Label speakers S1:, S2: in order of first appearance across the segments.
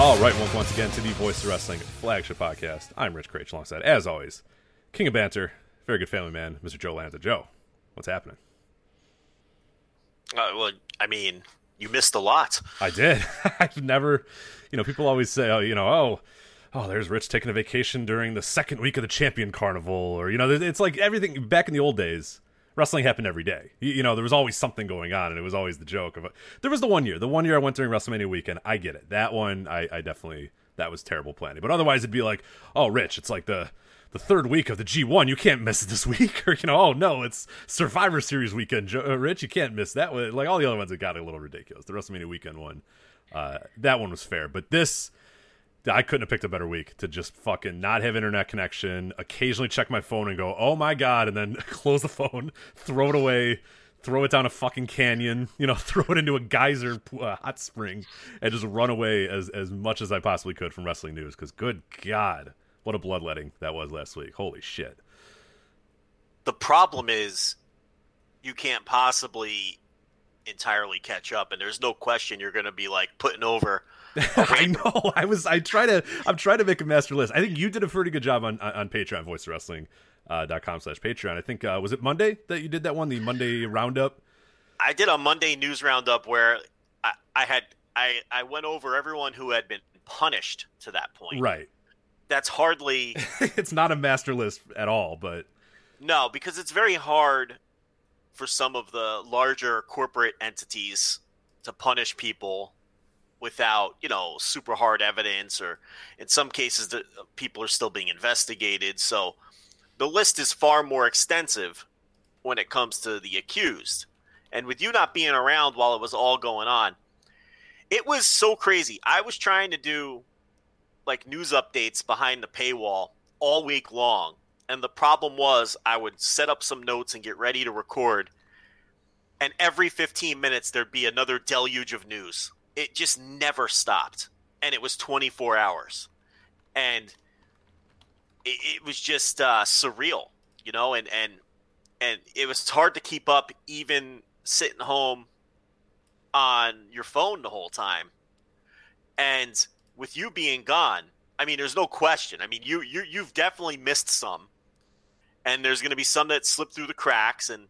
S1: All right, welcome once again to the Voice of Wrestling flagship podcast. I'm Rich Kraetsch, alongside, as always, King of Banter, very good family man, Mr. Joe Lanza. Joe, what's happening?
S2: Uh, well, I mean, you missed a lot.
S1: I did. I've never, you know, people always say, oh, you know, oh, oh, there's Rich taking a vacation during the second week of the Champion Carnival, or you know, it's like everything back in the old days. Wrestling happened every day. You, you know, there was always something going on, and it was always the joke of. There was the one year, the one year I went during WrestleMania weekend. I get it. That one, I, I definitely that was terrible planning. But otherwise, it'd be like, oh, Rich, it's like the the third week of the G1. You can't miss it this week, or you know, oh no, it's Survivor Series weekend. Uh, Rich, you can't miss that one. Like all the other ones, it got a little ridiculous. The WrestleMania weekend one, uh, that one was fair, but this. I couldn't have picked a better week to just fucking not have internet connection, occasionally check my phone and go, "Oh my god," and then close the phone, throw it away, throw it down a fucking canyon, you know, throw it into a geyser uh, hot spring, and just run away as as much as I possibly could from wrestling news. Because good god, what a bloodletting that was last week! Holy shit!
S2: The problem is you can't possibly entirely catch up, and there's no question you're going to be like putting over.
S1: I know. I was. I try to. I'm trying to make a master list. I think you did a pretty good job on on, on Patreon, Voice Wrestling. Uh, dot com slash Patreon. I think uh, was it Monday that you did that one, the Monday roundup.
S2: I did a Monday news roundup where I, I had I, I went over everyone who had been punished to that point.
S1: Right.
S2: That's hardly
S1: it's not a master list at all, but
S2: No, because it's very hard for some of the larger corporate entities to punish people without, you know, super hard evidence or in some cases the uh, people are still being investigated. So the list is far more extensive when it comes to the accused. And with you not being around while it was all going on, it was so crazy. I was trying to do like news updates behind the paywall all week long. And the problem was I would set up some notes and get ready to record. And every 15 minutes there'd be another deluge of news. It just never stopped. And it was 24 hours. And it, it was just uh, surreal, you know, and, and and it was hard to keep up even sitting home on your phone the whole time. And with you being gone, I mean, there's no question. I mean, you you you've definitely missed some, and there's going to be some that slip through the cracks and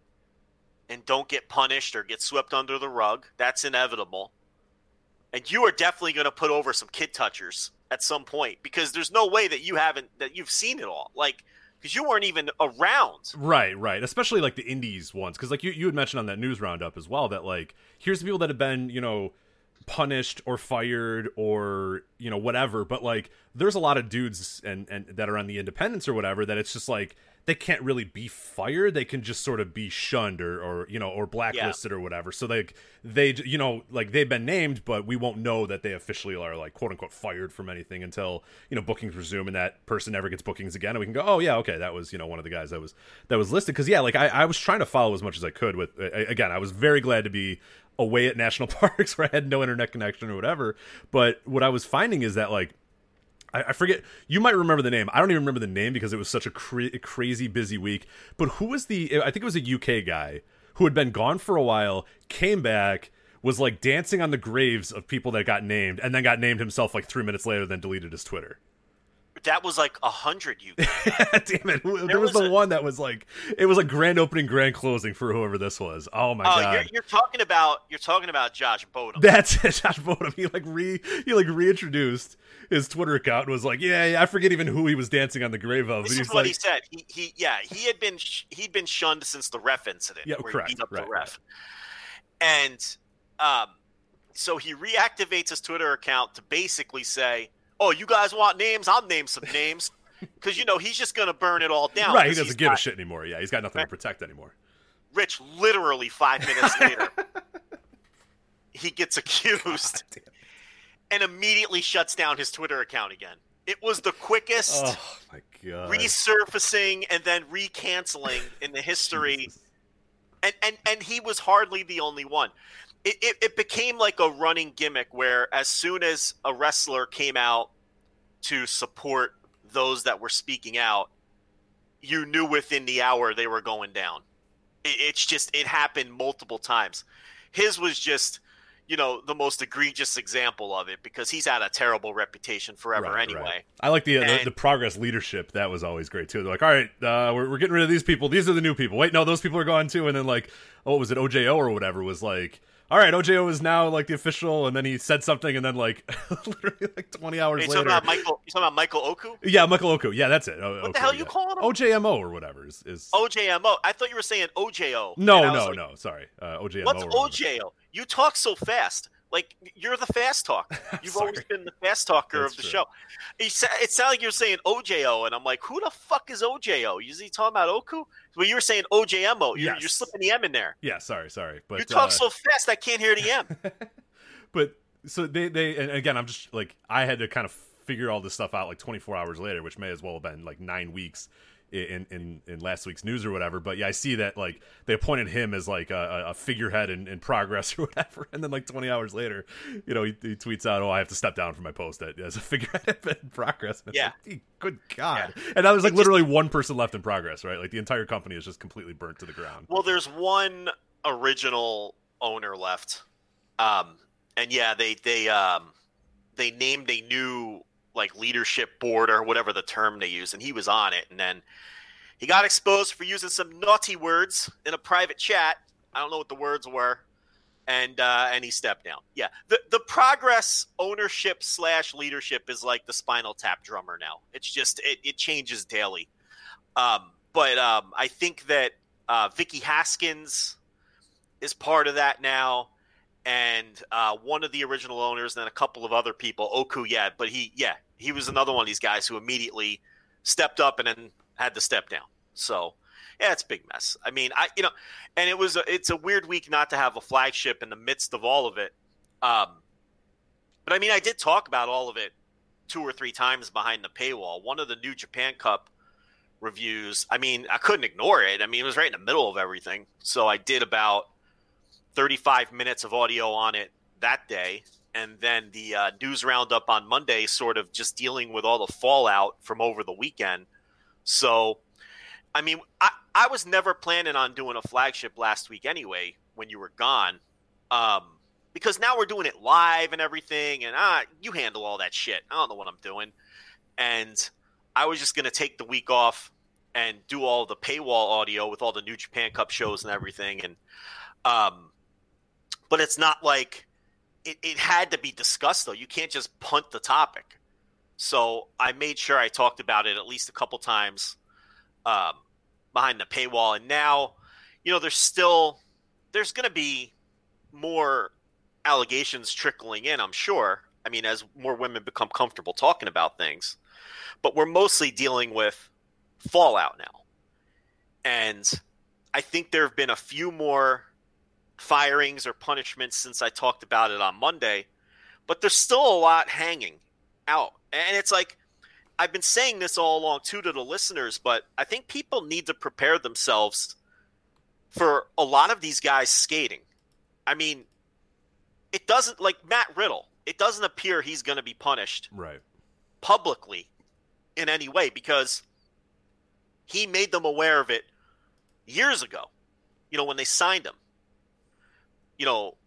S2: and don't get punished or get swept under the rug. That's inevitable. And you are definitely going to put over some kid touchers at some point because there's no way that you haven't that you've seen it all. Like because you weren't even around.
S1: right, right. Especially like the indies ones, because like you you had mentioned on that news roundup as well that like here's the people that have been you know punished or fired or you know whatever, but like there's a lot of dudes and and that are on the independents or whatever that it's just like they can't really be fired. They can just sort of be shunned or, or you know or blacklisted or whatever. So like they you know like they've been named but we won't know that they officially are like quote unquote fired from anything until you know bookings resume and that person never gets bookings again. And we can go oh yeah okay that was you know one of the guys that was that was listed. Because yeah like I, I was trying to follow as much as i could with again i was very glad to be away at national parks where i had no internet connection or whatever but what i was finding is that like I, I forget. You might remember the name. I don't even remember the name because it was such a cra- crazy busy week. But who was the? I think it was a UK guy who had been gone for a while, came back, was like dancing on the graves of people that got named, and then got named himself like three minutes later, then deleted his Twitter.
S2: That was like a hundred you.
S1: Damn it! There, was,
S2: was
S1: the
S2: a-
S1: one that was like it was like grand opening, grand closing for whoever this was. Oh my
S2: Oh,
S1: god!
S2: you're, you're talking about you're talking about Josh Bodom.
S1: That's it, Josh Bodom. He like re he like reintroduced his Twitter account and was like, yeah, yeah, I forget even who he was dancing on the grave of.
S2: This is what
S1: like,
S2: he said. He, he yeah he had been sh- he'd been shunned since the ref incident.
S1: Yeah,
S2: where
S1: correct.
S2: He beat up
S1: Right,
S2: the ref, and um, so he reactivates his Twitter account to basically say, "Oh, you guys want names? I'll name some names." Because you know he's just gonna burn it all down.
S1: right, He doesn't give a shit anymore. Yeah, he's got nothing
S2: Right.
S1: to protect anymore.
S2: Rich, literally five minutes later, he gets accused and immediately shuts down his Twitter account again. It was the quickest
S1: Oh my god!
S2: resurfacing and then recanceling in the history,
S1: Jesus.
S2: and, and and he was hardly the only one. It, it, it became like a running gimmick where as soon as a wrestler came out to support those that were speaking out, you knew within the hour they were going down. It, it's just it happened multiple times. His was just, you know, the most egregious example of it because he's had a terrible reputation forever
S1: Right,
S2: anyway.
S1: right. I like the, uh, the the progress leadership. That was always great too. They're like, all right, uh, we're we're getting rid of these people. These are the new people. Wait, no, those people are gone too. And then like, oh, was it OJO or whatever? Was like, all right, OJO is now like the official. And then he said something, and then like literally like twenty hours
S2: Hey, you
S1: later,
S2: talking about Michael? You talking about Michael Oku?
S1: yeah, Michael Oku. Yeah, that's it. O-
S2: What the
S1: Oku,
S2: hell you
S1: yeah.
S2: calling him?
S1: OJMO or whatever is, is
S2: OJMO. I thought you were saying OJO.
S1: no,
S2: And I was
S1: no,
S2: like,
S1: no. Sorry, uh, OJMO.
S2: What's. OJO? You talk so fast. Like you're the fast talk. You've always been the fast talker
S1: That's
S2: of the
S1: true.
S2: show. It, sa- it sounded like you're saying OJO, and I'm like, who the fuck is OJO? You he talking about Oku? Well, you were saying OJMO. You're,
S1: Yes.
S2: you're slipping the M in there.
S1: Yeah, sorry, sorry, but
S2: you talk
S1: uh,
S2: so fast, I can't hear the M.
S1: but so they they and again i'm just like i had to kind of figure all this stuff out like 24 hours later which may as well have been like nine weeks in in in last week's news or whatever but yeah i see that like they appointed him as like a, a figurehead in, in progress or whatever and then like 20 hours later you know he, he tweets out oh i have to step down from my post at, as a figurehead in progress. And
S2: Yeah.
S1: like, good god. And now there's like literally one person left in progress right? Like the entire company is just completely burnt to the ground.
S2: Well, there's one original owner left, um, and yeah, they they um, they named a new like leadership board or whatever the term they use, and he was on it, and then he got exposed for using some naughty words in a private chat. I don't know what the words were, and uh, and he stepped down. Yeah, the the progress ownership slash leadership is like the Spinal Tap drummer now. It's just it, it changes daily. Um, but um, I think that uh, Vicky Haskins is part of that now, and uh, one of the original owners, and then a couple of other people. Oku, yeah, but he, yeah, he was another one of these guys who immediately stepped up and then had to step down. So, yeah, it's a big mess. I mean, I, you know, and it was, a, it's a weird week not to have a flagship in the midst of all of it. Um, but I mean, I did talk about all of it two or three times behind the paywall. One of the New Japan Cup reviews. I mean, I couldn't ignore it. I mean, it was right in the middle of everything. So I did about 35 minutes of audio on it that day. And then the uh, news roundup on Monday, sort of just dealing with all the fallout from over the weekend. So, I mean, I, I was never planning on doing a flagship last week anyway when you were gone. Um, because now we're doing it live and everything. And ah, you handle all that shit. I don't know what I'm doing. And I was just going to take the week off and do all the paywall audio with all the New Japan Cup shows and everything. And, um, but it's not like it, it had to be discussed though. You can't just punt the topic. So I made sure I talked about it at least a couple times um, behind the paywall. And now, you know, there's still there's going to be more allegations trickling in. I'm sure. I mean, as more women become comfortable talking about things, but we're mostly dealing with fallout now. And I think there have been a few more firings or punishments since I talked about it on Monday, but there's still a lot hanging out. And it's like, I've been saying this all along too to the listeners, but I think people need to prepare themselves for a lot of these guys skating. I mean, it doesn't like Matt Riddle, it doesn't appear he's going to be punished
S1: right
S2: publicly in any way because he made them aware of it years ago. You know, when they signed him. You know,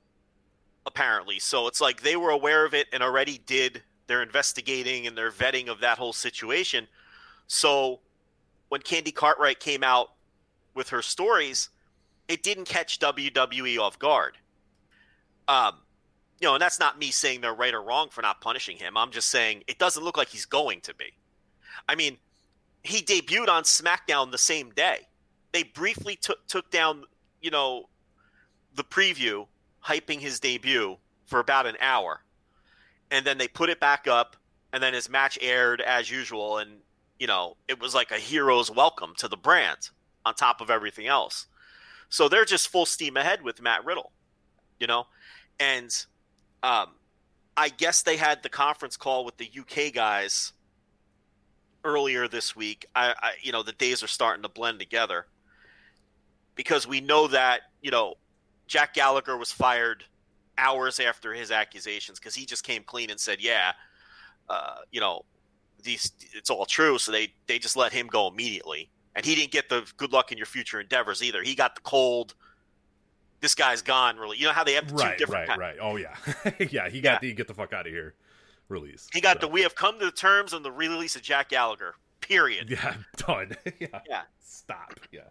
S2: apparently. So it's like they were aware of it and already did their investigating and they're vetting of that whole situation. So when Candy Cartwright came out with her stories, it didn't catch WWE off guard. Um, you know, and that's not me saying they're right or wrong for not punishing him. I'm just saying it doesn't look like he's going to be. I mean, he debuted on SmackDown the same day. They briefly took took down, you know, the preview, hyping his debut for about an hour, and then they put it back up, and then his match aired as usual, and you know, it was like a hero's welcome to the brand on top of everything else. So they're just full steam ahead with Matt Riddle, you know, and um, I guess they had the conference call with the UK guys earlier this week. I, I, you know, the days are starting to blend together because we know that you know Jack Gallagher was fired hours after his accusations because he just came clean and said, "Yeah, uh, you know, these it's all true." So they they just let him go immediately, and he didn't get the good luck in your future endeavors either. He got the cold. This guy's gone. Really, you know how they have the
S1: right,
S2: two different.
S1: right, right. Oh yeah, yeah. He got the get the fuck out of here release.
S2: He got
S1: so.
S2: the we have come to the terms on the release of Jack Gallagher. Period.
S1: Yeah, done. yeah.
S2: Yeah.
S1: Stop. Yeah.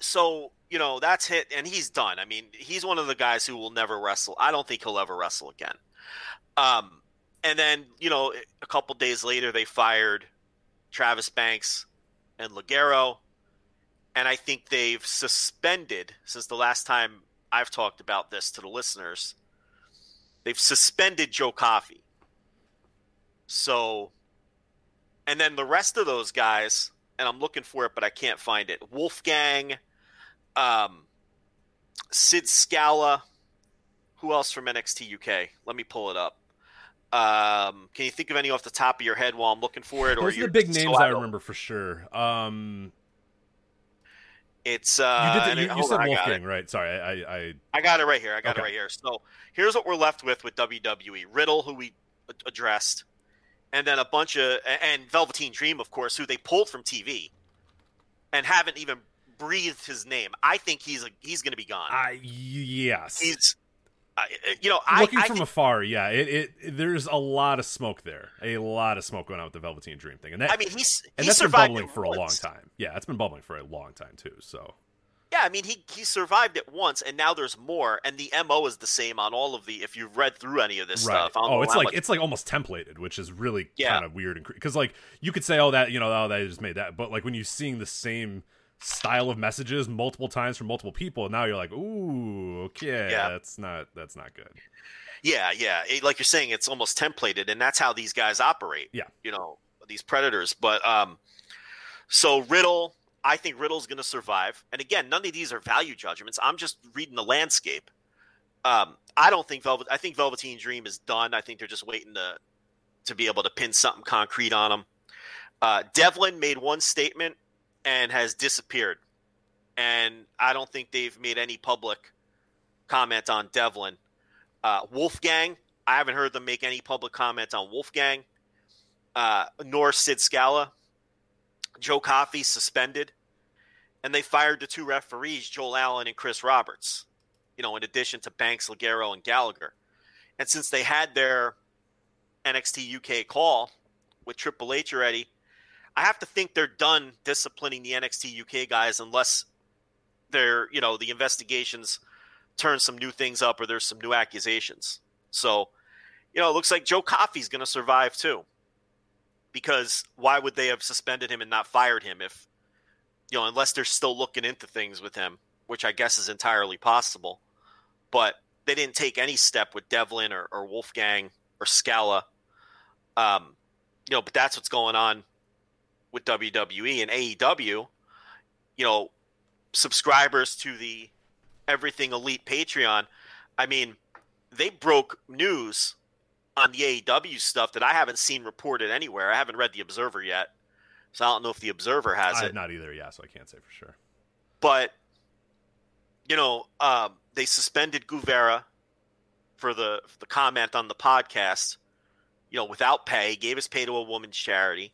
S2: So, you know, that's hit and he's done. I mean, he's one of the guys who will never wrestle. I don't think he'll ever wrestle again. Um and then, you know, a couple days later they fired Travis Banks and Ligero. And I think they've suspended since the last time I've talked about this to the listeners. They've suspended Joe Coffey. So and then the rest of those guys, and I'm looking for it, but I can't find it. Wolfgang, um, Sid Scala. Who else from NXT UK? Let me pull it up. Um, can you think of any off the top of your head while I'm looking for it?
S1: Those
S2: or
S1: are the big names I remember for sure. Um,
S2: It's
S1: you
S2: uh,
S1: did. The, you, you said
S2: on, I got it.
S1: Wolfgang, right? Sorry, I, I, I
S2: I got it right here. I got
S1: Okay.
S2: it right here. So here's what we're left with with WWE: Riddle, who we addressed, and then a bunch of and Velveteen Dream, of course, who they pulled from TV, and haven't even breathed his name. I think he's a, he's going to be gone.
S1: I yes.
S2: he's, I uh, you know, I,
S1: Looking
S2: I
S1: from
S2: think,
S1: afar, yeah, it, it, there's a lot of smoke there, a lot of smoke going on with the Velveteen Dream thing, and that
S2: I mean, he's
S1: and
S2: he
S1: that's been bubbling for a long time. Yeah, it's been bubbling for a long time too. So
S2: Yeah, I mean, he he survived it once, and now there's more, and the mo is the same on all of the. If you've read through any of this
S1: right.
S2: stuff,
S1: Oh, it's like
S2: much-
S1: it's like almost templated, which is really
S2: Yeah.
S1: kind of weird and because like you could say, oh that you know, oh they just made that, but like when you're seeing the same style of messages multiple times from multiple people, now you're like, ooh, okay,
S2: Yeah.
S1: that's not that's not good.
S2: Yeah, yeah. It- like you're saying, it's almost templated, and that's how these guys operate.
S1: Yeah.
S2: You know, these predators. But um, so Riddle, I think Riddle's going to survive. And again, none of these are value judgments. I'm just reading the landscape. Um, I don't think Velvet. I think Velveteen Dream is done. I think they're just waiting to to be able to pin something concrete on him. Uh, Devlin made one statement and has disappeared, and I don't think they've made any public comment on Devlin. Uh, Wolfgang, I haven't heard them make any public comment on Wolfgang, uh, nor Sid Scala. Joe Coffey suspended, and they fired the two referees, Joel Allen and Chris Roberts. You know, in addition to Banks, Ligero, and Gallagher. And since they had their NXT UK call with Triple H already, I have to think they're done disciplining the NXT UK guys unless they're, you know, the investigations turn some new things up or there's some new accusations. So, you know, it looks like Joe Coffey's going to survive too. Because why would they have suspended him and not fired him if, you know, unless they're still looking into things with him, which I guess is entirely possible. But they didn't take any step with Devlin or, or Wolfgang or Scala. Um, you know, but that's what's going on with WWE and AEW. You know, subscribers to the Everything Elite Patreon. I mean, they broke news on the AEW stuff that I haven't seen reported anywhere. I haven't read the Observer yet, so I don't know if the Observer has
S1: I
S2: it.
S1: not either, yeah, so I can't say for sure.
S2: But you know, um, they suspended Guevara for the for the comment on the podcast. You know, without pay, gave his pay to a woman's charity,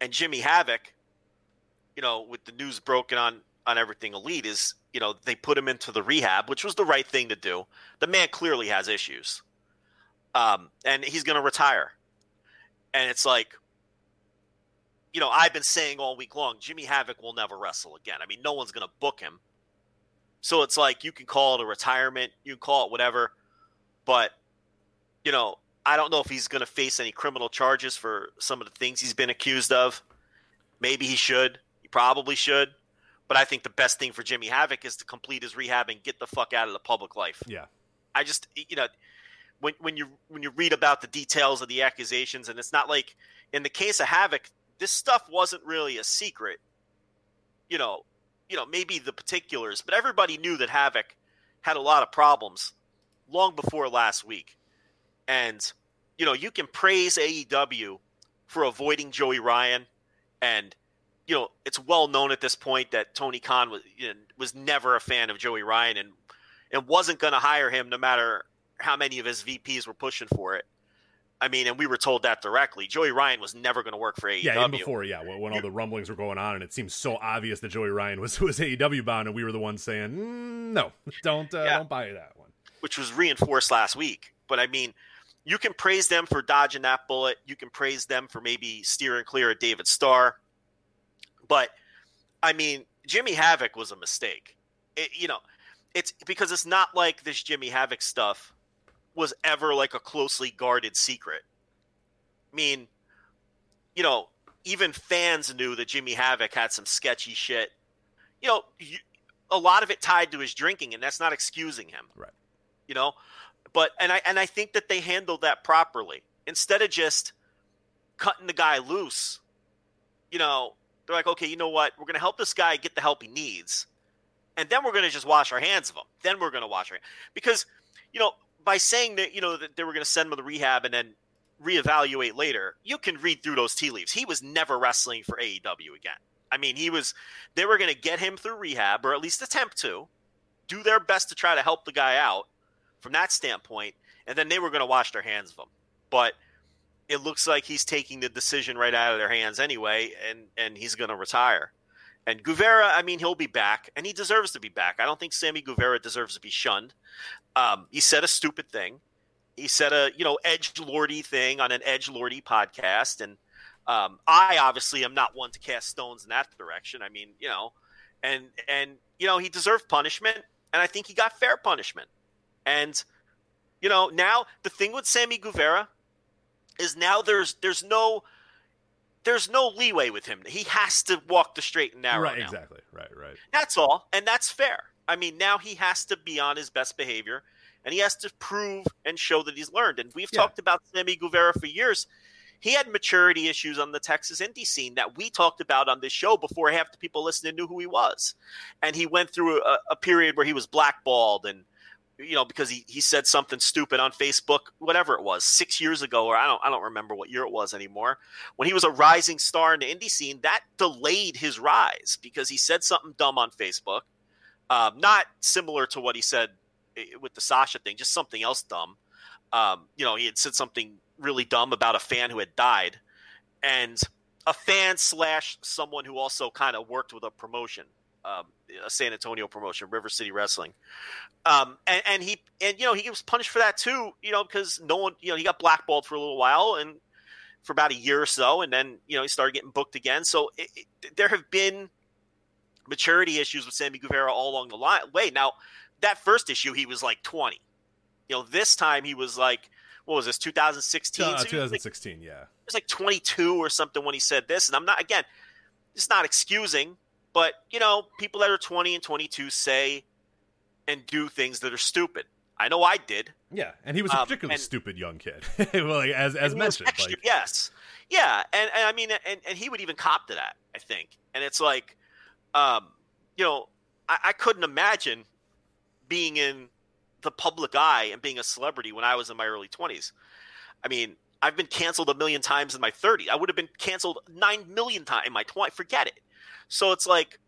S2: and Jimmy Havoc. You know, with the news broken on on everything elite is you know they put him into the rehab, which was the right thing to do. The man clearly has issues. um, and he's going to retire. And it's like, you know, I've been saying all week long, Jimmy Havoc will never wrestle again. I mean, no one's going to book him. So it's like you can call it a retirement, you can call it whatever, but you know, I don't know if he's going to face any criminal charges for some of the things he's been accused of. Maybe he should. He probably should. But I think the best thing for Jimmy Havoc is to complete his rehab and get the fuck out of the public life.
S1: Yeah.
S2: I just you know when when you when you read about the details of the accusations and it's not like in the case of Havoc this stuff wasn't really a secret. You know, you know, maybe the particulars, but everybody knew that Havoc had a lot of problems long before last week. And you know, you can praise AEW for avoiding Joey Ryan and you know, it's well known at this point that Tony Khan was you know, was never a fan of Joey Ryan and and wasn't going to hire him no matter how many of his VPs were pushing for it. I mean, and we were told that directly. Joey Ryan was never going to work for AEW.
S1: Yeah, even before, yeah, when, when all the rumblings were going on, and it seemed so obvious that Joey Ryan was was AEW bound, and we were the ones saying, mm, "No, don't uh,
S2: Yeah.
S1: don't buy that one."
S2: which was reinforced last week. But I mean, you can praise them for dodging that bullet. You can praise them for maybe steering clear of David Starr. But I mean, Jimmy Havoc was a mistake. It, you know, it's because it's not like this Jimmy Havoc stuff was ever like a closely guarded secret. I mean, you know, even fans knew that Jimmy Havoc had some sketchy shit. You know, you, a lot of it tied to his drinking, and that's not excusing him
S1: Right.
S2: you know but and i and i think that they handled that properly. Instead of just cutting the guy loose you know they're like okay you know what? We're going to help this guy get the help he needs and then we're going to just wash our hands of him. Then we're going to wash our because you know by saying that you know that they were going to send him to rehab and then reevaluate later you can read through those tea leaves. He was never wrestling for aew again. I mean he was they were going to get him through rehab or at least attempt to do their best to try to help the guy out from that standpoint, and then they were going to wash their hands of him. But it looks like he's taking the decision right out of their hands anyway, and and he's going to retire. And Guevara, I mean, he'll be back, and he deserves to be back. I don't think Sammy Guevara deserves to be shunned. Um, he said a stupid thing. He said a you know edge lordy thing on an edge lordy podcast, and um, I obviously am not one to cast stones in that direction. I mean, you know, and and you know he deserved punishment, and I think he got fair punishment. And you know, now the thing with Sammy Guevara is now there's there's no there's no leeway with him. He has to walk the straight and narrow.
S1: right,
S2: now.
S1: exactly. Right, right.
S2: That's all, and that's fair. I mean, now he has to be on his best behavior, and he has to prove and show that he's learned. And we've
S1: Yeah.
S2: talked about Sammy Guevara for years. He had maturity issues on the Texas indie scene that we talked about on this show before half the people listening knew who he was. And he went through a, a period where he was blackballed and you know because he, he said something stupid on Facebook, whatever it was, six years ago, or I don't I don't remember what year it was anymore. When he was a rising star in the indie scene, that delayed his rise because he said something dumb on Facebook, um, not similar to what he said eh, with the Sasha thing, just something else dumb. Um, you know, he had said something really dumb about a fan who had died, and a fan slash someone who also kind of worked with a promotion, um, a San Antonio promotion, River City Wrestling. Um, and, and he and you know he was punished for that too, you know, because no one, you know, he got blackballed for a little while and for about a year or so, and then you know he started getting booked again. So it, it, there have been maturity issues with Sammy Guevara all along the line, way. Now that first issue, he was like twenty. You know, this time he was like, what was this, 2016?
S1: Uh,
S2: So he was like
S1: 2016, yeah.
S2: was like 22 or something when he said this. And I'm not, again, it's not excusing, but, you know, people that are 20 and 22 say and do things that are stupid. I know I did.
S1: Yeah, and he was a
S2: Um,
S1: particularly
S2: and-
S1: stupid young kid. well, like, as as
S2: And he was
S1: mentioned,
S2: extra-
S1: like
S2: yes. Yeah. And, and I mean, and, and he would even cop to that, I think. And it's like, um, you know, I, I couldn't imagine being in the public eye and being a celebrity when I was in my early 20s. I mean, I've been canceled a million times in my 30s. I would have been canceled 9 million times in my 20s. Forget it. So it's like,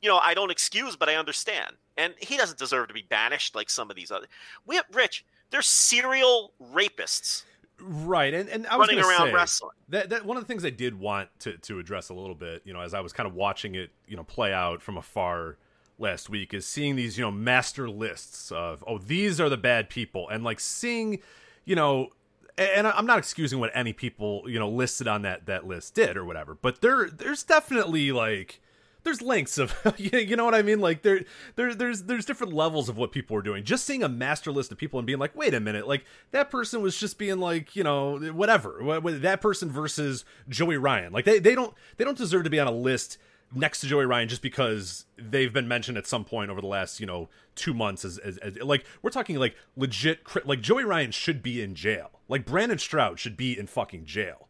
S2: you know, I don't excuse, but I understand. And he doesn't deserve to be banished like some of these other. We have, Rich, they're serial rapists
S1: right, and and I was
S2: running around
S1: say,
S2: wrestling.
S1: That, that one of the things I did want to to address a little bit, you know, as I was kind of watching it, you know, play out from afar last week, is seeing these, you know, master lists of oh these are the bad people, and like seeing, you know, and I'm not excusing what any people you know listed on that that list did or whatever, but there there's definitely like there's lengths of you know what I mean? Like there there there's there's different levels of what people are doing. Just seeing a master list of people and being like, wait a minute, like that person was just being like you know whatever that person versus Joey Ryan, like they they don't they don't deserve to be on a list next to Joey Ryan just because they've been mentioned at some point over the last you know two months as, as, as like we're talking like legit like Joey Ryan should be in jail like Brandon Stroud should be in fucking jail.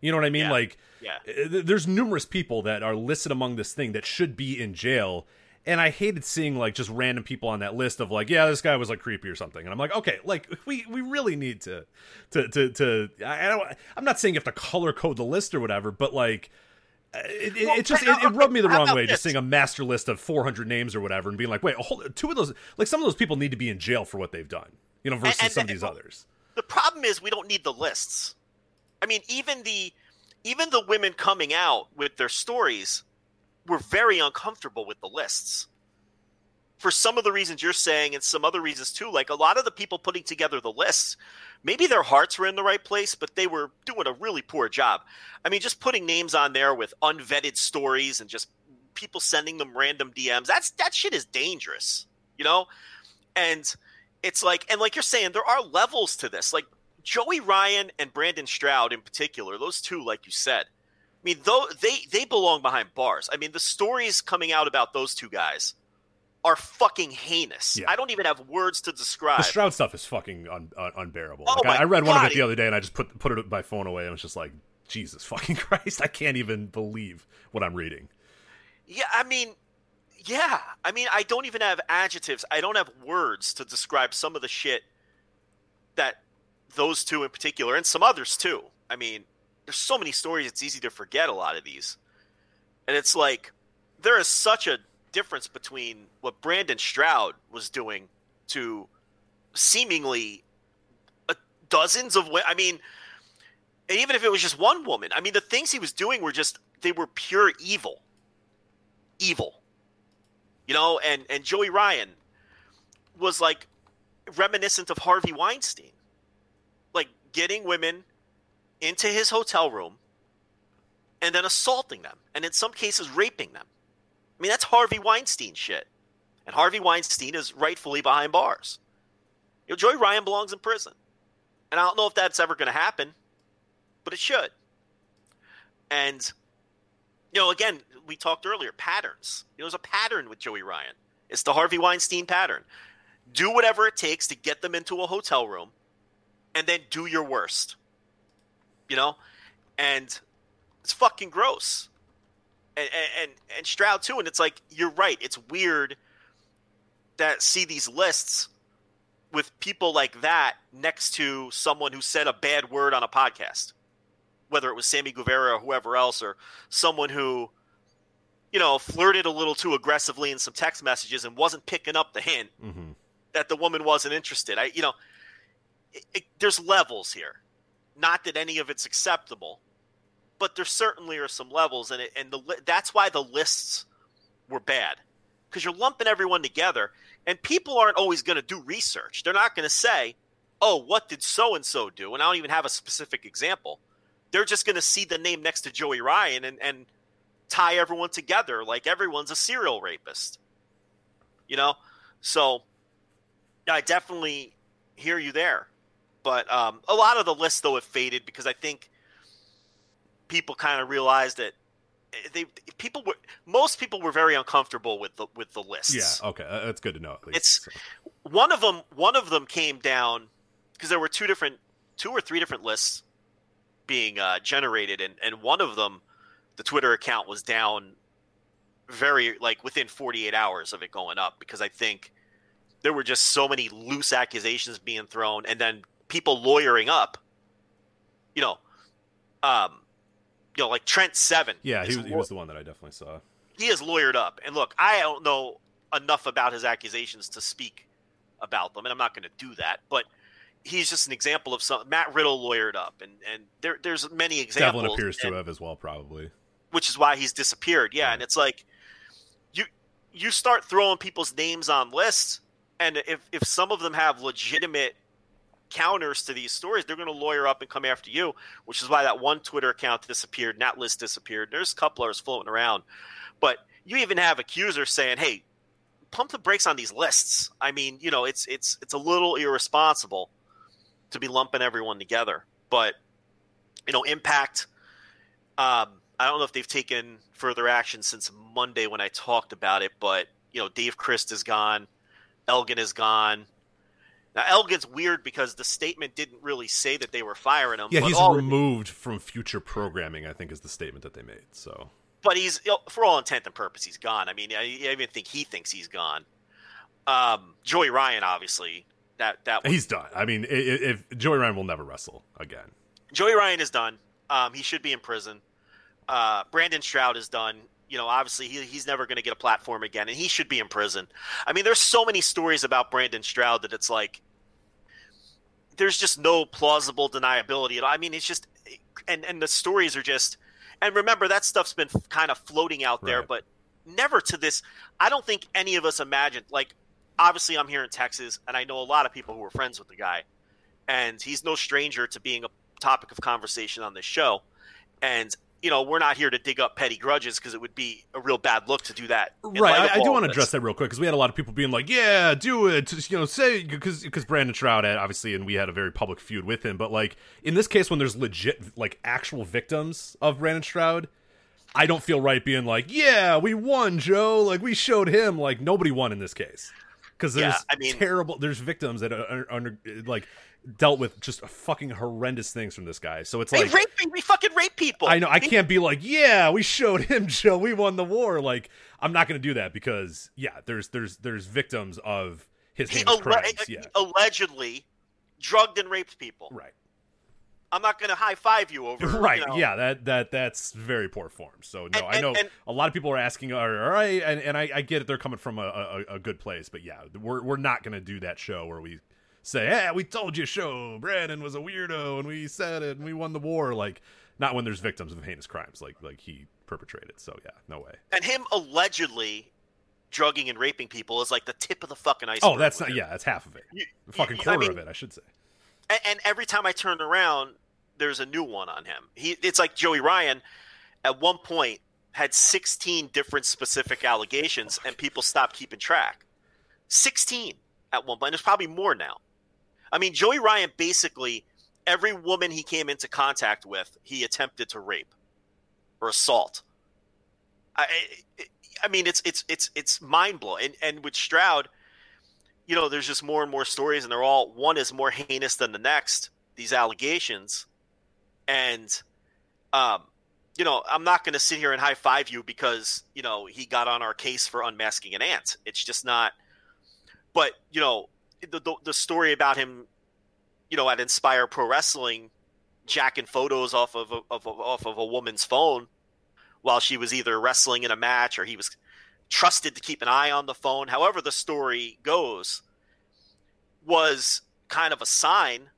S1: You know what I mean?
S2: Yeah.
S1: like
S2: Yeah.
S1: uh, there's numerous people that are listed among this thing that should be in jail. And I hated seeing like just random people on that list of like yeah this guy was like creepy or something. And I'm like okay like we we really need to to to, to I I don't I'm not saying you have to color code the list or whatever but like it, it,
S2: Well,
S1: it just it, it rubbed me the wrong way just seeing a master list of 400 names or whatever and being like wait hold, two of those like some of those people need to be in jail for what they've done you know versus
S2: and-
S1: some of these
S2: and-
S1: others
S2: the problem is we don't need the lists. I mean, even the even the women coming out with their stories were very uncomfortable with the lists. For some of the reasons you're saying and some other reasons too, like a lot of the people putting together the lists, maybe their hearts were in the right place, but they were doing a really poor job. I mean, just putting names on there with unvetted stories and just people sending them random DMs, that's that shit is dangerous, you know? And it's like and like you're saying there are levels to this. Like joey ryan and brandon stroud in particular those two like you said i mean though they they belong behind bars. I mean the stories coming out about those two guys are fucking heinous.
S1: Yeah.
S2: i don't even have words to describe.
S1: The Stroud stuff is fucking un, un, unbearable.
S2: Oh
S1: like, I,
S2: my
S1: I read one of it the other day and I just put put it my phone away and was just like Jesus fucking Christ. I can't even believe what I'm reading.
S2: Yeah i mean yeah i mean i don't even have adjectives. I don't have words to describe some of the shit that those two in particular and some others too. I mean there's so many stories it's easy to forget a lot of these. And it's like there is such a difference between what brandon stroud was doing to seemingly dozens of women i mean and even if it was just one woman i mean the things he was doing were just they were pure evil. Evil you know and and joey ryan was like reminiscent of harvey weinstein. Like getting women into his hotel room and then assaulting them and in some cases raping them. I mean that's harvey weinstein shit. And harvey weinstein is rightfully behind bars. You know joey ryan belongs in prison. And i don't know if that's ever going to happen but it should. And you know, again, we talked earlier, patterns. You know, there's a pattern with Joey Ryan. It's the Harvey Weinstein pattern. Do whatever it takes to get them into a hotel room and then do your worst. You know? And it's fucking gross. And and and Stroud too, and it's like you're right. It's weird that see these lists with people like that next to someone who said a bad word on a podcast whether it was Sammy Guevara or whoever else, or someone who, you know, flirted a little too aggressively in some text messages and wasn't picking up the hint
S1: mm-hmm.
S2: that the woman wasn't interested. I, you know, it, it, there's levels here. Not that any of it's acceptable, but there certainly are some levels, and it, and the that's why the lists were bad because you're lumping everyone together, and people aren't always going to do research. They're not going to say, "Oh, what did so and so do?" And I don't even have a specific example they're just going to see the name next to Joey Ryan and, and tie everyone together like everyone's a serial rapist. You know? So I definitely hear you there. But um, a lot of the lists, though, have faded because I think people kind of realized that they people were most people were very uncomfortable with the with the lists.
S1: yeah okay uh, that's good to know at least
S2: It's-
S1: So,
S2: one of them one of them came down because there were two different two or three different lists being uh, generated and and one of them the twitter account was down very like within 48 hours of it going up because i think there were just so many loose accusations being thrown and then people lawyering up you know um you know like trent seven
S1: yeah he was, he was the one that I definitely saw
S2: he is lawyered up. And look, I don't know enough about his accusations to speak about them, and I'm not going to do that. But he's just an example of some Matt Riddle lawyered up, and and there there's many examples.
S1: Devlin appears to have as well probably
S2: which is why he's disappeared. Yeah, and it's like you you start throwing people's names on lists, and if if some of them have legitimate counters to these stories, they're going to lawyer up and come after you, which is why that one Twitter account disappeared and that list disappeared. There's a couple others floating around. But you even have accusers saying, hey, pump the brakes on these lists. I mean, you know, it's it's it's a little irresponsible to be lumping everyone together. But you know, Impact. Um, I don't know if they've taken further action since Monday when I talked about it, but you know, Dave Crist is gone, Elgin is gone. Now Elgin's weird because the statement didn't really say that they were firing him.
S1: Yeah,
S2: but
S1: he's
S2: all-
S1: removed from future programming. I think is the statement that they made. So
S2: but he's for all intent and purpose, he's gone. I mean, I, I even think he thinks he's gone. Um, Joey Ryan, obviously, that that
S1: he's done. I mean, i- i- if Joey Ryan will never wrestle again.
S2: Joey Ryan is done. Um, he should be in prison. Uh, Brandon Stroud is done. You know, obviously he, he's never going to get a platform again, and he should be in prison. I mean, there's so many stories about Brandon Stroud that it's like there's just no plausible deniability. I mean, it's just and and the stories are just and remember that stuff's been kind of floating out there,
S1: Right.
S2: but never to this. I don't think any of us imagined. Like, obviously, I'm here in Texas, and I know a lot of people who are friends with the guy, and he's no stranger to being a topic of conversation on this show. And you know, we're not here to dig up petty grudges because it would be a real bad look to do that.
S1: Right, I, I do want to address that real quick because we had a lot of people being like, "Yeah, do it," Just, you know, say because because Brandon Stroud had obviously, and we had a very public feud with him. But like in this case, when there's legit like actual victims of Brandon Stroud, I don't feel right being like, "Yeah, we won, Joe." Like we showed him. Like nobody won in this case because there's
S2: Yeah, I mean-
S1: terrible. There's victims that are, are under like dealt with just fucking horrendous things from this guy. So it's
S2: They
S1: like
S2: rape, we fucking rape people.
S1: I know I can't be like, yeah, we showed him, Joe. We won the war. Like, I'm not going to do that because, yeah, there's there's there's victims of his
S2: He
S1: crimes.
S2: he
S1: Yeah,
S2: allegedly drugged and raped people.
S1: right,
S2: I'm not going to high five you over.
S1: right.
S2: you know,
S1: Yeah, that that that's very poor form. So no,
S2: And-
S1: I know
S2: and- and-
S1: a lot of people are asking, all right, and, and I, I get it. They're coming from a, a, a good place, but yeah, we're we're not going to do that show where we say, yeah, we told you, show Brandon was a weirdo, and we said it, and we won the war. Like, not when there's victims of heinous crimes, like like he perpetrated. So yeah, no way.
S2: And him allegedly drugging and raping people is like the tip of the fucking iceberg.
S1: Oh, that's not. Yeah, that's half of it.
S2: You-
S1: The fucking
S2: you- I
S1: quarter
S2: mean-
S1: of it, I should say.
S2: And, and every time I turn around, there's a new one on him. He, it's like Joey Ryan. At one point, had 16 different specific allegations, and people stopped keeping track. 16 at one point. There's probably more now. I mean, Joey Ryan basically every woman he came into contact with, he attempted to rape or assault. I, I, mean, it's it's it's it's mind blowing. And, and with Stroud, you know, there's just more and more stories, and they're all one is more heinous than the next. These allegations, and um, you know, I'm not going to sit here and high five you because you know he got on our case for unmasking an ant. It's just not. But you know, the the, the story about him, you know, at Inspire Pro Wrestling, jacking photos off of a, of a, off of a woman's phone while she was either wrestling in a match or he was trusted to keep an eye on the phone. However, the story goes, was kind of a sign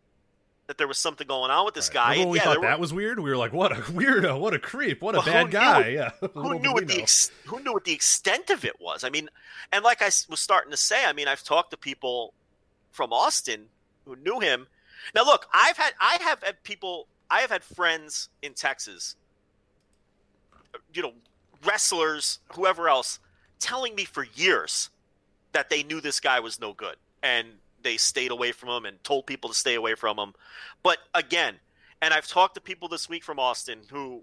S2: that there was something going on with this
S1: Right.
S2: guy.
S1: Remember
S2: And
S1: when we
S2: yeah,
S1: thought
S2: there were-
S1: that was weird? We were like, "What a weirdo! What a creep! What a
S2: Well,
S1: bad
S2: knew-
S1: guy!" Yeah,
S2: who knew what the ex- who knew what the extent of it was? I mean, and like I was starting to say, I mean, I've talked to people from Austin who knew him. Now, look, I've had I have had people, I have had friends in Texas, you know, wrestlers, whoever else, telling me for years that they knew this guy was no good and they stayed away from him and told people to stay away from him. But again, and I've talked to people this week from Austin who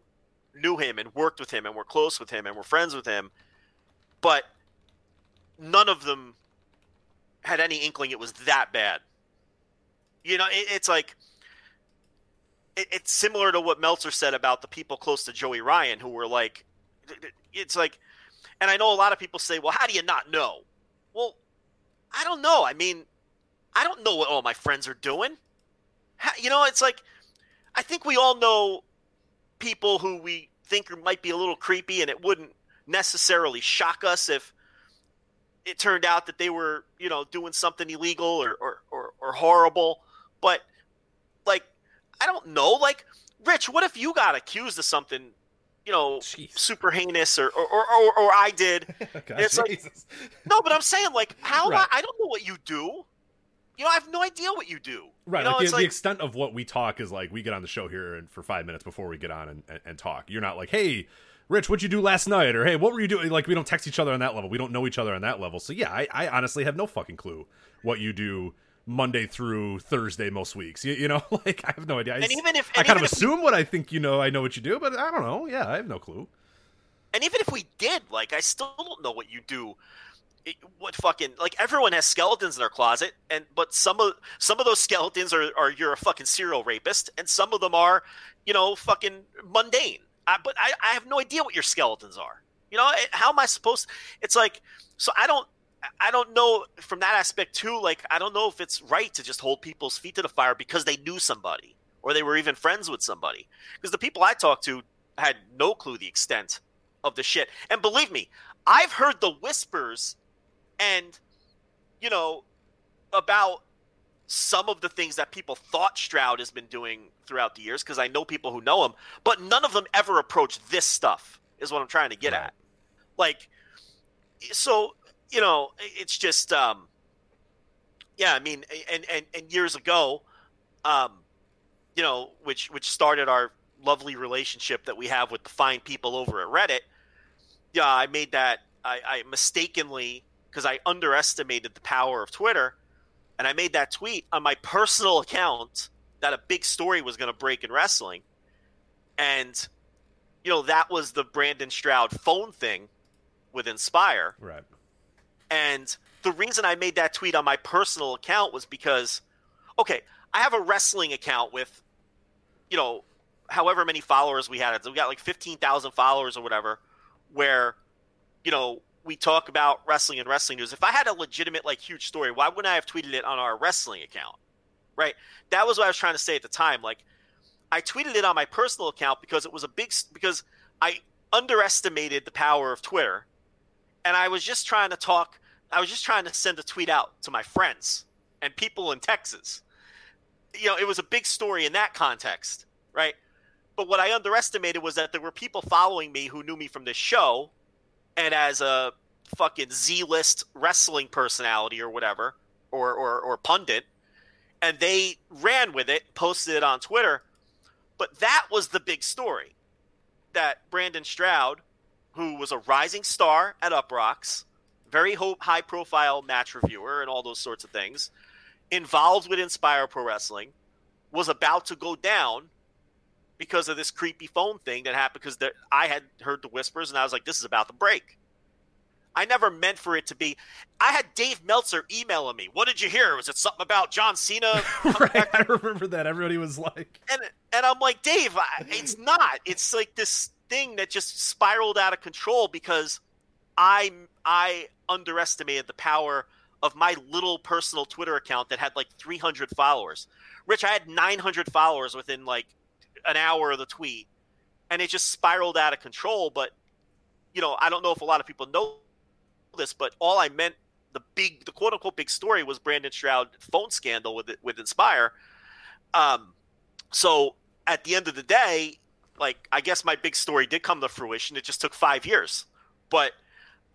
S2: knew him and worked with him and were close with him and were friends with him, but none of them had any inkling it was that bad. You know, it, it's like it, it's similar to what Meltzer said about the people close to Joey Ryan who were like, it's like, and I know a lot of people say, well, how do you not know? Well, I don't know. I mean, I don't know what all my friends are doing. How, you know, it's like, I think we all know people who we think might be a little creepy, and it wouldn't necessarily shock us if it turned out that they were, you know, doing something illegal or, or, or, or horrible. But, like, I don't know. Like, Rich, what if you got accused of something, you know,
S1: Jeez.
S2: super heinous, or, or, or, or, I did?
S1: Oh, God,
S2: it's like- No, but I'm saying, like, how
S1: Right.
S2: I, I don't know what you do. you know, I have no idea what you do.
S1: Right,
S2: You know,
S1: like, the, the extent of what we talk is like we get on the show here and for five minutes before we get on and, and, and talk. You're not like, hey, Rich, what'd you do last night? Or hey, what were you doing? Like we don't text each other on that level. We don't know each other on that level. So yeah, I, I honestly have no fucking clue what you do Monday through Thursday most weeks. You, you know, like I have no idea. I,
S2: And even if-
S1: I kind of assume what I think you know, I know what you do, but I don't know. Yeah, I have no clue.
S2: and even if we did, like, I still don't know what you do. It, what fucking like everyone has skeletons in their closet, and but some of some of those skeletons are, are you're a fucking serial rapist, and some of them are, you know, fucking mundane. I, but I, I have no idea what your skeletons are. You know, it- how am I supposed? It's like so I don't I don't know from that aspect too. Like I don't know if it's right to just hold people's feet to the fire because they knew somebody or they were even friends with somebody. Because the people I talked to had no clue the extent of the shit. And believe me, I've heard the whispers and you know about some of the things that people thought Stroud has been doing throughout the years because I know people who know him, but none of them ever approach this stuff. Is what I'm trying to get
S1: Right.
S2: at. Like, so you know, it's just, um, yeah. I mean, and and and years ago, um, you know, which which started our lovely relationship that we have with the fine people over at Reddit. Yeah, I made that. I, I mistakenly because I underestimated the power of Twitter, and I made that tweet on my personal account that a big story was going to break in wrestling, and you know that was the Brandon Stroud phone thing with Inspire.
S1: Right.
S2: And the reason I made that tweet on my personal account was because, okay, I have a wrestling account with, you know, however many followers we had. We got like 15,000 followers or whatever, where, you know, we talk about wrestling and wrestling news. If I had a legitimate, like, huge story, why wouldn't I have tweeted it on our wrestling account? Right? That was what I was trying to say at the time. Like, I tweeted it on my personal account because it was a big, because I underestimated the power of Twitter and I was just trying to talk. I was just trying to send a tweet out to my friends and people in Texas. You know, it was a big story in that context, right? But what I underestimated was that there were people following me who knew me from this show, and as a fucking Z-list wrestling personality or whatever, or or, or pundit, and they ran with it, posted it on Twitter. But that was the big story that Brandon Stroud who was a rising star at Uproxx, very high profile match reviewer and all those sorts of things, involved with Inspire Pro Wrestling, was about to go down because of this creepy phone thing that happened because I had heard the whispers and I was like, this is about to break. I never meant for it to be. I had Dave Meltzer emailing me. What did you hear? Was it something about John Cena?
S1: right. I remember that. Everybody was like,
S2: and and I'm like, Dave, I, it's not. It's like this thing that just spiraled out of control because I I underestimated the power of my little personal Twitter account that had like 300 followers. Rich, I had 900 followers within like an hour of the tweet, and it just spiraled out of control. But you know, I don't know if a lot of people know this, but all I meant the big, the quote unquote big story was Brandon Stroud phone scandal with with Inspire. Um, so at the end of the day, like I guess my big story did come to fruition. It just took five years, but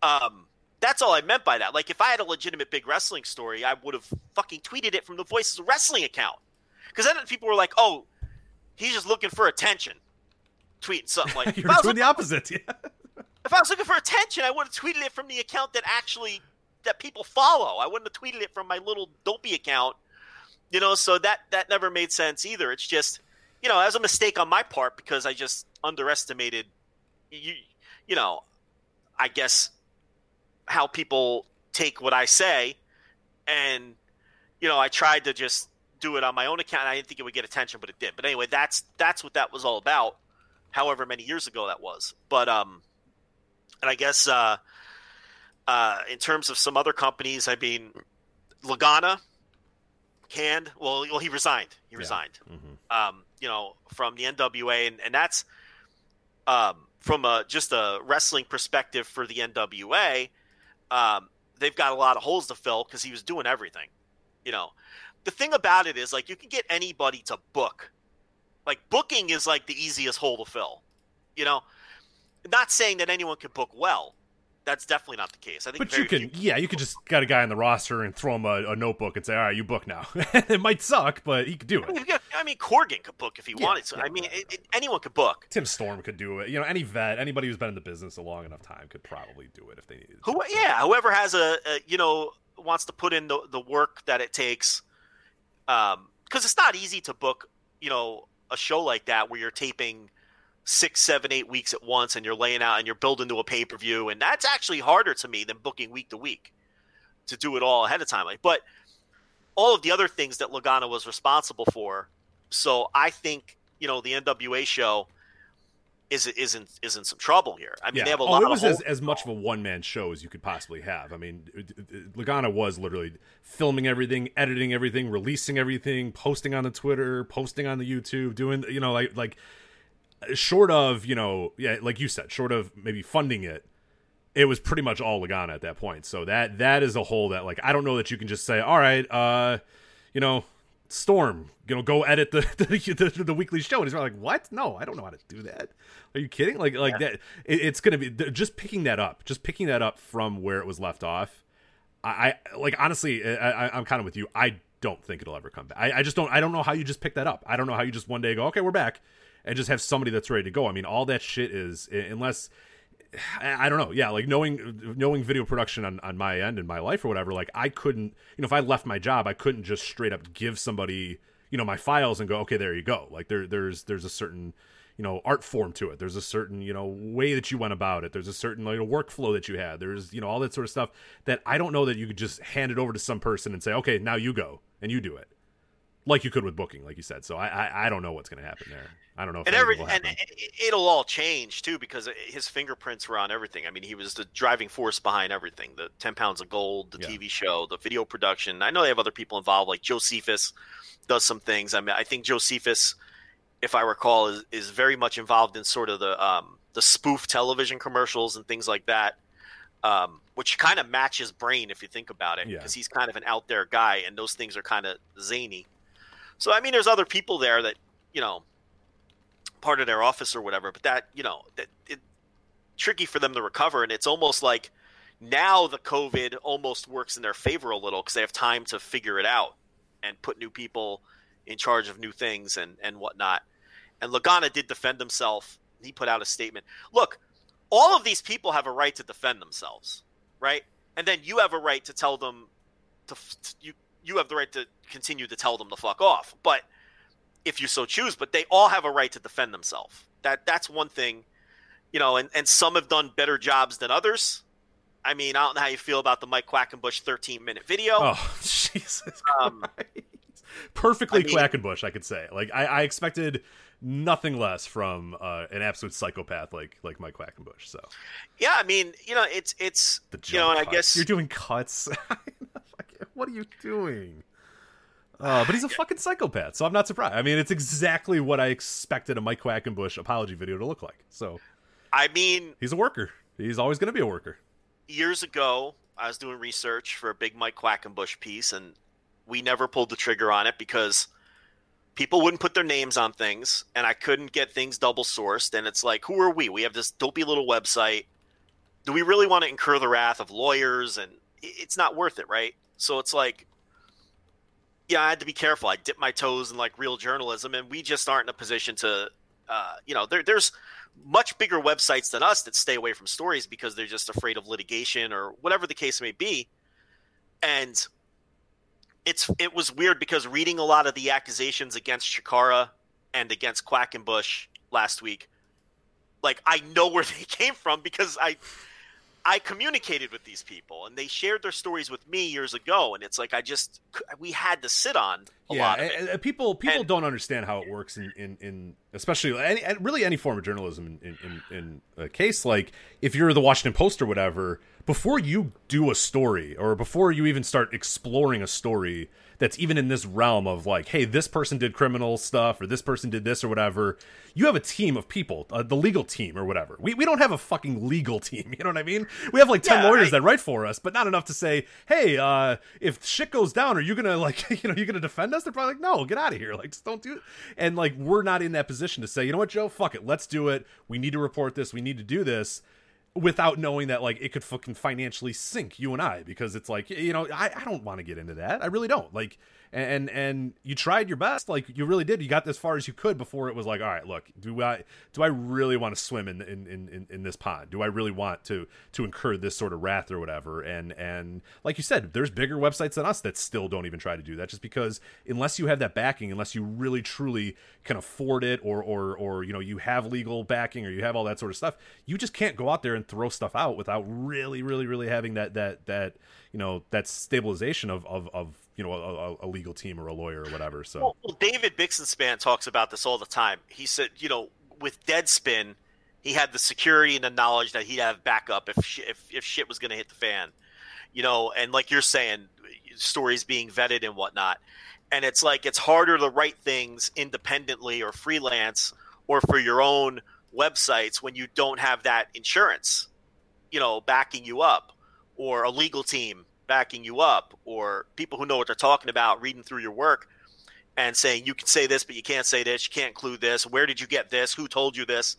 S2: um, that's all I meant by that. Like if I had a legitimate big wrestling story, I would have fucking tweeted it from the Voices of Wrestling account. Because then people were like, "Oh, he's just looking for attention." Tweeting something like,
S1: you're
S2: if I was
S1: doing the opposite. Yeah.
S2: if I was looking for attention, I would have tweeted it from the account that actually that people follow. I wouldn't have tweeted it from my little dopey account. You know, so that that never made sense either. It's just, you know, as a mistake on my part because I just underestimated you you know, I guess how people take what I say and you know, I tried to just do it on my own account. I didn't think it would get attention, but it did. But anyway, that's that's what that was all about. However many years ago that was. But um and I guess uh, uh, in terms of some other companies, I mean, Lagana canned. Well, well, he resigned. He resigned. Um, you know, from the NWA, and, and that's um, from a just a wrestling perspective for the NWA. Um, they've got a lot of holes to fill because he was doing everything. You know, the thing about it is like you can get anybody to book. Like booking is like the easiest hole to fill. You know, not saying that anyone can book well, That's definitely not the case. I think
S1: But you can, yeah, you could just got a guy on the roster and throw him a, a notebook and say, "All right, you book now." it might suck, but he could do
S2: I mean,
S1: it.
S2: I mean, Corgan could book if he
S1: Yeah,
S2: wanted to.
S1: yeah,
S2: I mean,
S1: right,
S2: it, it, anyone could book.
S1: Tim Storm could do it. You know, any vet, anybody who's been in the business a long enough time could probably do it if they needed. to.
S2: Who, yeah, whoever has a, a you know wants to put in the, the work that it takes, um, because it's not easy to book you know a show like that where you're taping six, seven, eight weeks at once and you're laying out and you're building to a pay per view, and that's actually harder to me than booking week to week to do it all ahead of time. But all of the other things that Lagana was responsible for. So I think you know the NWA show is is in is in some trouble here. I mean,
S1: yeah.
S2: they have a
S1: oh,
S2: lot
S1: it was as, as much of a one man show as you could possibly have. I mean, Lagana was literally filming everything, editing everything, releasing everything, posting on the Twitter, posting on the YouTube, doing you know like like short of you know yeah like you said, short of maybe funding it. It was pretty much all Lagana at that point. So that that is a hole that like I don't know that you can just say, all right, uh, you know, Storm, you know, go edit the the, the, the weekly show. And he's like, what? No, I don't know how to do that. Are you kidding? Like like that. It, it's gonna be just picking that up, just picking that up from where it was left off. I, I like honestly, I, I, I'm kind of with you. I don't think it'll ever come back. I, I just don't. I don't know how you just pick that up. I don't know how you just one day go, okay, we're back, and just have somebody that's ready to go. I mean, all that shit is unless I don't know. Yeah, like knowing knowing video production on, on my end in my life or whatever, like I couldn't, you know, if I left my job, I couldn't just straight up give somebody, you know, my files and go, okay, there you go. Like there there's there's a certain, you know, art form to it. There's a certain, you know, way that you went about it. There's a certain like a workflow that you had. There's, you know, all that sort of stuff that I don't know that you could just hand it over to some person and say, okay, now you go and you do it. Like you could with booking, like you said. So I I, I don't know what's gonna happen there. I don't know if
S2: and every and it'll all change too because his fingerprints were on everything. I mean, he was the driving force behind everything: the Ten Pounds of Gold, the
S1: Yeah.
S2: TV show, the video production. I know they have other people involved, like Josephus does some things. I mean, I think Josephus, if I recall, is is very much involved in sort of the um, the spoof television commercials and things like that. Um, which kind of matches brain if you think about it,
S1: Yeah.
S2: because he's kind of an out there guy, and those things are kind of zany. So I mean, there's other people there that you know part of their office or whatever, but that you know that it tricky for them to recover, and it's almost like now the COVID almost works in their favor a little because they have time to figure it out and put new people in charge of new things and and whatnot. And Lagana did defend himself. He put out a statement. Look, all of these people have a right to defend themselves, right? And then you have a right to tell them to, to you you have the right to continue to tell them to fuck off. But if you so choose, but they all have a right to defend themselves. That that's one thing, you know, and, and some have done better jobs than others. I mean, I don't know how you feel about the Mike Quackenbush 13 minute video.
S1: Oh Jesus
S2: Um,
S1: Perfectly
S2: I mean-
S1: Quackenbush, I could say. Like I, I expected nothing less from uh, an absolute psychopath like like Mike Quackenbush. So
S2: yeah, I mean, you know, it's it's
S1: the
S2: you know, and I guess
S1: you're doing cuts. what are you doing? Uh, but he's a fucking psychopath, so I'm not surprised. I mean, it's exactly what I expected a Mike Quackenbush apology video to look like. So
S2: I mean,
S1: he's a worker. He's always going to be a worker.
S2: years ago, I was doing research for a big Mike Quackenbush piece, and we never pulled the trigger on it because people wouldn't put their names on things, and I couldn't get things double sourced. And it's like, who are we? We have this dopey little website. Do we really want to incur the wrath of lawyers? And it's not worth it, right? So it's like, yeah, I had to be careful. I dipped my toes in like real journalism, and we just aren't in a position to, uh, you know, there, there's much bigger websites than us that stay away from stories because they're just afraid of litigation or whatever the case may be. And it's it was weird because reading a lot of the accusations against Chikara and against Quackenbush last week, like I know where they came from because I I communicated with these people and they shared their stories with me years ago, and it's like I just we had to sit on a lot of it.
S1: and uh, people people
S2: And-
S1: don't understand how it works in in, in especially any really any form of journalism in in in a case like if you're the Washington Post or whatever before you do a story or before you even start exploring a story that's even in this realm of like hey this person did criminal stuff or this person did this or whatever. You have a team of people uh, the legal team or whatever. We, we don't have a fucking legal team you know what i mean? We have like 10
S2: Yeah,
S1: lawyers
S2: I-
S1: that write for us but not enough to say hey uh if shit goes down are you gonna like you know you're gonna defend us? They're probably like no get out of here. Like just don't do it. And like we're not in that position to say you know what joe? Fuck it. Let's do it. We need to report this. We need to do this without knowing that like it could fucking financially sink you and I because it's like you know I, I don't want to get into that. I really don't. Like and and you tried your best like you really did. You got as far as you could before it was like all right look do i do i really want to swim in in in, in this pond? Do i really want to to incur this sort of wrath or whatever? And and like you said there's bigger websites than us that still don't even try to do that just because unless you have that backing unless you really truly can afford it or or or you know you have legal backing or you have all that sort of stuff you just can't go out there and throw stuff out without really really really having that that that you know that stabilization of of, of you know a, a, legal team or a lawyer or whatever. So
S2: well, well, David Bixenspan talks about this all the time. He said, you know, with Deadspin, he had the security and the knowledge that he'd have backup if sh- if if shit was going to hit the fan, you know. And like you're saying, stories being vetted and whatnot. And it's like it's harder to write things independently or freelance or for your own websites when you don't have that insurance, you know, backing you up or a legal team backing you up or people who know what they're talking about reading through your work and saying you can say this but you can't say this. You can't include this. Where did you get this? Who told you this?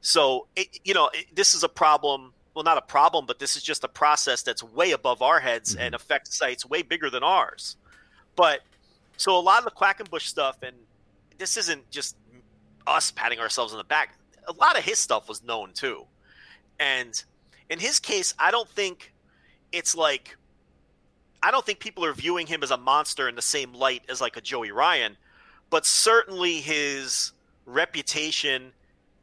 S2: So it, you know it, this is a problem well not a problem but this is just a process that's way above our heads mm-hmm. and affects sites way bigger than ours. But so a lot of the quackenbush stuff and this isn't just us patting ourselves on the back. A lot of his stuff was known too. And in his case i don't think it's like I don't think people are viewing him as a monster in the same light as like a Joey Ryan, but certainly his reputation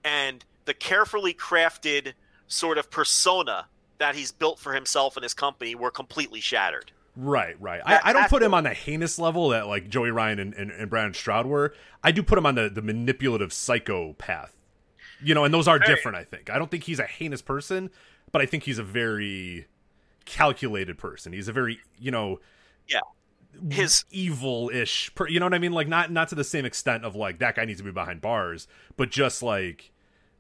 S2: and the carefully crafted sort of persona that he's built for himself and his company were completely shattered.
S1: Right, right. I, I, don't put him on the heinous level that like Joey Ryan and, and, and Brandon Stroud were. I do put him on the, the manipulative psychopath. You know, and those are different, I think. I don't think he's a heinous person, but I think he's a very calculated person. He's a very, you know,
S2: yeah, his
S1: evil-ish, per, you know what I mean? Like not not to the same extent of like that guy needs to be behind bars, but just like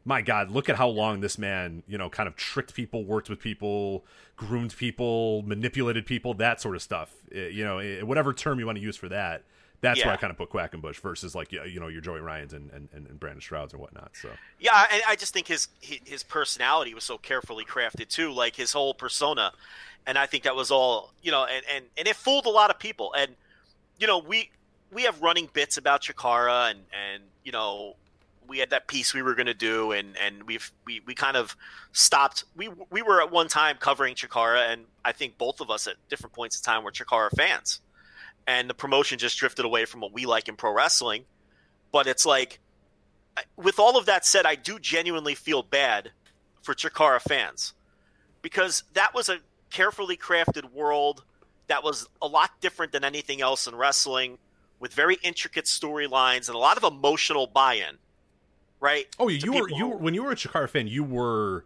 S1: my god, look at how long this man, you know, kind of tricked people, worked with people, groomed people, manipulated people, that sort of stuff. Eh, you know, eh, whatever term you want to use for that. That's yeah. where I kind of put Quackenbush versus like you know your Joey Ryan's and, and, and Brandon Strouds or whatnot. So
S2: yeah, and I just think his his personality was so carefully crafted too, like his whole persona, and I think that was all you know, and and and it fooled a lot of people. And you know, we we have running bits about Chikara, and and you know, we had that piece we were going to do, and and we've we we kind of stopped. We we were at one time covering Chikara, and I think both of us at different points in time were Chikara fans and the promotion just drifted away from what we like in pro wrestling. But it's like, with all of that said, I do genuinely feel bad for Chikara fans because that was a carefully crafted world that was a lot different than anything else in wrestling with very intricate storylines and a lot of emotional buy-in right
S1: oh you were you were, when you were a chikara fan you were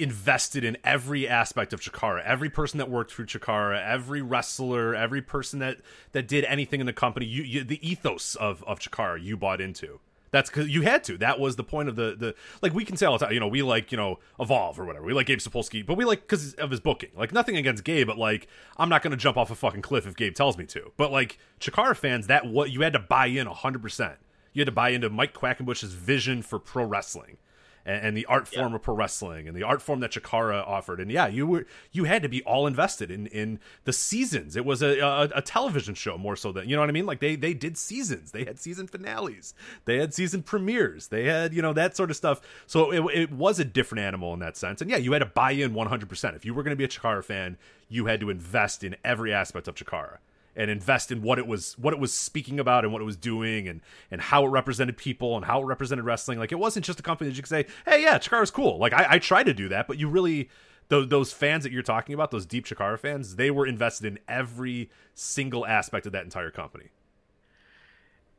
S1: invested in every aspect of Chikara. Every person that worked for Chikara, every wrestler, every person that that did anything in the company, you, you the ethos of of Chikara you bought into. That's because you had to. That was the point of the the like we can say all the time. You know, we like you know evolve or whatever. We like Gabe Sapolsky, but we like because of his booking. Like nothing against Gabe, but like I'm not going to jump off a fucking cliff if Gabe tells me to. But like Chikara fans, that what you had to buy in 100. percent You had to buy into Mike Quackenbush's vision for pro wrestling and, and the art form yeah. of pro wrestling and the art form that Chikara offered. And yeah, you were you had to be all invested in in the seasons. It was a, a, a television show more so than you know what I mean. Like they they did seasons. They had season finales. They had season premieres. They had you know that sort of stuff. So it, it was a different animal in that sense. And yeah, you had to buy in 100. percent If you were going to be a Chikara fan, you had to invest in every aspect of Chikara and invest in what it was what it was speaking about and what it was doing and and how it represented people and how it represented wrestling. Like it wasn't just a company that you could say, "Hey, yeah, Chikara's cool." Like I, I tried to do that, but you really those, those fans that you're talking about, those deep Chikara fans, they were invested in every single aspect of that entire company.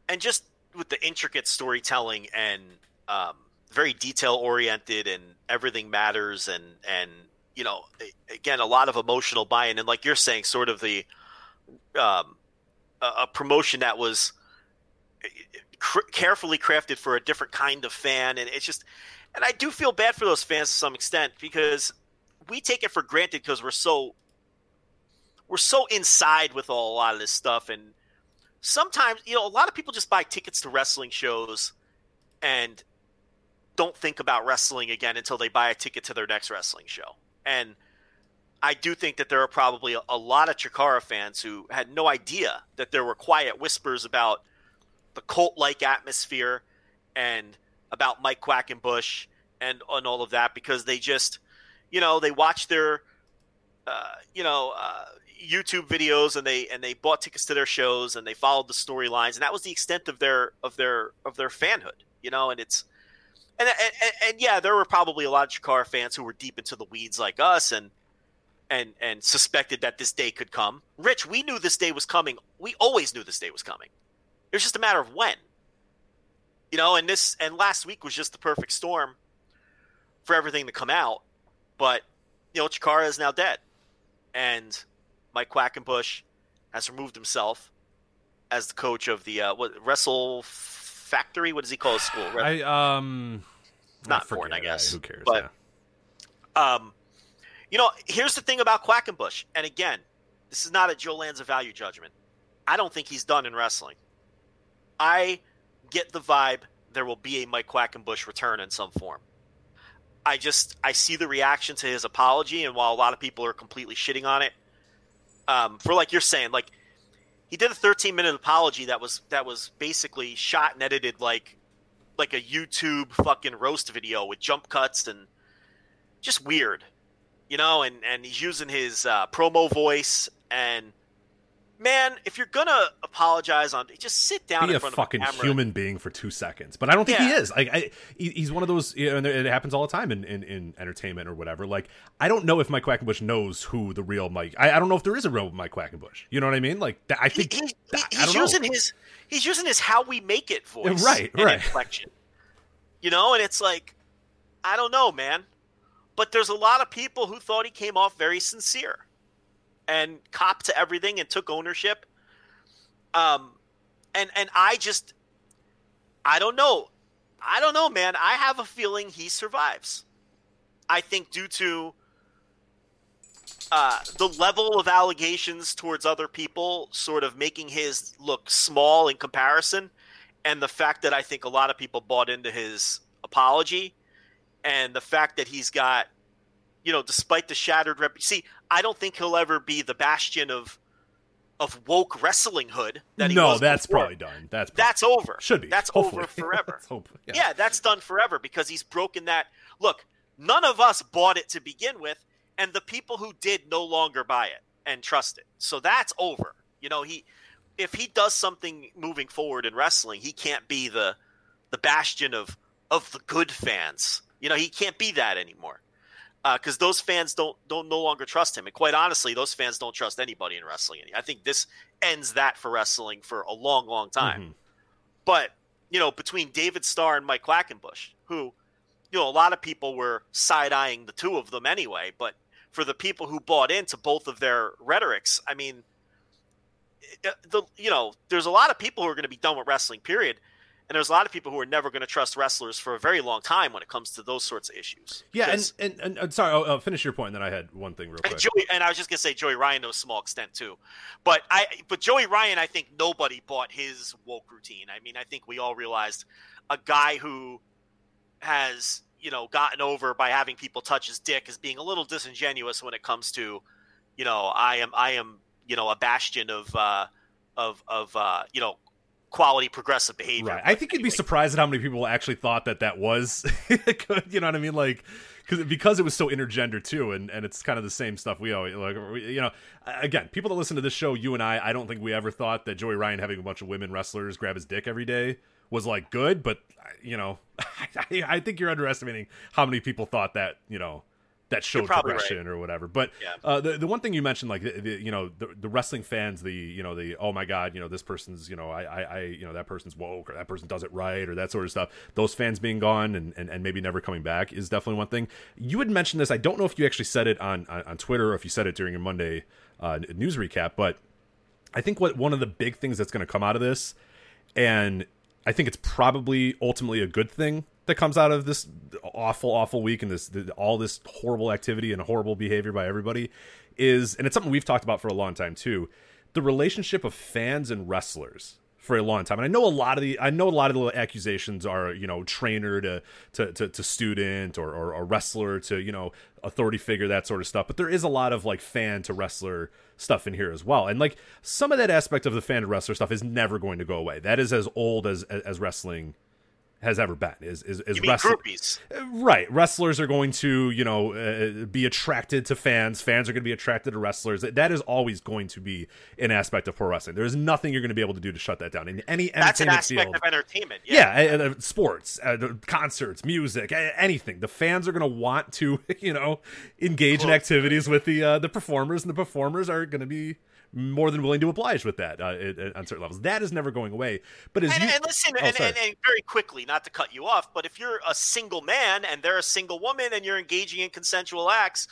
S2: And just with the intricate storytelling and um, very detail oriented and everything matters and and you know again a lot of emotional buy-in and like you're saying sort of the um, a, promotion that was cr- carefully crafted for a different kind of fan, and it's just, and I do feel bad for those fans to some extent because we take it for granted because we're so we're so inside with all, a lot of this stuff, and sometimes you know a lot of people just buy tickets to wrestling shows and don't think about wrestling again until they buy a ticket to their next wrestling show. And I do think that there are probably a, a lot of Chikara fans who had no idea that there were quiet whispers about the cult like atmosphere and about Mike Quackenbush and, and all of that because they just, you know, they watched their, uh, you know, uh, YouTube videos and they and they bought tickets to their shows and they followed the storylines and that was the extent of their of their of their fanhood, you know, and it's and and, and yeah, there were probably a lot of Chikara fans who were deep into the weeds like us and and and suspected that this day could come. Rich, we knew this day was coming. We always knew this day was coming. It was just a matter of when. You know, and this and last week was just the perfect storm for everything to come out. But you know, Chikara is now dead, and Mike Quackenbush has removed himself as the coach of the uh, what Wrestle Factory. What does he call his school?
S1: I um,
S2: not
S1: I forget.
S2: Born, I guess.
S1: who cares?
S2: But
S1: yeah.
S2: um, you know, here's the thing about Quackenbush, and again, this is not a Joe Lanza value judgment. I don't think he's done in wrestling. I get the vibe there will be a Mike Quackenbush return in some form. I just I see the reaction to his apology, and while a lot of people are completely shitting on it, um, for like you're saying, like he did a 13 minute apology that was that was basically shot and edited like like a YouTube fucking roast video with jump cuts and just weird, you know. And and he's using his uh, promo voice and man, if you're gonna apologize on, just sit down
S1: be
S2: in
S1: a
S2: front
S1: fucking
S2: of a camera.
S1: human being for two seconds. But I don't think he is. Like, I, he's one of those, you know, and it happens all the time in, in, in entertainment or whatever. Like, I don't know if Mike Quackenbush knows who the real Mike. I, I don't know if there is a real Mike Quackenbush. You know what I mean? Like, I think
S2: he, he- he's
S1: don't know.
S2: using his he's using his how we make it voice,
S1: Right, right.
S2: inflection. You know, and it's like, I don't know, man. But there's a lot of people who thought he came off very sincere and copped to everything and took ownership. Um, and and I just, I don't know, I don't know, man. I have a feeling he survives. I think due to uh, the level of allegations towards other people sort of making his look small in comparison, and the fact that I think a lot of people bought into his apology, and the fact that he's got, you know, despite the shattered rep. See, I don't think he'll ever be the bastion of of woke wrestling hood that he
S1: no, that's
S2: before.
S1: probably done. That's probably,
S2: That's over.
S1: should be.
S2: That's
S1: Hopefully.
S2: over forever.
S1: Hope. Yeah.
S2: Yeah, that's done forever because he's broken that. Look, none of us bought it to begin with, and the people who did no longer buy it and trust it. So that's over. You know, he if he does something moving forward in wrestling, he can't be the the bastion of of the good fans. You know, he can't be that anymore uh, because those fans don't don't no longer trust him. And quite honestly, those fans don't trust anybody in wrestling. I think this ends that for wrestling for a long, long time.
S1: Mhm.
S2: But you know, between David Starr and Mike Quackenbush, who you know a lot of people were side eyeing the two of them anyway, but for the people who bought into both of their rhetorics, I mean, eh, eh, the you know, there's a lot of people who are going to be done with wrestling. Period. And there's a lot of people who are never going to trust wrestlers for a very long time when it comes to those sorts of issues.
S1: Yeah, and, and, and, and sorry, I'll, I'll finish your point, and then I had one thing real quick.
S2: and Joey, and I was just gonna say Joey Ryan to a small extent too, but I, but Joey Ryan, I think nobody bought his woke routine. I mean, I think we all realized a guy who has you know gotten over by having people touch his dick as being a little disingenuous when it comes to, you know, I am I am you know a bastion of uh, of of uh, you know quality progressive behavior.
S1: Right. I think you'd be surprised at how many people actually thought that that was good. You know what I mean? Like, cause, because it was so intergender too, and, and it's kind of the same stuff we always like. we- You know, again, people that listen to this show, you and I, I don't think we ever thought that Joey Ryan having a bunch of women wrestlers grab his dick every day was like good. But you know, I, I think you're underestimating how many people thought that. You know. That showed progression or whatever, but
S2: Yeah.
S1: uh, the the one thing you mentioned, like the, the you know the, the wrestling fans, the you know the oh my god, you know this person's you know I, I I you know that person's woke or that person does it right or that sort of stuff. Those fans being gone and, and, and maybe never coming back is definitely one thing. You had mentioned this. I don't know if you actually said it on on, on Twitter or if you said it during your Monday uh, news recap, but I think what one of the big things that's going to come out of this, and I think it's probably ultimately a good thing that comes out of this awful, awful week and this all this horrible activity and horrible behavior by everybody is, and it's something we've talked about for a long time too, the relationship of fans and wrestlers. for a long time. And I know a lot of the I know a lot of the accusations are you know trainer to to to, to student or, or a wrestler to you know authority figure that sort of stuff. But there is a lot of like fan to wrestler stuff in here as well. And like some of that aspect of the fan to wrestler stuff is never going to go away. That is as old as as wrestling has ever been. Is is, is wrestling?
S2: groupies?
S1: Right. Wrestlers are going to, you know, uh, be attracted to fans. Fans are going to be attracted to wrestlers. That, that is always going to be an aspect of pro wrestling. There's nothing you're going to be able to do to shut that down in any
S2: That's an
S1: entertainment
S2: aspect
S1: field.
S2: of entertainment. Yeah.
S1: yeah, uh, uh, sports, uh, concerts, music, uh, anything. The fans are going to want to, you know, engage in activities with the uh, the performers, and the performers are going to be more than willing to oblige with that uh, it- it- on certain levels. That is never going away. But as
S2: And,
S1: you,
S2: and listen,
S1: Oh,
S2: and, and, and very quickly, not to cut you off, but if you're a single man and they're a single woman and you're engaging in consensual acts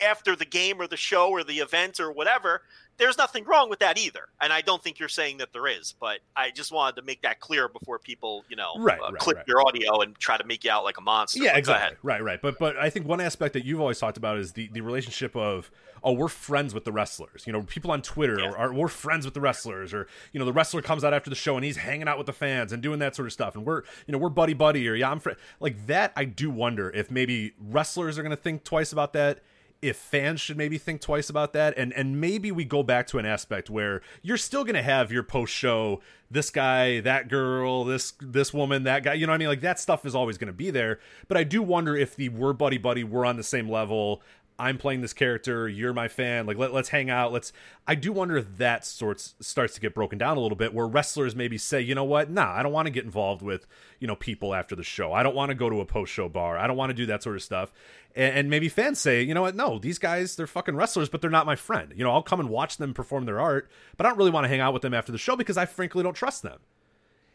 S2: after the game or the show or the event or whatever, there's nothing wrong with that either. And I don't think you're saying that there is, but I just wanted to make that clear before people, you know,
S1: Right,
S2: uh,
S1: right,
S2: clip
S1: right.
S2: your audio and try to make you out like a monster.
S1: Yeah,
S2: But
S1: exactly. Right, right. But but I think one aspect that you've always talked about is the the relationship of oh we're friends with the wrestlers. You know, people on Twitter
S2: Yeah.
S1: are, we're friends with the wrestlers, or you know the wrestler comes out after the show and he's hanging out with the fans and doing that sort of stuff, and we're you know we're buddy buddy or yeah I'm fr-. like that. I do wonder if maybe wrestlers are going to think twice about that. If fans should maybe think twice about that, and and maybe we go back to an aspect where you're still going to have your post show, this guy, that girl, this this woman, that guy. You know what I mean? Like that stuff is always going to be there. But I do wonder if the we're buddy buddy, we're on the same level. I'm playing this character. You're my fan. Like let, let's hang out. Let's. I do wonder if that sorts starts to get broken down a little bit, where wrestlers maybe say, you know what? Nah, I don't want to get involved with you know people after the show. I don't want to go to a post show bar. I don't want to do that sort of stuff. And, and maybe fans say, you know what? No, these guys they're fucking wrestlers, but they're not my friend. You know, I'll come and watch them perform their art, but I don't really want to hang out with them after the show because I frankly don't trust them.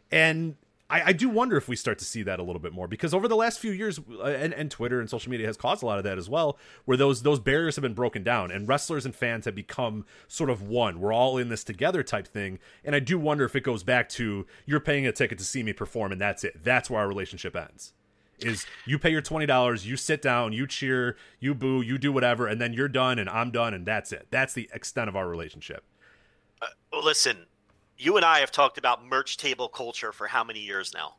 S1: And I, I do wonder if we start to see that a little bit more because over the last few years, uh, and, and Twitter and social media has caused a lot of that as well, where those those barriers have been broken down and wrestlers and fans have become sort of one. We're all in this together type thing. And I do wonder if it goes back to you're paying a ticket to see me perform and that's it. That's where our relationship ends. Is you pay your twenty dollars, you sit down, you cheer, you boo, you do whatever, and then you're done and I'm done and that's it. That's the extent of our relationship.
S2: Well, listen, you and I have talked about merch table culture for how many years now?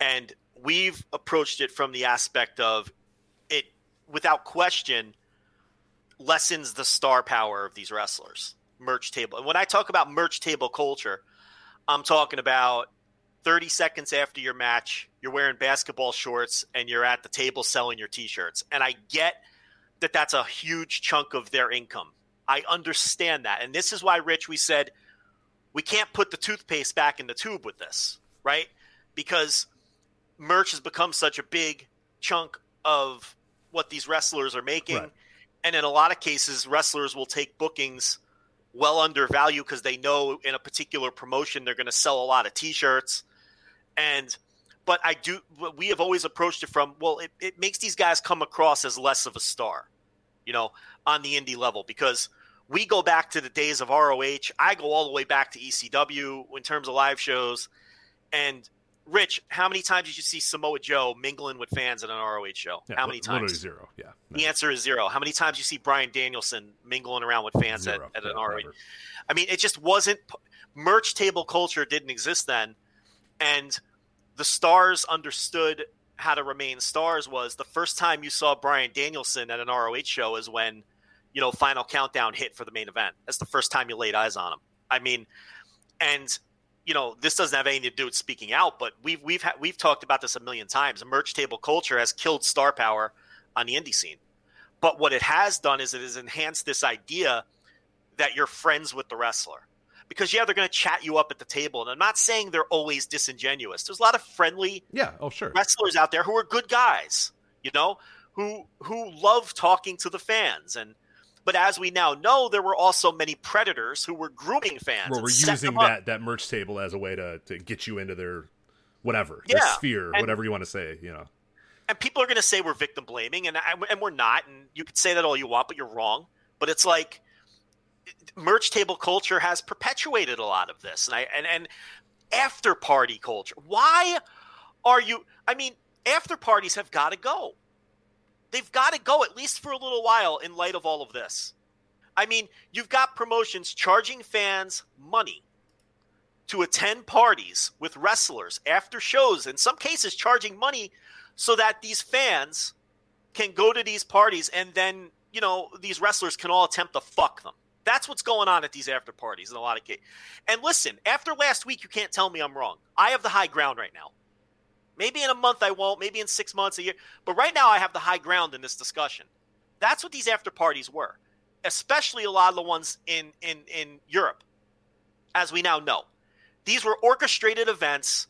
S2: And we've approached it from the aspect of it, without question, lessens the star power of these wrestlers. Merch table. And when I talk about merch table culture, I'm talking about 30 seconds after your match, you're wearing basketball shorts and you're at the table selling your t shirts. And I get that that's a huge chunk of their income. I understand that. And this is why, Rich, we said we can't put the toothpaste back in the tube with this, right? Because merch has become such a big chunk of what these wrestlers are making.
S1: Right.
S2: And in a lot of cases, wrestlers will take bookings well under value because they know in a particular promotion they're going to sell a lot of t-shirts and but i do we have always approached it from well it, it makes these guys come across as less of a star you know on the indie level because we go back to the days of roh i go all the way back to ecw in terms of live shows and rich how many times did you see samoa joe mingling with fans at an roh show
S1: Yeah,
S2: how many times
S1: zero. Yeah.
S2: the answer is zero. How many times you see Bryan Danielson mingling around with fans at,
S1: Zero.
S2: at an
S1: Yeah,
S2: ROH?
S1: never.
S2: I mean, it just wasn't merch table culture didn't exist then, and the stars understood how to remain stars. Was the first time you saw Bryan Danielson at an ROH show is when you know Final Countdown hit for the main event. That's the first time you laid eyes on him. I mean, and you know this doesn't have anything to do with speaking out, but we've we've ha- we've talked about this a million times. Merch table culture has killed star power on the indie scene. But what it has done is it has enhanced this idea that you're friends with the wrestler. Because yeah, they're going to chat you up at the table, and I'm not saying they're always disingenuous. There's a lot of friendly
S1: Yeah. Oh, sure.
S2: wrestlers out there who are good guys, you know, who who love talking to the fans. And but as we now know, there were also many predators who were grooming fans. Well,
S1: we're using that that merch table as a way to to get you into their whatever their
S2: Yeah,
S1: sphere,
S2: and-
S1: whatever you want to say. You know.
S2: and people are going to say we're victim blaming, and I, and we're not. And you can say that all you want, but you're wrong. But it's like merch table culture has perpetuated a lot of this, and I and and after party culture. Why are you? I mean, after parties have got to go. They've got to go at least for a little while in light of all of this. I mean, you've got promotions charging fans money to attend parties with wrestlers after shows, in some cases charging money so that these fans can go to these parties and then, you know, these wrestlers can all attempt to fuck them. That's what's going on at these after parties in a lot of cases. And listen, after last week, you can't tell me I'm wrong. I have the high ground right now. Maybe in a month I won't, maybe in six months, a year. But right now I have the high ground in this discussion. That's what these after parties were, especially a lot of the ones in, in, in Europe, as we now know. These were orchestrated events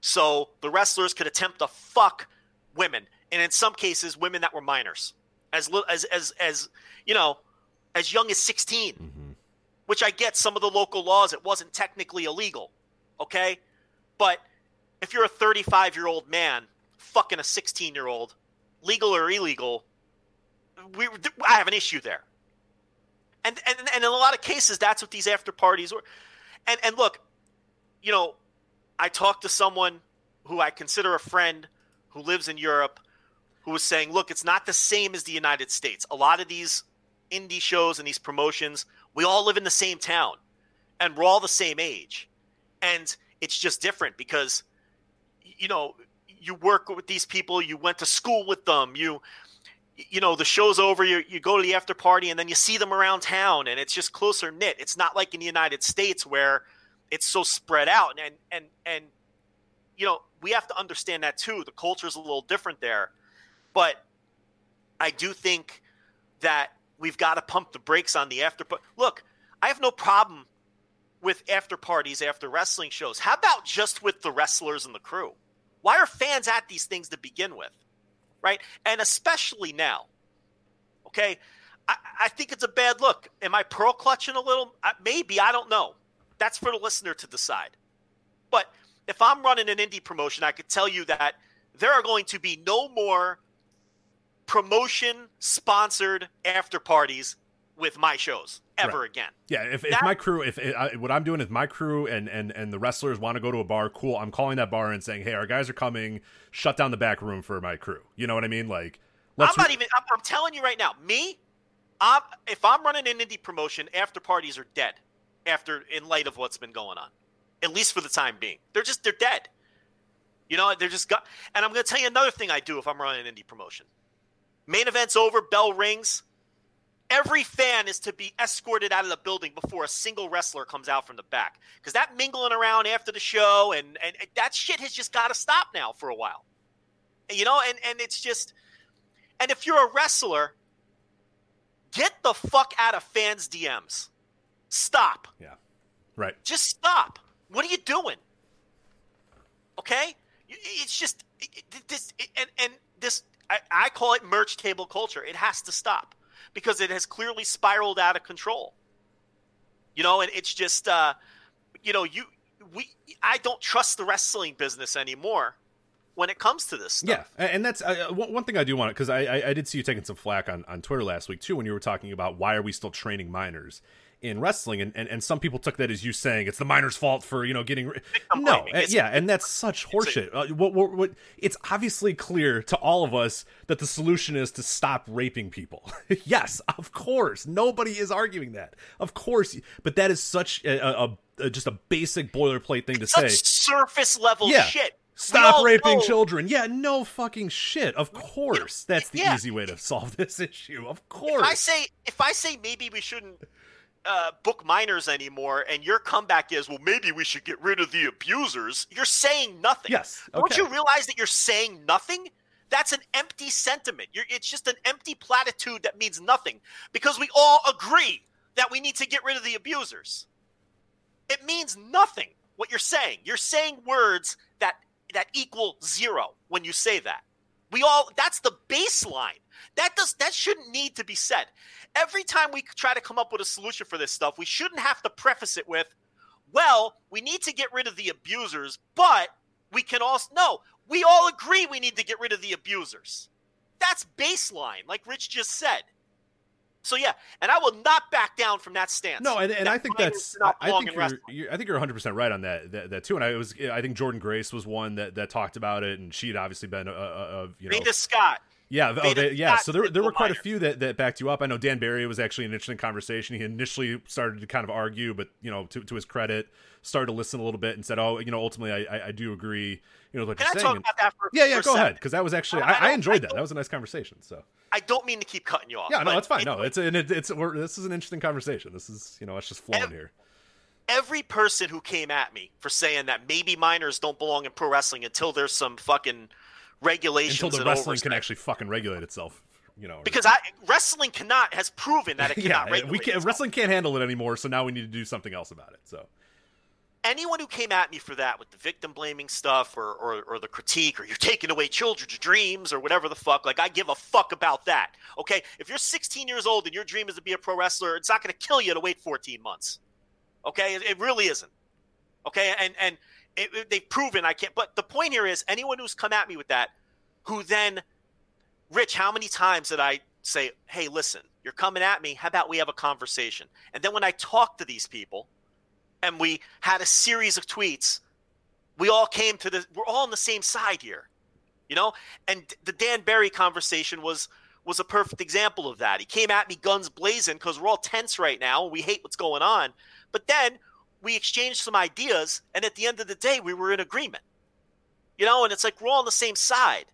S2: so the wrestlers could attempt to fuck women, and in some cases, women that were minors, as little as as as you know, as young as 16 mm-hmm. Which I get some of the local laws, it wasn't technically illegal, okay, but if you're a 35 year old man fucking a 16 year old, legal or illegal, we I have an issue there. And, and and in a lot of cases, that's what these after parties were. And and look, you know, I talked to someone who I consider a friend who lives in Europe who was saying, look, it's not the same as the United States. A lot of these indie shows and these promotions, we all live in the same town and we're all the same age. And it's just different because, you know, you work with these people, you went to school with them, you, you know, the show's over, you, you go to the after party and then you see them around town and it's just closer knit. It's not like in the United States where it's so spread out and, and, and, you know, we have to understand that too. The culture's a little different there. But I do think that we've got to pump the brakes on the after. But look, I have no problem with after parties after wrestling shows. How about just with the wrestlers and the crew? Why are fans at these things to begin with? Right? And especially now. Okay. I, I think it's a bad look. Am I pearl clutching a little? Maybe. I don't know. That's for the listener to decide. But if I'm running an indie promotion, I could tell you that there are going to be no more promotion sponsored after parties with my shows ever
S1: Right.
S2: again.
S1: Yeah, if, if my crew, if if I, what I'm doing is my crew and and and the wrestlers want to go to a bar, cool. I'm calling that bar and saying, hey, our guys are coming. Shut down the back room for my crew. You know what I mean? Like, let's
S2: I'm not even. I'm, I'm telling you right now, me, I'm, if I'm running an indie promotion, after parties are dead. After, in light of what's been going on, at least for the time being, they're just they're dead. You know, they're just got. And I'm going to tell you another thing I do if I'm running an indie promotion. Main event's over, bell rings. Every fan is to be escorted out of the building before a single wrestler comes out from the back. Because that mingling around after the show and, and, and that shit has just got to stop now for a while. You know, and, and it's just. And if you're a wrestler, get the fuck out of fans' DMs. Stop.
S1: yeah, right.
S2: Just stop. What are you doing? Okay? It's just this and and this I, I call it merch table culture. It has to stop because it has clearly spiraled out of control. You know, and it's just uh you know, you we I don't trust the wrestling business anymore when it comes to this stuff.
S1: Yeah, and that's uh, one one thing I do want to because I, I I did see you taking some flack on on Twitter last week too when you were talking about why are we still training minors in wrestling and, and, and some people took that as you saying it's the minors' fault for you know getting no uh,
S2: It's-
S1: yeah and that's such horseshit. Uh, what, what, what, it's obviously clear to all of us that the solution is to stop raping people. yes, of course, nobody is arguing that. Of course, but that is such a, a, a just a basic boilerplate thing to say.
S2: Surface level
S1: Yeah.
S2: shit.
S1: Stop raping
S2: know-
S1: children. Yeah, no fucking shit. Of course. That's the
S2: yeah.
S1: easy way to solve this issue. Of
S2: If
S1: course.
S2: I say if I say maybe we shouldn't uh, book minors anymore, and your comeback is, well, maybe we should get rid of the abusers. You're saying nothing.
S1: Yes,
S2: Don't you realize that you're saying nothing? That's an empty sentiment. You're, it's just an empty platitude that means nothing because we all agree that we need to get rid of the abusers. It means nothing what you're saying. You're saying words that that equal zero when you say that. We all that's the baseline. That does that shouldn't need to be said. Every time we try to come up with a solution for this stuff, we shouldn't have to preface it with, well, we need to get rid of the abusers, but we can also no, we all agree we need to get rid of the abusers. That's baseline, like Rich just said. So yeah, and I will not back down from that stance.
S1: no, and, and
S2: That
S1: I think that's I think you're, you're I think you're 100 percent right on that, that that too. And I was I think Jordan Grace was one that that talked about it, and she'd obviously been a, a, a you know
S2: Veda Scott.
S1: Yeah, oh,
S2: They
S1: yeah. So there, there were quite a few that, that backed you up. I know Dan Barry was actually an interesting conversation. He initially started to kind of argue, but you know, to, to his credit, started to listen a little bit and said, "Oh, you know, ultimately, I, I, I do agree." You know, what
S2: Can
S1: you're
S2: I
S1: saying.
S2: talk about that for
S1: yeah, yeah. Go ahead, because that was actually
S2: I- I
S1: I, I enjoyed that. That was a nice conversation. So
S2: I don't mean to keep cutting you off.
S1: yeah, no, it's fine. No, it's it's we're, this is an interesting conversation. This is you know, it's just flowing here.
S2: every person who came at me for saying that maybe minors don't belong in pro wrestling until there's some fucking regulations
S1: Until the wrestling
S2: oversight.
S1: can actually fucking regulate itself. You know,
S2: because I wrestling cannot has proven that it
S1: yeah,
S2: cannot regulate.
S1: we
S2: itself.
S1: Wrestling can't handle it anymore. So now we need to do something else about it. So
S2: anyone who came at me for that with the victim blaming stuff or, or, or the critique or you're taking away children's dreams or whatever the fuck, like I give a fuck about that. Okay? If you're 16 years old and your dream is to be a pro wrestler, it's not going to kill you to wait 14 months. Okay? It, it really isn't. Okay? And, and it, it- they've proven I can't. But the point here is anyone who's come at me with that, who then, Rich, how many times did I say, hey, listen, you're coming at me. How about we have a conversation? And then when I talk to these people, and we had a series of tweets. We all came to the we're all on the same side here. You know? And the Dan Barry conversation was was a perfect example of that. He came at me guns blazing because we're all tense right now. And we hate what's going on. But then we exchanged some ideas, and at the end of the day, we were in agreement. You know, and it's like we're all on the same side.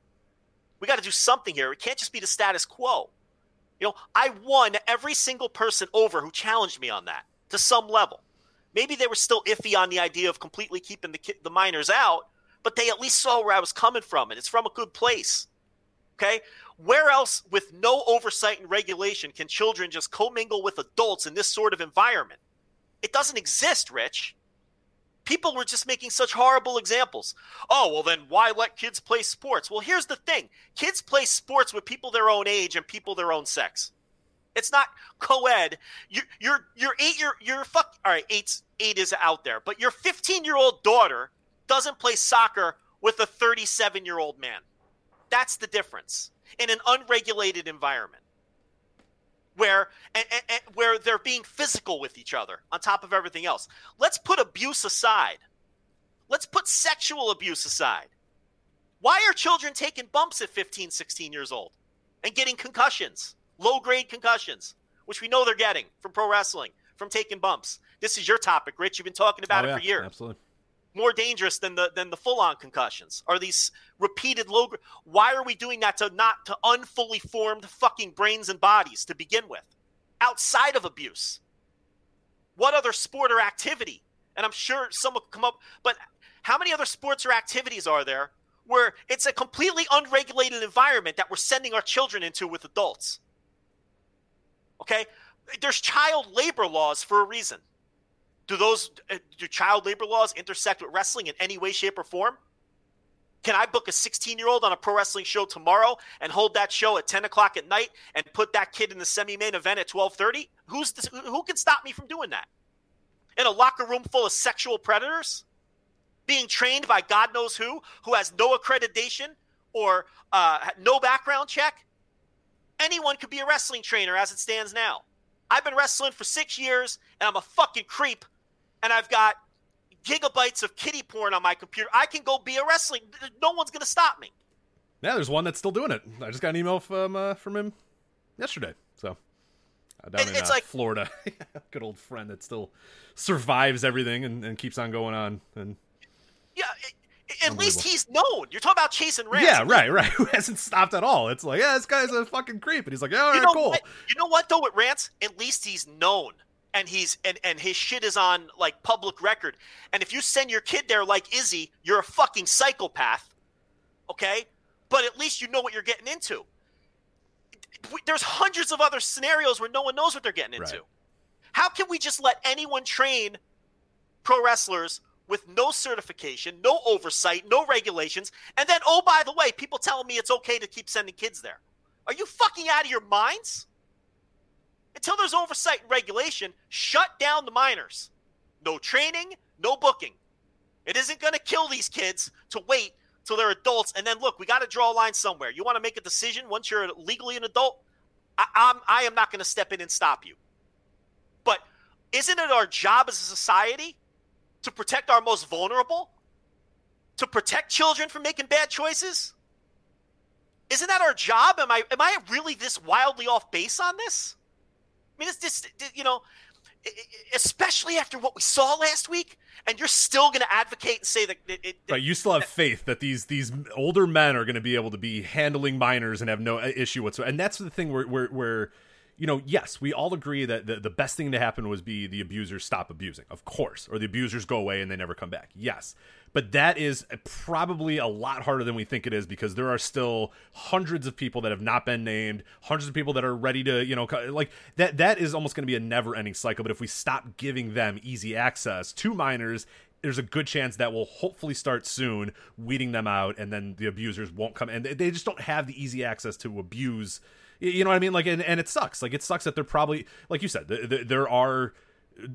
S2: We got to do something here. It can't just be the status quo. You know, I won every single person over who challenged me on that to some level. Maybe they were still iffy on the idea of completely keeping the the minors out, but they at least saw where I was coming from, and it's from a good place. Okay, where else, with no oversight and regulation, can children just commingle with adults in this sort of environment? It doesn't exist, Rich. People were just making such horrible examples. Oh, well, then why let kids play sports? Well, here's the thing kids play sports with people their own age and people their own sex. It's not co-ed. You, you're you're eight. You're you're fuck. All right, eight eight is out there, but your 15 year old daughter doesn't play soccer with a 37 year old man. That's the difference in an unregulated environment where and, and- and where they're being physical with each other on top of everything else. Let's put abuse aside. Let's put sexual abuse aside. Why are children taking bumps at 15, 16 years old and getting concussions, low grade concussions, which we know they're getting from pro wrestling, from taking bumps? This is your topic, Rich. You've been talking about
S1: Oh,
S2: it
S1: yeah,
S2: for years
S1: Absolutely.
S2: More dangerous than the than the full on concussions? Are these repeated low why are we doing that to not to unfully formed fucking brains and bodies to begin with? Outside of abuse. What other sport or activity? And i'm sure someone could come up but how many other sports or activities are there where it's a completely unregulated environment that we're sending our children into with adults? Okay? There's child labor laws for a reason do those uh, do child labor laws intersect with wrestling in any way, shape, or form? Can I book a 16 year old on a pro wrestling show tomorrow and hold that show at 10 o'clock at night and put that kid in the semi main event at 12:30? Who's this, who can stop me from doing that? In a locker room full of sexual predators, being trained by God knows who, who has no accreditation or uh, no background check. Anyone could be a wrestling trainer as it stands now. I've been wrestling for six years and I'm a fucking creep and I've got gigabytes of kitty porn on my computer. I can go be a wrestling. No one's going to stop me.
S1: Yeah, there's one that's still doing it. I just got an email from uh, from him yesterday. So uh, down
S2: It-
S1: in
S2: it's
S1: uh,
S2: like-
S1: Florida, good old friend that still survives everything and, and keeps on going on. And
S2: Yeah, it, at least he's known. You're talking about chasing Rams.
S1: yeah, right, right. Who hasn't stopped at all? It's like, yeah, this guy's a fucking creep, and he's like, yeah, all right,
S2: You know
S1: cool.
S2: what? You know what though? With Rance, at least he's known, and he's and and his shit is on like public record. And if you send your kid there like Izzy, you're a fucking psychopath. Okay, but at least you know what you're getting into. There's hundreds of other scenarios where no one knows what they're getting into.
S1: Right.
S2: How can we just let anyone train pro wrestlers with no certification, no oversight, no regulations, and then oh by the way, people telling me it's okay to keep sending kids there? Are you fucking out of your minds? Until there's oversight and regulation, shut down the minors. No training, no booking. It isn't going to kill these kids to wait till they're adults and then look. We got to draw a line somewhere. You want to make a decision once you're legally an adult. I, I'm I am not going to step in and stop you. But isn't it our job as a society to protect our most vulnerable? To protect children from making bad choices? isn't that our job? Am I am I really this wildly off base on this? I mean, it's just you know, especially after what we saw last week, and you're still going to advocate and say that it, it,
S1: right. You still have faith that these these older men are going to be able to be handling minors and have no uh, issue whatsoever. And that's the thing where where, where you know, yes, we all agree that the, the best thing to happen was be the abusers stop abusing, of course, or the abusers go away and they never come back. Yes. But that is probably a lot harder than we think it is because there are still hundreds of people that have not been named, hundreds of people that are ready to, you know, like that that is almost going to be a never-ending cycle, but if we stop giving them easy access to minors, there's a good chance that will hopefully start soon, weeding them out, and then the abusers won't come, and they just don't have the easy access to abuse you know what I mean? Like, and, and it sucks. Like, it sucks that they're probably, like you said, th- th- there are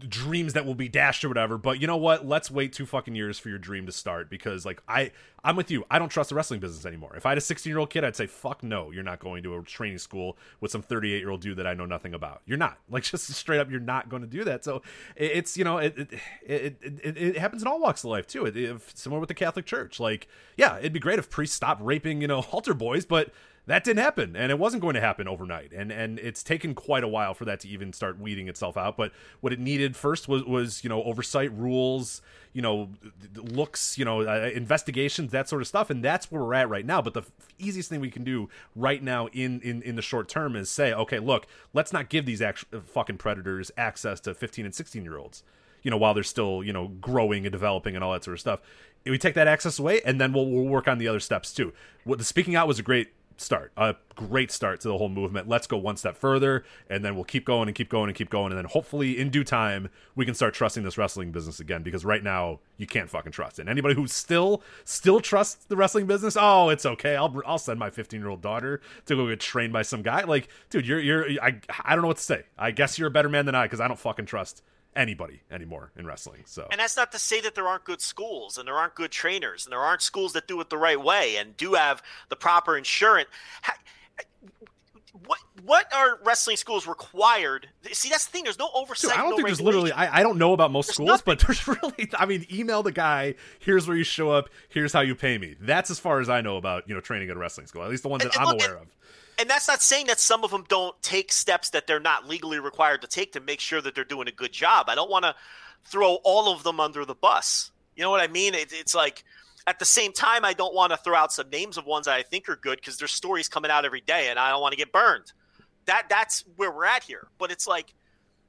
S1: dreams that will be dashed or whatever but you know what? Let's wait two fucking years for your dream to start because like i i'm with you. I don't trust the wrestling business anymore. If i had a 16 year old kid i'd say fuck no you're not going to a training school with some 38 year old dude that i know nothing about. You're not. Like just straight up you're not going to do that. So it's you know it it, it, it, it happens in all walks of life too. It, similar with the catholic church. Like yeah it'd be great if priests stopped raping you know altar boys but that didn't happen and it wasn't going to happen overnight. And and it's taken quite a while for that to even start weeding itself out but what it needed first was was you know oversight rules you know looks you know uh, investigations that sort of stuff and that's where we're at right now. But the easiest thing we can do right now in in in the short term is say okay look let's not give these actual fucking predators access to 15 and 16 year olds you know while they're still you know growing and developing and all that sort of stuff. We take that access away and then we'll, we'll work on the other steps too. What the speaking out was a great start, a great start to the whole movement. Let's go one step further, and then we'll keep going and keep going and keep going, and then hopefully in due time we can start trusting this wrestling business again. Because right now you can't fucking trust it. And anybody who still still trusts the wrestling business, oh, it's okay. I'll I'll send my 15 year old daughter to go get trained by some guy. Like, dude, you're you're I I don't know what to say. I guess you're a better man than I because I don't fucking trust anybody anymore in wrestling. So,
S2: and that's not to say that there aren't good schools and there aren't good trainers and there aren't schools that do it the right way and do have the proper insurance. What what are wrestling schools required? See, that's the thing. There's no oversight.
S1: Dude, I don't
S2: no
S1: think there's literally. I, I don't know about most
S2: There's
S1: schools,
S2: nothing.
S1: but there's really. I mean, email the guy. Here's where you show up. Here's how you pay me. That's as far as I know about you know training at a wrestling school. At least the ones that
S2: and
S1: I'm
S2: look,
S1: aware of.
S2: And that's not saying that some of them don't take steps that they're not legally required to take to make sure that they're doing a good job. I don't want to throw all of them under the bus. You know what I mean? It, it's like at the same time, I don't want to throw out some names of ones that I think are good because there's stories coming out every day, and I don't want to get burned. That that's where we're at here. But it's like,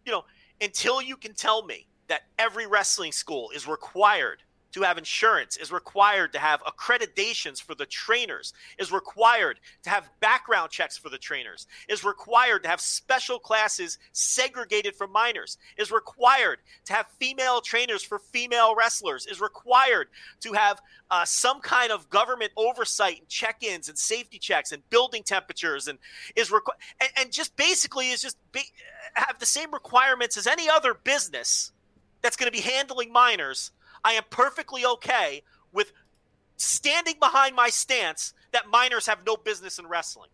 S2: you know, until you can tell me that every wrestling school is required to have insurance, is required to have accreditations for the trainers, is required to have background checks for the trainers, is required to have special classes segregated for minors, is required to have female trainers for female wrestlers, is required to have uh, some kind of government oversight and check-ins and safety checks and building temperatures and is requ- and, and just basically is just be- have the same requirements as any other business that's going to be handling minors, I am perfectly okay with standing behind my stance that minors have no business in wrestling.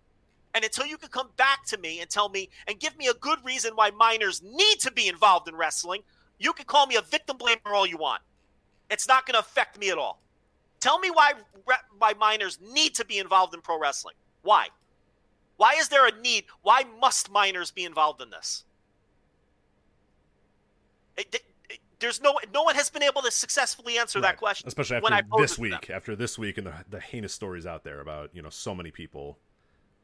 S2: And until you can come back to me and tell me and give me a good reason why minors need to be involved in wrestling, you can call me a victim blamer all you want. It's not going to affect me at all. Tell me why why minors need to be involved in pro wrestling. Why? Why is there a need? Why must minors be involved in this? It- there's no no one has been able to successfully answer that question.
S1: especially
S2: when I
S1: after
S2: posed
S1: this
S2: to
S1: week. After this week and the the heinous stories out there about you know so many people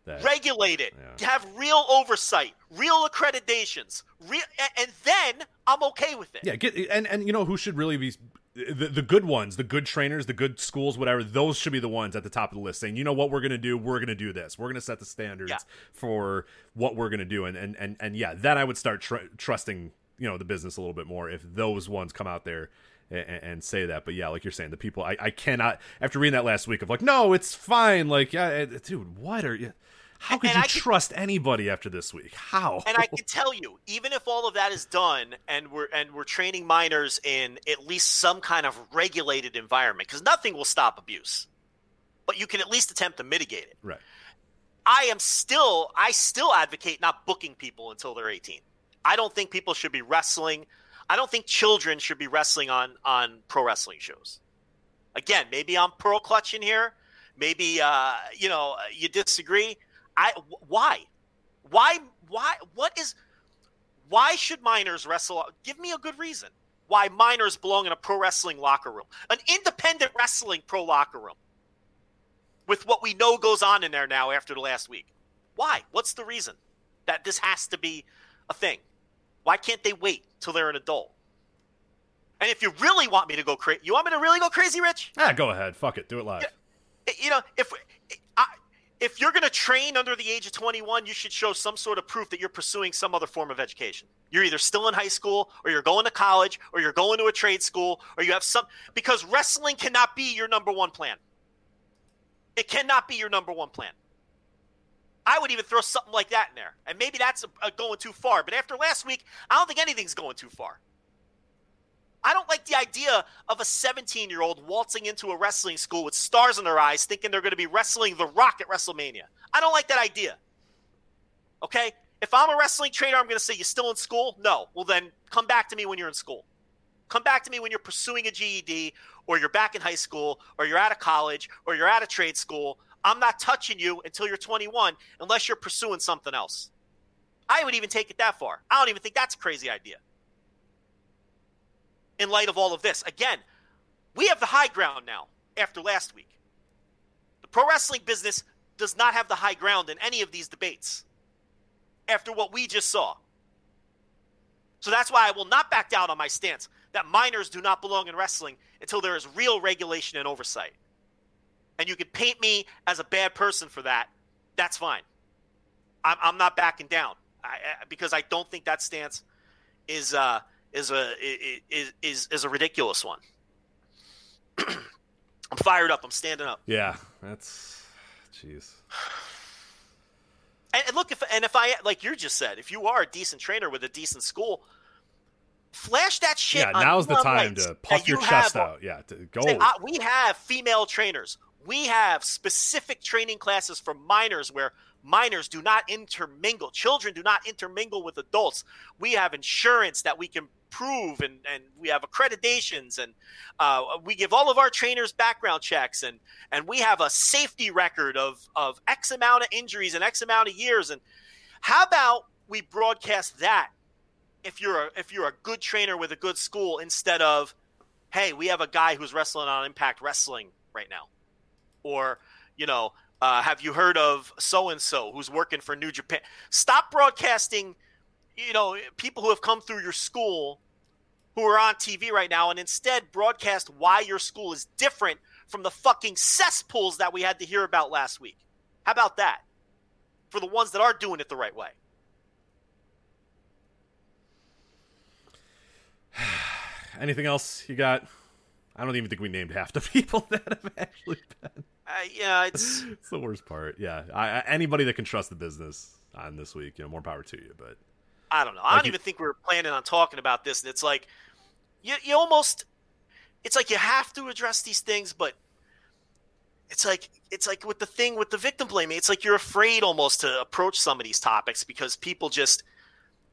S1: that
S2: regulate it,
S1: Yeah.
S2: have real oversight, real accreditations, real, and, and then I'm okay with it.
S1: Yeah, get and and you know who should really be the, the good ones, the good trainers, the good schools, whatever. Those should be the ones at the top of the list, saying, you know what, we're gonna do, we're gonna do this, we're gonna set the standards
S2: Yeah.
S1: for what we're gonna do, and and and and yeah, then I would start tr- trusting you know the business a little bit more if those ones come out there. And, and say that, but yeah, like you're saying, the people I, I cannot. After reading that last week of like, no, it's fine. Like, yeah, dude, what are you? How could
S2: And
S1: you
S2: I could-
S1: trust anybody after this week? How?
S2: And I can tell you, even if all of that is done, and we're and we're training minors in at least some kind of regulated environment, because nothing will stop abuse, but you can at least attempt to mitigate it.
S1: right.
S2: I am still I still advocate not booking people until they're 18. I don't think people should be wrestling. I don't think children should be wrestling on on pro wrestling shows. Again, maybe I'm pearl clutching here. maybe uh, you know you disagree. I why, why, why? What is? Why should minors wrestle? Give me a good reason why minors belong in a pro wrestling locker room, an independent wrestling pro locker room, with what we know goes on in there now after the last week. Why? What's the reason that this has to be a thing? Why can't they wait till they're an adult? And if you really want me to go crazy, you want me to really go crazy, Rich?
S1: Ah, go ahead. Fuck it. Do it live.
S2: You know, if I, if you're going to train under the age of 21, you should show some sort of proof that you're pursuing some other form of education. You're either still in high school, or you're going to college, or you're going to a trade school, or you have some because wrestling cannot be your number one plan. It cannot be your number one plan. I would even throw something like that in there. And maybe that's a, a going too far. But after last week, I don't think anything's going too far. I don't like the idea of a 17 year old waltzing into a wrestling school with stars in their eyes thinking they're going to be wrestling The Rock at WrestleMania. I don't like that idea. Okay? If I'm a wrestling trainer, I'm going to say, You still in school? No. Well, then come back to me when you're in school. Come back to me when you're pursuing a GED, or you're back in high school, or you're out of college, or you're out of trade school. I'm not touching you until you're 21 unless you're pursuing something else. I would even take it that far. I don't even think that's a crazy idea. In light of all of this, again, we have the high ground now after last week. The pro wrestling business does not have the high ground in any of these debates after what we just saw. So that's why I will not back down on my stance that minors do not belong in wrestling until there is real regulation and oversight and you can paint me as a bad person for that, that's fine. I'm, I'm not backing down I, I, because I don't think that stance is uh, is a is, is is a ridiculous one. I'm fired up. I'm standing up.
S1: Yeah, that's jeez.
S2: And, and look, if and if I like you just said, if you are a decent trainer with a decent school, flash that shit.
S1: Yeah, now's the time to puff your chest have, out. Yeah, to go.
S2: Say, uh, we have female trainers we have specific training classes for minors where minors do not intermingle. Children do not intermingle with adults. We have insurance that we can prove, and, and we have accreditations, and uh, we give all of our trainers background checks, and and we have a safety record of of X amount of injuries and X amount of years. And how about we broadcast that if you're a, if you're a good trainer with a good school instead of, hey, we have a guy who's wrestling on Impact Wrestling right now or you know uh, have you heard of so and so who's working for New Japan? Stop broadcasting, you know, people who have come through your school who are on TV right now, and instead broadcast why your school is different from the fucking cesspools that we had to hear about last week. How about that? For the ones that are doing it the right way.
S1: Anything else you got? I don't even think we named half the people that have actually been.
S2: Uh, yeah, it's
S1: it's the worst part. Yeah, I, I, anybody that can trust the business on this week, you know, more power to you. But
S2: I don't know. I don't even think we are planning on talking about this. And it's like you you almost it's like you have to address these things, but it's like it's like with the thing with the victim blaming. It's like you're afraid almost to approach some of these topics because people just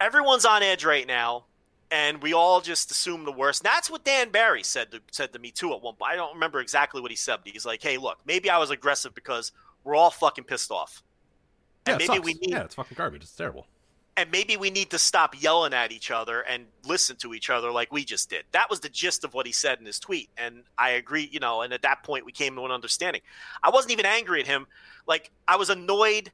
S2: everyone's on edge right now and we all just assume the worst. And that's what Dan Barry said to, said to me too at one point. I don't remember exactly what he said, but he's like, "Hey, look, maybe I was aggressive because we're all fucking pissed off,
S1: and yeah, maybe we need yeah, it's fucking garbage. It's terrible."
S2: And maybe we need to stop yelling at each other and listen to each other like we just did. That was the gist of what he said in his tweet. And I agree, you know, and at that point we came to an understanding. I wasn't even angry at him. Like, I was annoyed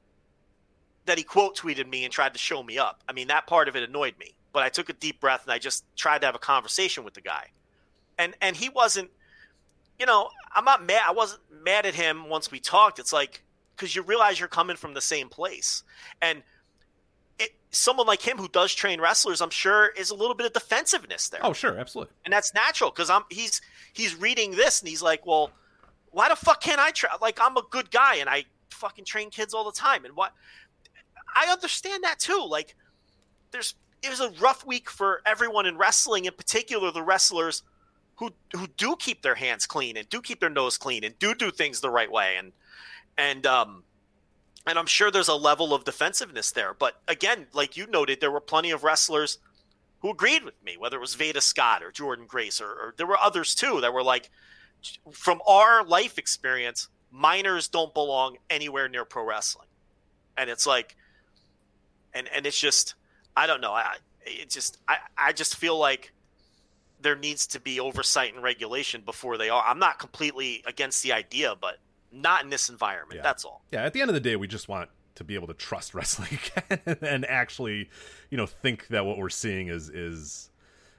S2: that he quote tweeted me and tried to show me up. I mean, that part of it annoyed me but I took a deep breath and I just tried to have a conversation with the guy. And and he wasn't you know, I'm not mad I wasn't mad at him once we talked. It's like cuz you realize you're coming from the same place. And it, someone like him who does train wrestlers, I'm sure is a little bit of defensiveness there.
S1: Oh, sure, absolutely.
S2: And that's natural cuz I'm he's he's reading this and he's like, "Well, why the fuck can't I try like I'm a good guy and I fucking train kids all the time." And what I understand that too. Like there's it was a rough week for everyone in wrestling, in particular the wrestlers who who do keep their hands clean and do keep their nose clean and do do things the right way and and um and I'm sure there's a level of defensiveness there. But again, like you noted, there were plenty of wrestlers who agreed with me, whether it was Veda Scott or Jordan Grace, or, or there were others too that were like, from our life experience, minors don't belong anywhere near pro wrestling, and it's like, and and it's just I don't know. I it just I I just feel like there needs to be oversight and regulation before they are. I'm not completely against the idea, but not in this environment.
S1: Yeah.
S2: That's all.
S1: Yeah, at the end of the day, we just want to be able to trust wrestling again and actually, you know, think that what we're seeing is is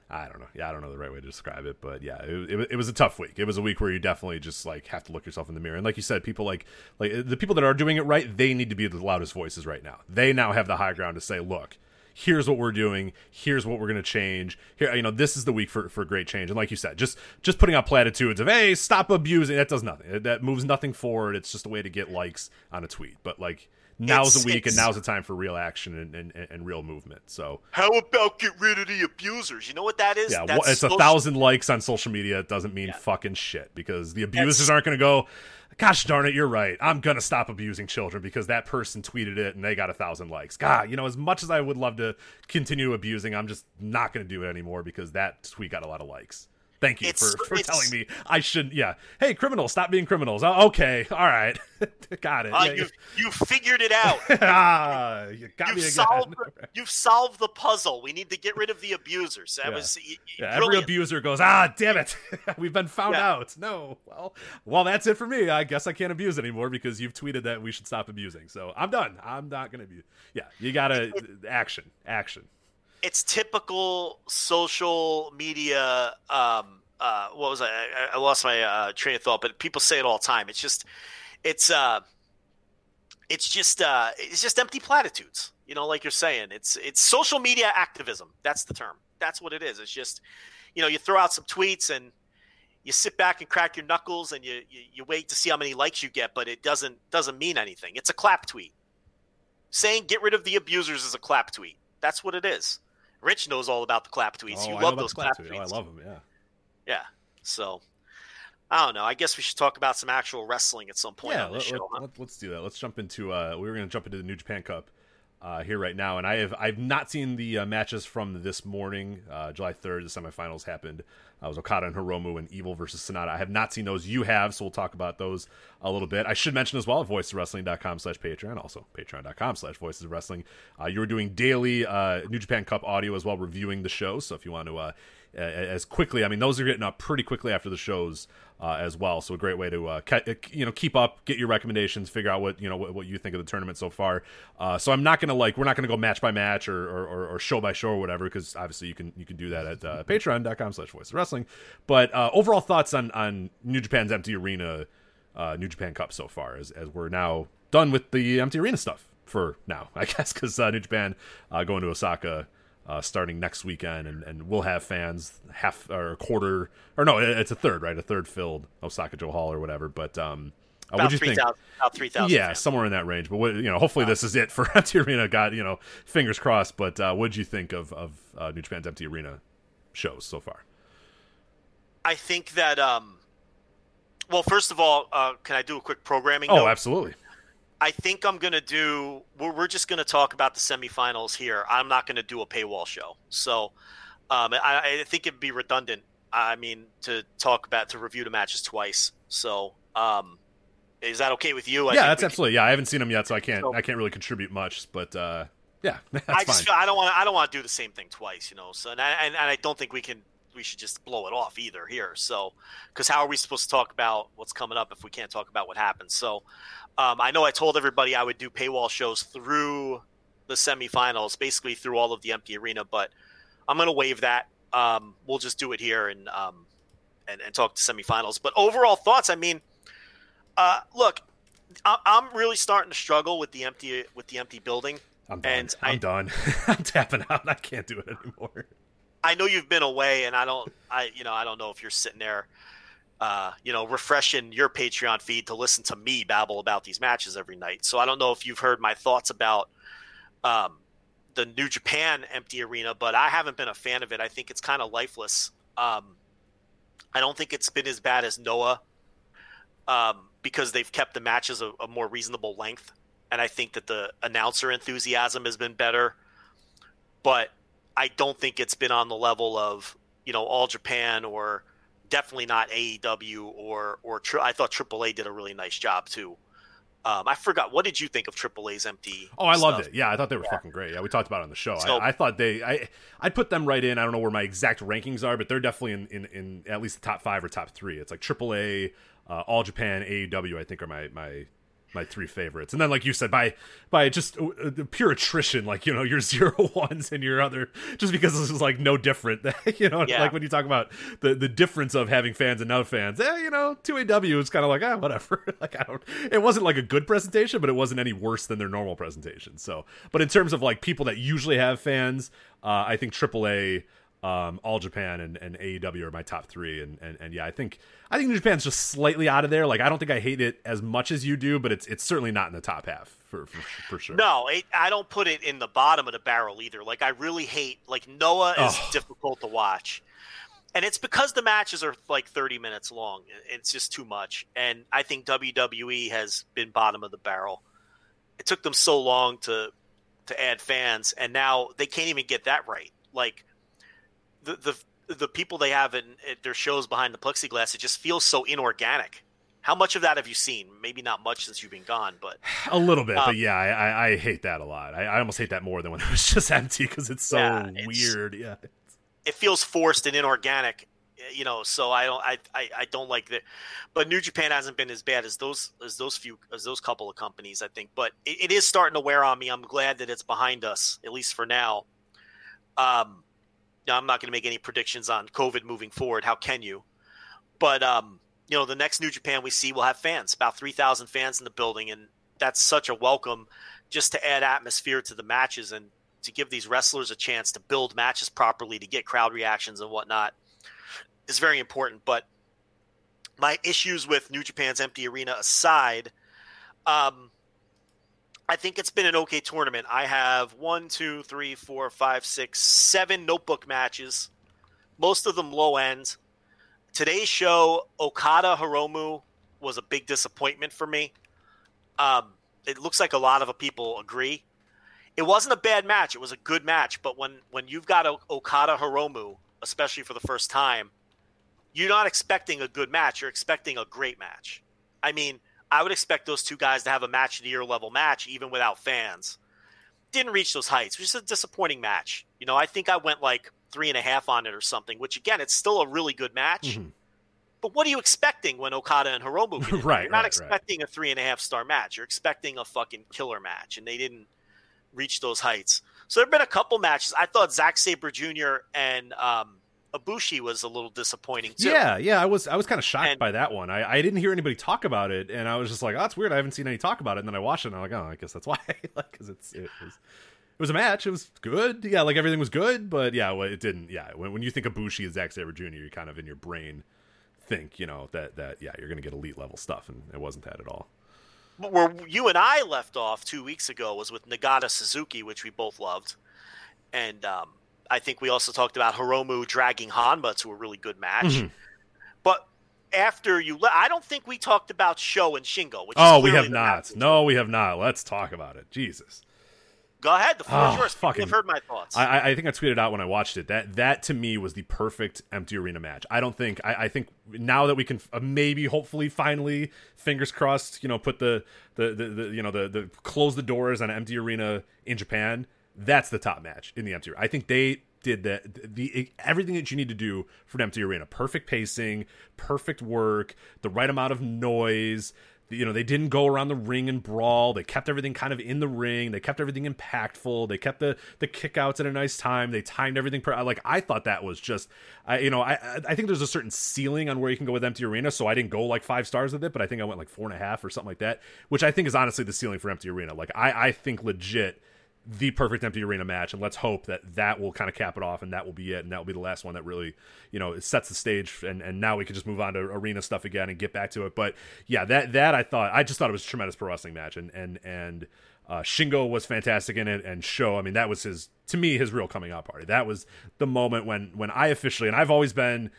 S1: I don't know. Yeah, I don't know the right way to describe it, but yeah, it, it, it was a tough week. It was a week where you definitely just like have to look yourself in the mirror. And like you said, people like like the people that are doing it right, they need to be the loudest voices right now. They now have the high ground to say, look, here's what we're doing here's what we're going to change here you know this is the week for, for great change. And like you said just just putting out platitudes of hey stop abusing that does nothing. That moves nothing forward. It's just a way to get likes on a tweet. But like now's
S2: It's-
S1: the week and now's the time for real action and, and, and real movement so
S2: How about get rid of the abusers? You know what that is?
S1: yeah,
S2: That's
S1: wha- it's a thousand likes on social media. It doesn't mean fucking shit because the abusers aren't going to go. Gosh darn it, you're right. I'm gonna stop abusing children because that person tweeted it and they got a thousand likes. God, you know, as much as I would love to continue abusing, I'm just not gonna do it anymore because that tweet got a lot of likes. Thank you
S2: It's-
S1: for, for
S2: it's-
S1: telling me I shouldn't. Yeah, hey, criminals, stop being criminals. Oh, okay, all right, got it.
S2: Ah,
S1: Yeah,
S2: you've you figured it out.
S1: ah, you got me
S2: You've
S1: again.
S2: solved you've solved the puzzle. We need to get rid of the abusers. That
S1: Yeah.
S2: was
S1: Yeah, every abuser goes, ah, damn it, we've been found
S2: Yeah.
S1: out. No, well, well, that's it for me. I guess I can't abuse anymore because you've tweeted that we should stop abusing. So I'm done. I'm not gonna abuse. Yeah, you gotta action, action.
S2: It's typical social media. Um, uh, what was I? I, lost my uh, train of thought, but people say it all the time. It's just, it's, uh, it's just, uh, it's just empty platitudes. You know, like you're saying, it's it's social media activism. That's the term. That's what it is. It's just, you know, you throw out some tweets and you sit back and crack your knuckles and you, you you wait to see how many likes you get, but it doesn't doesn't mean anything. It's a clap tweet. Saying get rid of the abusers is a clap tweet. That's what it is. Rich knows all about the clap tweets.
S1: Oh,
S2: you
S1: I
S2: love those clap
S1: tweet.
S2: tweets.
S1: Oh, I love them. Yeah.
S2: Yeah. So I don't know. I guess we should talk about some actual wrestling at some point
S1: yeah,
S2: on this
S1: let,
S2: huh?
S1: us do that. Let's jump into. Uh, we were going to jump into the New Japan Cup uh, here right now, and I have I've not seen the uh, matches from this morning, uh, July third. The semifinals happened. Uh, was Okada and Hiromu and Evil versus Sanada. I have not seen those. You have, so we'll talk about those a little bit. I should mention as well, voiceswrestling.com slash Patreon, also patreon.com slash voices of wrestling. Uh, you were doing daily uh, New Japan Cup audio as well, reviewing the show. So if you want to uh, as quickly. I mean, those are getting up pretty quickly after the shows uh, as well. So a great way to uh, ke- you know keep up, get your recommendations, figure out what you know what, what you think of the tournament so far. Uh, so I'm not gonna like we're not gonna go match by match or or, or, show by show or whatever because obviously you can you can do that at uh, Patreon.com/slash Voice of Wrestling. But uh, overall thoughts on on New Japan's Empty Arena, uh, New Japan Cup so far as as we're now done with the Empty Arena stuff for now, I guess, because uh, New Japan uh, going to Osaka uh, starting next weekend, and, and we'll have fans half or a quarter, or no, it's a third, right? A third filled Osaka-jo Hall or whatever. But um, uh,
S2: About
S1: what'd you
S2: three
S1: think?
S2: thousand. About three thousand.
S1: Yeah, somewhere in that range. But what you know, hopefully this is it for Empty Arena. Got you know, fingers crossed. But uh, what'd you think of of uh, New Japan's Empty Arena shows so far?
S2: I think that. Um, well, first of all, uh, can I do a quick programming?
S1: Oh,
S2: note?
S1: absolutely.
S2: I think I'm gonna do. We're, we're just gonna talk about the semifinals here. I'm not gonna do a paywall show. So, um, I, I think it'd be redundant. I mean, to talk about to review the matches twice. So, um, is that okay with you? I
S1: yeah,
S2: think
S1: that's
S2: we can-
S1: absolutely. Yeah, I haven't seen them yet, so I can't.
S2: So-
S1: I can't really contribute much. But uh, yeah, that's
S2: I just feel, I don't want to I don't want to do the same thing twice, you know. So and I, and, and I don't think we can we should just blow it off either here. So because how are we supposed to talk about what's coming up if we can't talk about what happened? So um, I know I told everybody I would do paywall shows through the semifinals, basically through all of the empty arena, but I'm gonna waive that. Um, we'll just do it here and um, and, and talk to semifinals. But overall thoughts, I mean, uh, look, I, I'm really starting to struggle with the empty with the empty building.
S1: I'm done.
S2: and
S1: I'm
S2: I-
S1: done. I'm tapping out. I can't do it anymore.
S2: I know you've been away, and I don't, I you know, I don't know if you're sitting there, uh, you know, refreshing your Patreon feed to listen to me babble about these matches every night. So I don't know if you've heard my thoughts about um, the New Japan Empty Arena, but I haven't been a fan of it. I think it's kind of lifeless. Um, I don't think it's been as bad as Noah um, because they've kept the matches a, a more reasonable length, and I think that the announcer enthusiasm has been better. But I don't think it's been on the level of you know All Japan or definitely not AEW or or tri- I thought AAA did a really nice job too. Um, I forgot. What did you think of AAA's empty?
S1: Oh, I loved it. Yeah, I thought they were fucking great. Yeah, we talked about it on the show.
S2: So-
S1: I, I thought they, I, I'd put them right in. I don't know where my exact rankings are, but they're definitely in, in, in at least the top five or top three. It's like AAA, uh, All Japan, AEW. I think are my my my three favorites. And then, like you said, by by just uh, pure attrition, like you know your zero ones and your other, just because this is like no different. you know,
S2: Yeah.
S1: like when you talk about the the difference of having fans and no fans. Eh, you know, two AW is kind of like ah, whatever. like I don't. It wasn't like a good presentation, but it wasn't any worse than their normal presentation. So, but in terms of like people that usually have fans, uh, I think AAA. Um, All Japan and, and AEW are my top three, and, and and yeah, I think I think New Japan's just slightly out of there. Like I don't think I hate it as much as you do, but it's it's certainly not in the top half for for, for sure.
S2: No, it, I don't put it in the bottom of the barrel either. Like I really hate like Noah is
S1: Oh.
S2: difficult to watch. And it's because the matches are like 30 minutes long. It's just too much. And I think WWE has been bottom of the barrel. It took them so long to to add fans and now they can't even get that right. Like the the the people they have in at their shows behind the plexiglass, it just feels so inorganic. How much of that have you seen? Maybe not much since you've been gone, but
S1: a little bit,
S2: Um,
S1: but yeah, I, I, I hate that a lot. I, I almost hate that more than when it was just empty because it's so
S2: Yeah, it's-
S1: weird. Yeah,
S2: it feels forced and inorganic you know so i don't I, I i don't like that but new japan hasn't been as bad as those as those few as those couple of companies i think but it, it is starting to wear on me i'm glad that it's behind us at least for now um i'm not going to make any predictions on covid moving forward how can you but um you know the next new japan we see will have fans about 3000 fans in the building and that's such a welcome just to add atmosphere to the matches and to give these wrestlers a chance to build matches properly to get crowd reactions and whatnot is very important. But my issues with New Japan's empty arena aside, um, I think it's been an okay tournament. I have one, two, three, four, five, six, seven notebook matches, most of them low end. Today's show, Okada Hiromu was a big disappointment for me. Um, it looks like a lot of people agree. It wasn't a bad match. It was a good match. But when when you've got o- Okada Hiromu, especially for the first time, you're not expecting a good match. You're expecting a great match. I mean, I would expect those two guys to have a match of the year level match, even without fans. Didn't reach those heights, which is a disappointing match. You know, I think I went like three and a half on it or something, which again, it's still a really good match.
S1: Mhm.
S2: But what are you expecting when Okada and Hiromu? there?
S1: Right,
S2: You're not
S1: right, right.
S2: expecting a three and a half star match. You're expecting a fucking killer match, and they didn't reach those heights. So there have been a couple matches. I thought Zack Sabre Jr. and um, Ibushi was a little disappointing too.
S1: yeah, yeah. I was I was kind of shocked
S2: And-
S1: by that one. I, I didn't hear anybody talk about it, and I was just like, oh, that's weird. I haven't seen any talk about it. And then I watched it, and I'm like, oh, I guess that's why. like, because it's it was. It was a match. It was good. Yeah, like everything was good, but yeah, well, it didn't. Yeah, when, when you think of Ibushi and Zack Sabre Jr., you kind of in your brain think, you know, that that yeah, you're gonna get elite level stuff, and it wasn't that at all.
S2: But where you and I left off two weeks ago was with Nagata Suzuki, which we both loved, and um, I think we also talked about Hiromu dragging Honma to a really good match.
S1: Mhm.
S2: But after you, le- I don't think we talked about SHO and Shingo. Which is
S1: Oh, we have not. No, we have not. Let's talk about it. Jesus.
S2: Go ahead. The floor is
S1: Oh,
S2: yours.
S1: Fucking-
S2: have heard my thoughts.
S1: I, I- think I tweeted out when I watched it that that to me was the perfect empty arena match. I don't think I, I think now that we can uh, maybe hopefully finally fingers crossed you know put the the, the, the you know the the close the doors on empty arena in Japan. That's the top match in the empty. arena. I think they did that the everything that you need to do for an empty arena. Perfect pacing, perfect work, the right amount of noise you know they didn't go around the ring and brawl they kept everything kind of in the ring they kept everything impactful they kept the the kickouts at a nice time they timed everything per like i thought that was just i you know i i think there's a certain ceiling on where you can go with empty arena so i didn't go like five stars with it but i think i went like four and a half or something like that which i think is honestly the ceiling for empty arena like i i think legit the perfect empty arena match and let's hope that that will kind of cap it off and that will be it and that will be the last one that really you know sets the stage and and now we can just move on to arena stuff again and get back to it but yeah that that i thought i just thought it was a tremendous pro wrestling match and and and uh, Shingo was fantastic in it, and SHO. I mean, that was his to me his real coming out party. That was the moment when when I officially and I've always been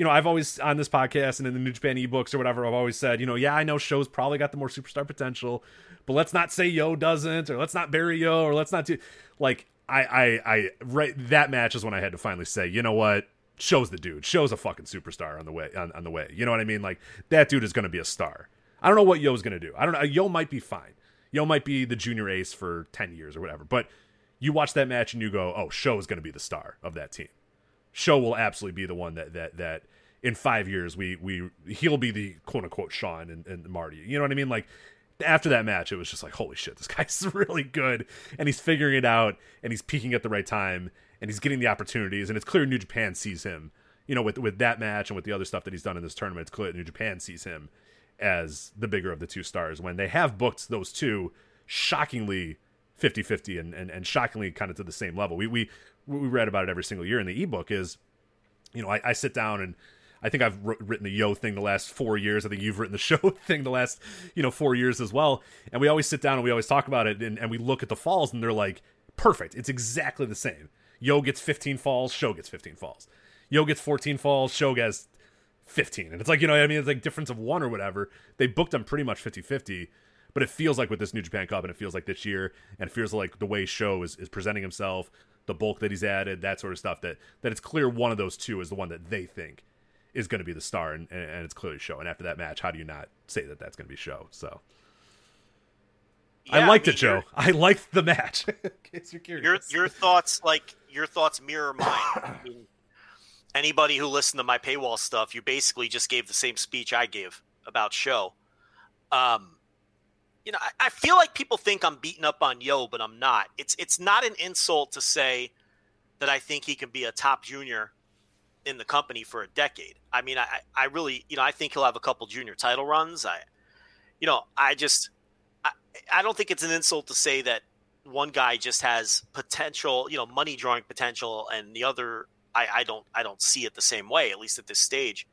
S1: you know, I've always on this podcast and in the New Japan ebooks or whatever, I've always said, you know, yeah, I know SHO's probably got the more superstar potential, but let's not say Yo doesn't, or let's not bury Yo, or let's not do like I I I right that match is when I had to finally say, you know what, SHO's the dude. SHO's a fucking superstar on the way on, on the way. You know what I mean? Like that dude is going to be a star. I don't know what Yo's going to do. I don't know. Yo might be fine. Yo might be the junior ace for 10 years or whatever. But you watch that match and you go, "Oh, SHO is going to be the star of that team." SHO will absolutely be the one that that that in 5 years we we he'll be the quote unquote Shawn and, and Marty. You know what I mean? Like after that match, it was just like, holy shit, this guy's really good, and he's figuring it out, and he's peaking at the right time, and he's getting the opportunities, and it's clear New Japan sees him. You know, with with that match and with the other stuff that he's done in this tournament, it's clear New Japan sees him as the bigger of the two stars when they have booked those two shockingly 50-50 and, and, and shockingly kind of to the same level. We we we read about it every single year in the ebook is, you know, I, I sit down and I think I've written the Yo thing the last four years. I think you've written the SHO thing the last, you know, four years as well. And we always sit down and we always talk about it and, and we look at the falls and they're like, perfect. It's exactly the same. Yo gets 15 falls, SHO gets 15 falls. Yo gets 14 falls, SHO gets 15. And it's like, you know, I mean, it's like difference of one or whatever. They booked them pretty much 50 50. But it feels like with this New Japan Cup and it feels like this year and it feels like the way SHO is, is presenting himself, the bulk that he's added, that sort of stuff, that, that it's clear one of those two is the one that they think is going to be the star, and, and it's clearly SHO. And after that match, how do you not say that that's going to be SHO? So
S2: Yeah,
S1: I liked
S2: mean,
S1: it, Joe. I liked the match. In case you're
S2: Your
S1: curious.
S2: your thoughts like your thoughts mirror mine. I mean, anybody who listened to my paywall stuff, you basically just gave the same speech I gave about SHO. Um, you know, I, I feel like people think I'm beating up on Yo, but I'm not. It's it's not an insult to say that I think he can be a top junior in the company for a decade. I mean, I I really, you know, I think he'll have a couple junior title runs. I, you know, I just, I, I don't think it's an insult to say that one guy just has potential, you know, money drawing potential, and the other, I, I don't, I don't see it the same way, at least at this stage.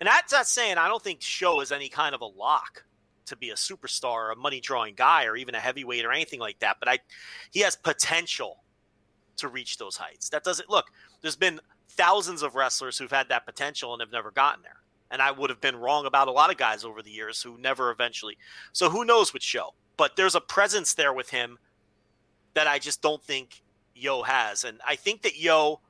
S2: And that's not saying I don't think SHO is any kind of a lock to be a superstar, a money drawing guy, or even a heavyweight or anything like that. But I, he has potential to reach those heights. That doesn't look. There's been thousands of wrestlers who've had that potential and have never gotten there. And I would have been wrong about a lot of guys over the years who never eventually. So who knows with SHO? But there's a presence there with him that I just don't think Yo has. And I think that Yo,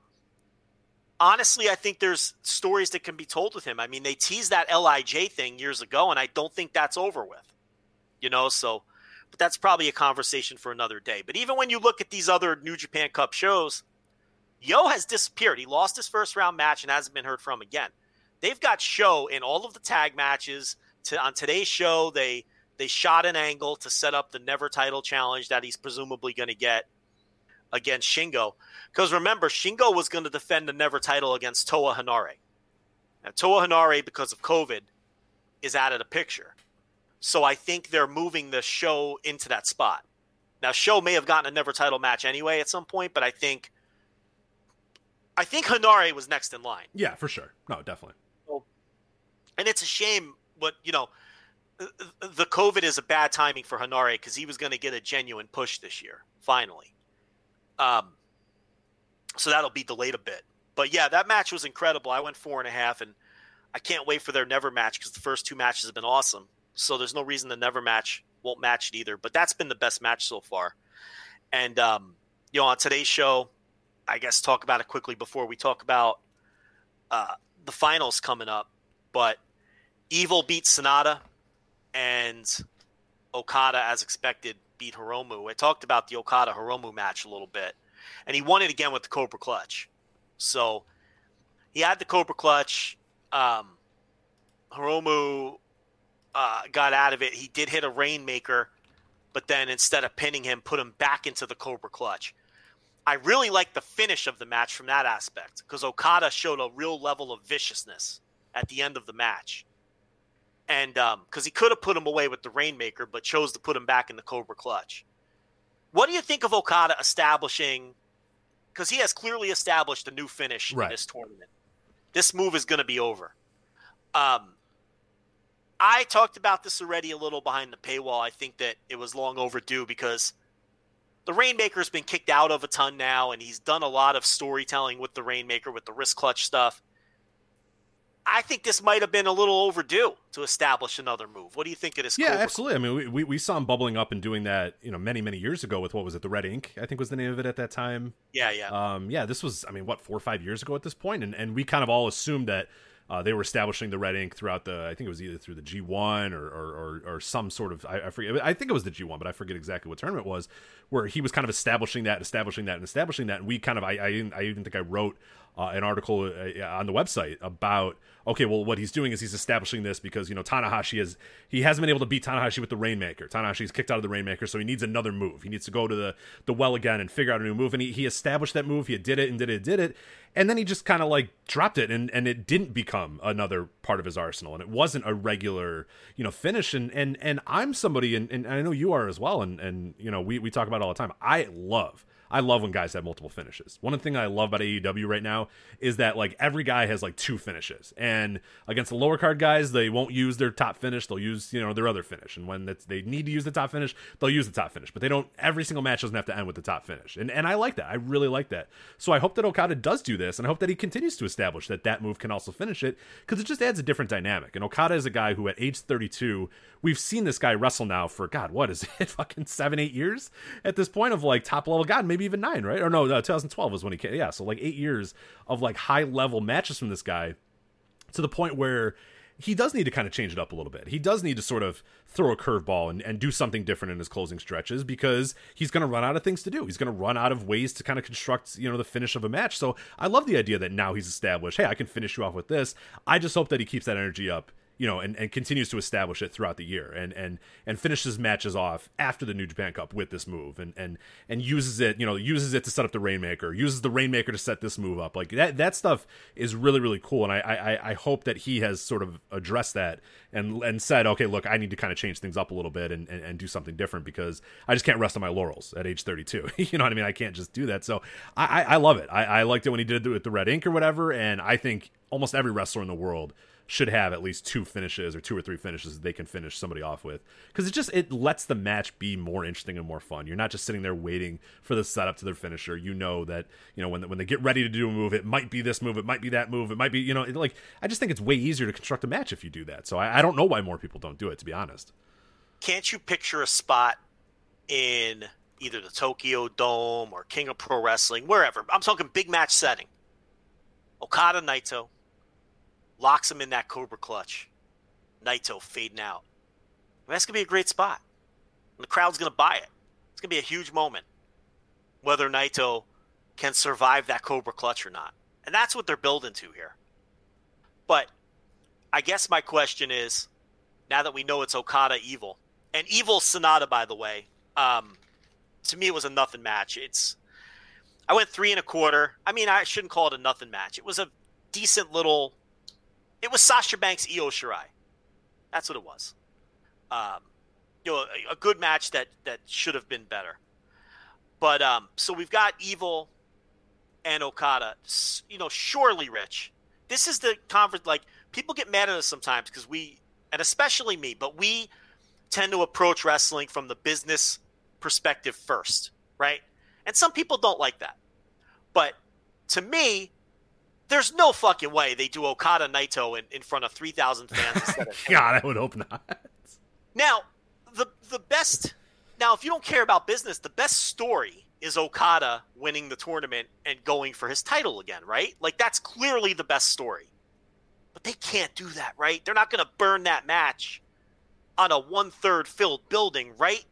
S2: honestly, I think there's stories that can be told with him. I mean, they teased that LIJ thing years ago, and I don't think that's over with. You know, so, but that's probably a conversation for another day. But even when you look at these other New Japan Cup shows, Yo has disappeared. He lost his first round match and hasn't been heard from again. They've got SHO in all of the tag matches. To, on today's show, they they shot an angle to set up the never title challenge that he's presumably going to get against Shingo. Because remember, Shingo was going to defend the never title against Toa Henare. Now, Toa Henare, because of COVID, is out of the picture. So I think they're moving the SHO into that spot. Now, SHO may have gotten a never title match anyway at some point, but I think I think Henare was next in line.
S1: yeah, for sure. No, definitely.
S2: And it's a shame what, you know, the COVID is a bad timing for Henare because he was going to get a genuine push this year, finally. Um, so that'll be delayed a bit. But yeah, that match was incredible. I went four and a half, and I can't wait for their never match because the first two matches have been awesome. So there's no reason the never match won't match it either. But that's been the best match so far. And um, you know, on today's show, I guess talk about it quickly before we talk about uh, the finals coming up. But Evil beat Sanada, and Okada, as expected, beat Hiromu. I talked about the Okada Hiromu match a little bit, and he won it again with the Cobra Clutch. So he had the Cobra Clutch. Um, Hiromu uh, got out of it. He did hit a Rainmaker, but then instead of pinning him, put him back into the Cobra Clutch. I really like the finish of the match from that aspect because Okada showed a real level of viciousness at the end of the match. And because um, he could have put him away with the Rainmaker, but chose to put him back in the Cobra Clutch. What do you think of Okada establishing? Because he has clearly established a new finish
S1: Right.
S2: in this tournament. This move is going to be over. Um, I talked about this already a little behind the paywall. I think that it was long overdue because the Rainmaker's been kicked out of a ton now, and he's done a lot of storytelling with the Rainmaker with the wrist clutch stuff. I think this might have been a little overdue to establish another move. What do you think of this?
S1: Yeah,
S2: Cobra
S1: absolutely. I mean, we, we, we saw him bubbling up and doing that, you know, many many years ago with what was it, the Red Ink? I think was the name of it at that time.
S2: Yeah, yeah.
S1: Um, yeah, this was, I mean, what four or five years ago at this point, and and we kind of all assumed that uh, they were establishing the red ink throughout the. I think it was either through the G1 or or, or, or some sort of. I, I, forget. I think it was the G1, but I forget exactly what tournament it was. Where he was kind of establishing that, establishing that, and establishing that. And we kind of. I I, I even think I wrote uh, an article uh, on the website about okay, well, what he's doing is he's establishing this because you know Tanahashi is he hasn't been able to beat Tanahashi with the Rainmaker. Tanahashi's kicked out of the Rainmaker, so he needs another move. He needs to go to the the well again and figure out a new move. And he, he established that move. He did it and did it, did it, and then he just kind of like dropped it, and and it didn't become another part of his arsenal, and it wasn't a regular you know finish. And and and I'm somebody, and, and I know you are as well, and and you know we we talk about all the time. I love I love when guys have multiple finishes. One thing I love about AEW right now is that like every guy has like two finishes, and against the lower card guys, they won't use their top finish. They'll use you know their other finish, and when they need to use the top finish, they'll use the top finish. But they don't. Every single match doesn't have to end with the top finish, and and I like that. I really like that. So I hope that Okada does do this, and I hope that he continues to establish that that move can also finish it because it just adds a different dynamic. And Okada is a guy who at age 32, we've seen this guy wrestle now for God, what is it, fucking seven, eight years at this point of like top level. God, maybe maybe even nine, right? Or no, uh, 2012 was when he came. Yeah, so like eight years of like high level matches from this guy to the point where he does need to kind of change it up a little bit. He does need to sort of throw a curveball and, and do something different in his closing stretches because he's going to run out of things to do. He's going to run out of ways to kind of construct, you know, the finish of a match. So I love the idea that now he's established, hey, I can finish you off with this. I just hope that he keeps that energy up you know, and, and continues to establish it throughout the year and and and finishes matches off after the New Japan Cup with this move and and and uses it, you know, uses it to set up the Rainmaker, uses the Rainmaker to set this move up. Like that that stuff is really really cool, and I I, I hope that he has sort of addressed that and and said, okay, look, I need to kind of change things up a little bit and, and, and do something different because I just can't rest on my laurels at age 32. you know what I mean? I can't just do that. So I I, I love it. I, I liked it when he did it with the red ink or whatever, and I think almost every wrestler in the world should have at least two finishes or two or three finishes that they can finish somebody off with because it just it lets the match be more interesting and more fun. You're not just sitting there waiting for the setup to their finisher. You know that you know when when they get ready to do a move, it might be this move, it might be that move, it might be you know it, like I just think it's way easier to construct a match if you do that. So I, I don't know why more people don't do it to be honest.
S2: Can't you picture a spot in either the Tokyo Dome or King of Pro Wrestling, wherever? I'm talking big match setting. Okada Naito, locks him in that Cobra clutch. Naito fading out. That's going to be a great spot. And the crowd's going to buy it. It's going to be a huge moment. Whether Naito can survive that Cobra clutch or not. And that's what they're building to here. But I guess my question is now that we know it's Okada Evil, and Evil Sanada, by the way, um, to me, it was a nothing match. It's. I went three and a quarter. I mean, I shouldn't call it a nothing match. It was a decent little it was Sasha Banks Io Shirai. That's what it was. Um, you know, a, a, good match that that should have been better. But um, so we've got Evil and Okada. You know, surely, Rich, this is the conference. Like people get mad at us sometimes because we, and especially me, but we tend to approach wrestling from the business perspective first, right? And some people don't like that. But to me, there's no fucking way they do Okada Naito in, in front of 3,000 fans. Instead of.
S1: God, I would hope not.
S2: Now, the the best. Now, if you don't care about business, the best story is Okada winning the tournament and going for his title again, right? Like that's clearly the best story. But they can't do that, right? They're not going to burn that match on a one third filled building, right?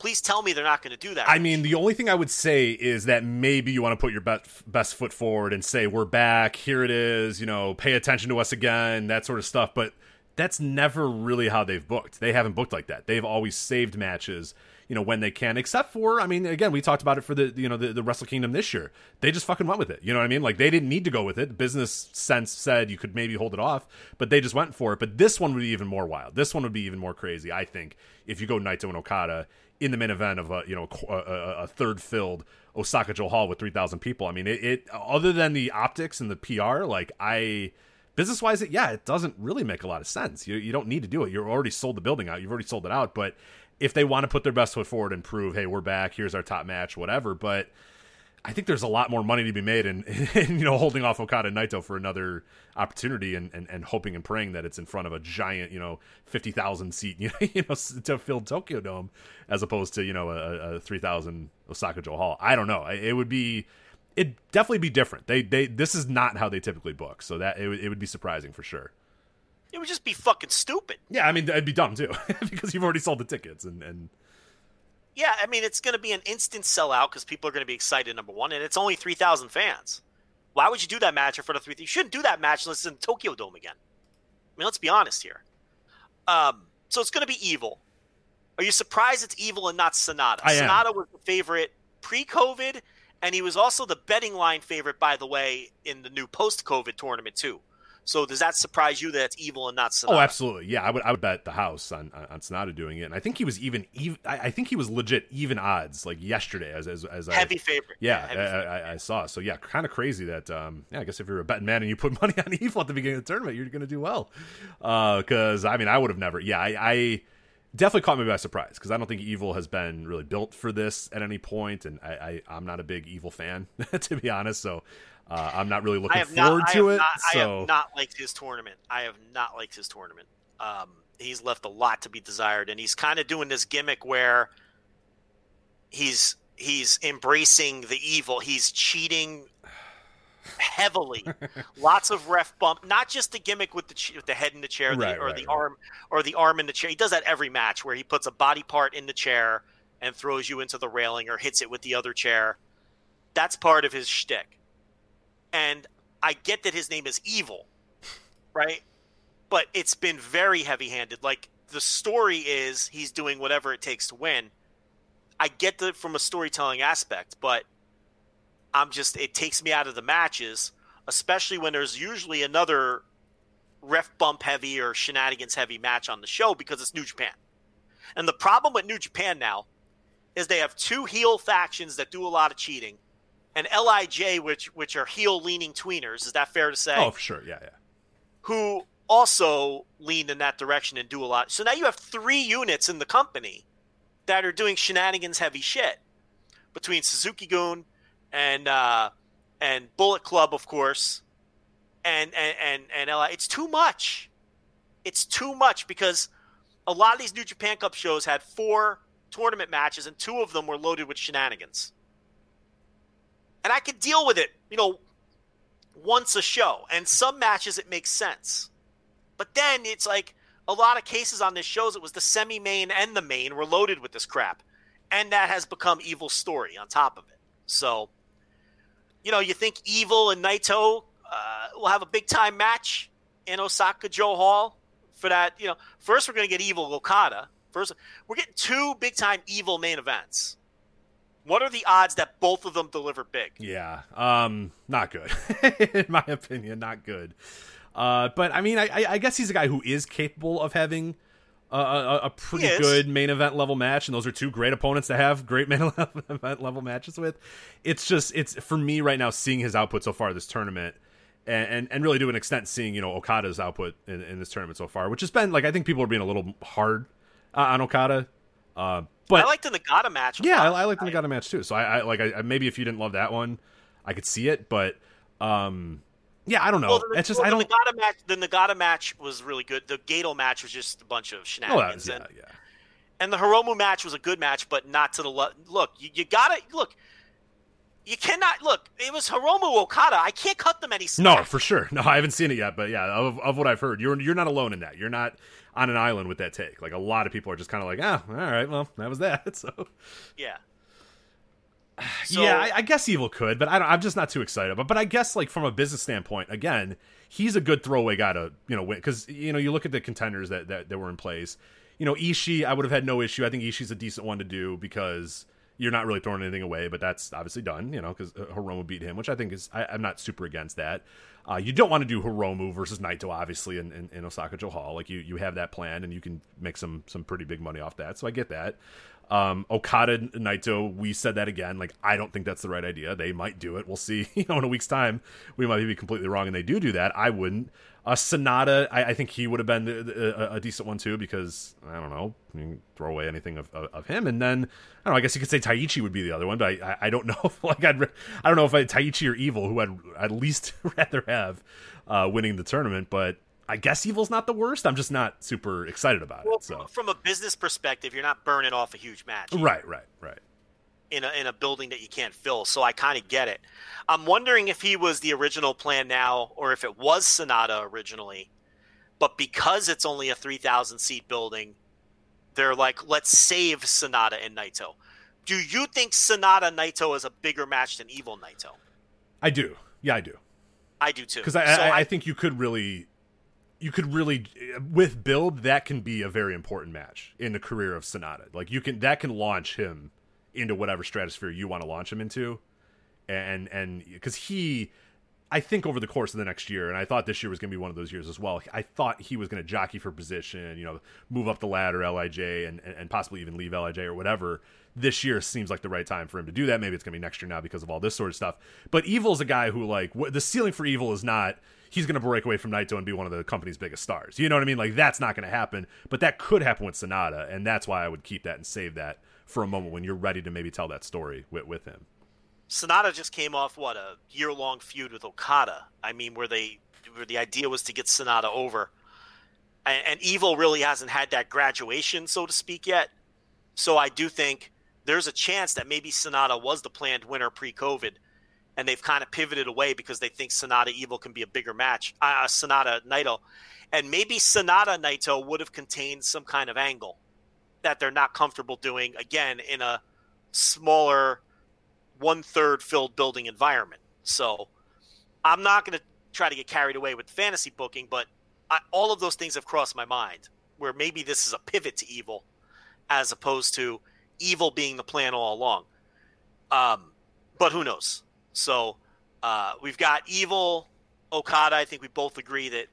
S2: Please tell me they're not going to do that.
S1: I mean, the only thing I would say is that maybe you want to put your best best foot forward and say we're back, here it is, you know, pay attention to us again, that sort of stuff. But that's never really how they've booked. They haven't booked like that. They've always saved matches, you know, when they can. Except for, I mean, again, we talked about it for the you know the, the Wrestle Kingdom this year. They just fucking went with it. You know what I mean? Like they didn't need to go with it. Business sense said you could maybe hold it off, but they just went for it. But this one would be even more wild. This one would be even more crazy. I think if you go Naito and Okada in the main event of a you know a, a, third filled Osaka-jo Hall with three thousand people. I mean, it, it, other than the optics and the PR, like I business wise, it yeah, it doesn't really make a lot of sense. You you don't need to do it. You're already sold the building out. You've already sold it out. But if they want to put their best foot forward and prove, hey, we're back. Here's our top match, whatever. But I think there's a lot more money to be made in, in you know holding off Okada and Naito for another opportunity and, and, and hoping and praying that it's in front of a giant you know fifty thousand seat you know, you know to fill Tokyo Dome as opposed to you know a, a three thousand Osaka-jo Hall. I don't know. It would be it definitely be different. They they this is not how they typically book, so that it, would- it would be surprising for sure.
S2: It would just be fucking stupid.
S1: Yeah, I mean it'd be dumb too because you've already sold the tickets and and
S2: Yeah, I mean, it's going to be an instant sellout because people are going to be excited, number one, and it's only 3,000 fans. Why would you do that match in front of 3,000? You shouldn't do that match unless it's in Tokyo Dome again. I mean, let's be honest here. Um, so it's going to be evil. Are you surprised it's evil and not Sanada?
S1: I am.
S2: Sanada was the favorite pre COVID, and he was also the betting line favorite, by the way, in the new post COVID tournament, too. So does that surprise you that it's evil and not Sanada?
S1: Oh, absolutely. Yeah, I would. I would bet the house on on- on Sanada doing it, and I think he was even. even I, I think he was legit even odds like yesterday as as, as
S2: Heavy
S1: I,
S2: favorite.
S1: Yeah,
S2: heavy
S1: I,
S2: favorite.
S1: I, I saw. So yeah, kind of crazy that. Um, yeah, I guess if you're a betting man and you put money on Evil at the beginning of the tournament, you're going to do well. Because I mean, I would have never. Yeah, I, I definitely caught me by surprise because I don't think Evil has been really built for this at any point, and I, I I'm not a big Evil fan to be honest. So. Uh, I'm not really looking forward
S2: not,
S1: to it.
S2: Not, I
S1: so
S2: have not liked his tournament. I have not liked his tournament. Um, he's left a lot to be desired, and he's kind of doing this gimmick where he's he's embracing the evil. He's cheating heavily. Lots of ref bump. Not just the gimmick with the with the head in the chair, the, or
S1: right,
S2: the
S1: right.
S2: arm, or the arm in the chair. He does that every match where he puts a body part in the chair and throws you into the railing or hits it with the other chair. That's part of his shtick. And I get that his name is Evil, right? But it's been very heavy handed. Like the story is he's doing whatever it takes to win. I get that from a storytelling aspect, but I'm just, it takes me out of the matches, especially when there's usually another ref bump heavy or shenanigans heavy match on the show because it's New Japan. And the problem with New Japan now is they have two heel factions that do a lot of cheating, and Lij, which which are heel leaning tweeners. Is that fair to say?
S1: oh, for sure. Yeah, yeah.
S2: Who also lean in that direction and do a lot. So now you have three units in the company that are doing shenanigans heavy shit between Suzuki-gun and uh, and Bullet Club, of course, and and and, and Li. It's too much. It's too much because a lot of these New Japan Cup shows had four tournament matches, and two of them were loaded with shenanigans. And I could deal with it, you know, once a show. And some matches it makes sense. But then it's like a lot of cases on this shows it was the semi main and the main were loaded with this crap. And that has become Evil Story on top of it. So, you know, you think Evil and Naito uh, will have a big time match in Osaka-jo Hall for that. You know, first we're going to get Evil Okada. First, we're getting two big time Evil main events. What are the odds that both of them deliver big?
S1: Yeah, um, not good in my opinion, not good. Uh, but I mean, I, I- guess he's a guy who is capable of having a, a, a pretty good main event level match, and those are two great opponents to have great main event level matches with. It's just it's for me right now seeing his output so far this tournament. And, and, and really to an extent seeing you know Okada's output in, in this tournament so far, which has been like I think people are being a little hard uh, on Okada, uh, but
S2: I liked the Nagata match.
S1: yeah, I. I like the Nagata match too. So I, I like I, maybe if you didn't love that one, I could see it, but um, yeah, I don't know.
S2: Well, the,
S1: it's just
S2: well,
S1: I don't.
S2: The Nagata match. The Nagata match was really good. The Gedo match was just a bunch of
S1: Oh,
S2: shenanigans,
S1: was, yeah,
S2: and,
S1: yeah.
S2: and the Hiromu match was a good match, but not to the le- look. You, you gotta look. You cannot look. It was Hiromu Okada. I can't cut them any slack.
S1: No, for sure. No, I haven't seen it yet, but yeah, of, of what I've heard, you're you're not alone in that. You're not on an island with that take. Like a lot of people are just kind of like, ah, all right, well, that was that. So
S2: yeah. So,
S1: yeah, I, I guess Evil could, but I don't, I'm just not too excited. But but I guess like from a business standpoint, again, he's a good throwaway guy to you know win because you know you look at the contenders that, that that were in place. You know, Ishii, I would have had no issue. I think Ishii's a decent one to do because you're not really throwing anything away, but that's obviously done. You know, because Hiromu beat him, which I think is I, I'm not super against that. Uh, you don't want to do Hiromu versus Naito, obviously, in, in, in Osaka-jo Hall. Like you, you have that plan, and you can make some some pretty big money off that. So I get that. Um, Okada Naito, we said that again. Like, I don't think that's the right idea. They might do it. We'll see. You know, in a week's time, we might be completely wrong, and they do do that. I wouldn't. Uh, Sanada, I, I think he would have been the, the, a, a decent one too because I don't know, you can throw away anything of, of, of him, and then I don't know. I guess you could say Taichi would be the other one, but I, I, don't know. If, like I'd, I don't know if I, Taichi or Evil, who I'd at least rather have uh, winning the tournament, but I guess Evil's not the worst. I'm just not super excited about
S2: Well,
S1: it. So
S2: from a business perspective, you're not burning off a huge match
S1: right, right, right.
S2: In a in a building that you can't fill. So I kind of get it. I'm wondering if he was the original plan now, or if it was Sanada originally, but because it's only a 3,000 seat building, they're like, let's save Sanada and Naito. Do you think Sanada Naito is a bigger match than Evil Naito?
S1: I do. Yeah, I do.
S2: I do too.
S1: because I,
S2: So
S1: I, I think you could really you could really with build that can be a very important match in the career of Sanada like you can that can launch him into whatever stratosphere you want to launch him into. And and because he i think over the course of the next year and i thought this year was going to be one of those years as well i thought he was going to jockey for position you know move up the ladder lij and, and, and possibly even leave lij or whatever. This year seems like the right time for him to do that. Maybe it's going to be next year now because of all this sort of stuff. But evil's a guy who like wh- the ceiling for evil is not he's going to break away from Naito and be one of the company's biggest stars. You know what I mean? Like that's not going to happen, but that could happen with Sanada, and that's why I would keep that and save that for a moment when you're ready to maybe tell that story with, with him.
S2: Sanada just came off what a year long feud with Okada. I mean, where they where the idea was to get Sanada over, and, and Evil really hasn't had that graduation, so to speak, yet. So I do think there's a chance that maybe Sanada was the planned winner pre-COVID, and they've kind of pivoted away because they think Sanada Evil can be a bigger match. Uh, Sanada Naito, and maybe Sanada Naito would have contained some kind of angle that they're not comfortable doing again in a smaller one third filled building environment. So I'm not going to try to get carried away with fantasy booking, but I, all of those things have crossed my mind where maybe this is a pivot to evil as opposed to evil being the plan all along. Um, but who knows? So uh, we've got evil Okada. I think we both agree that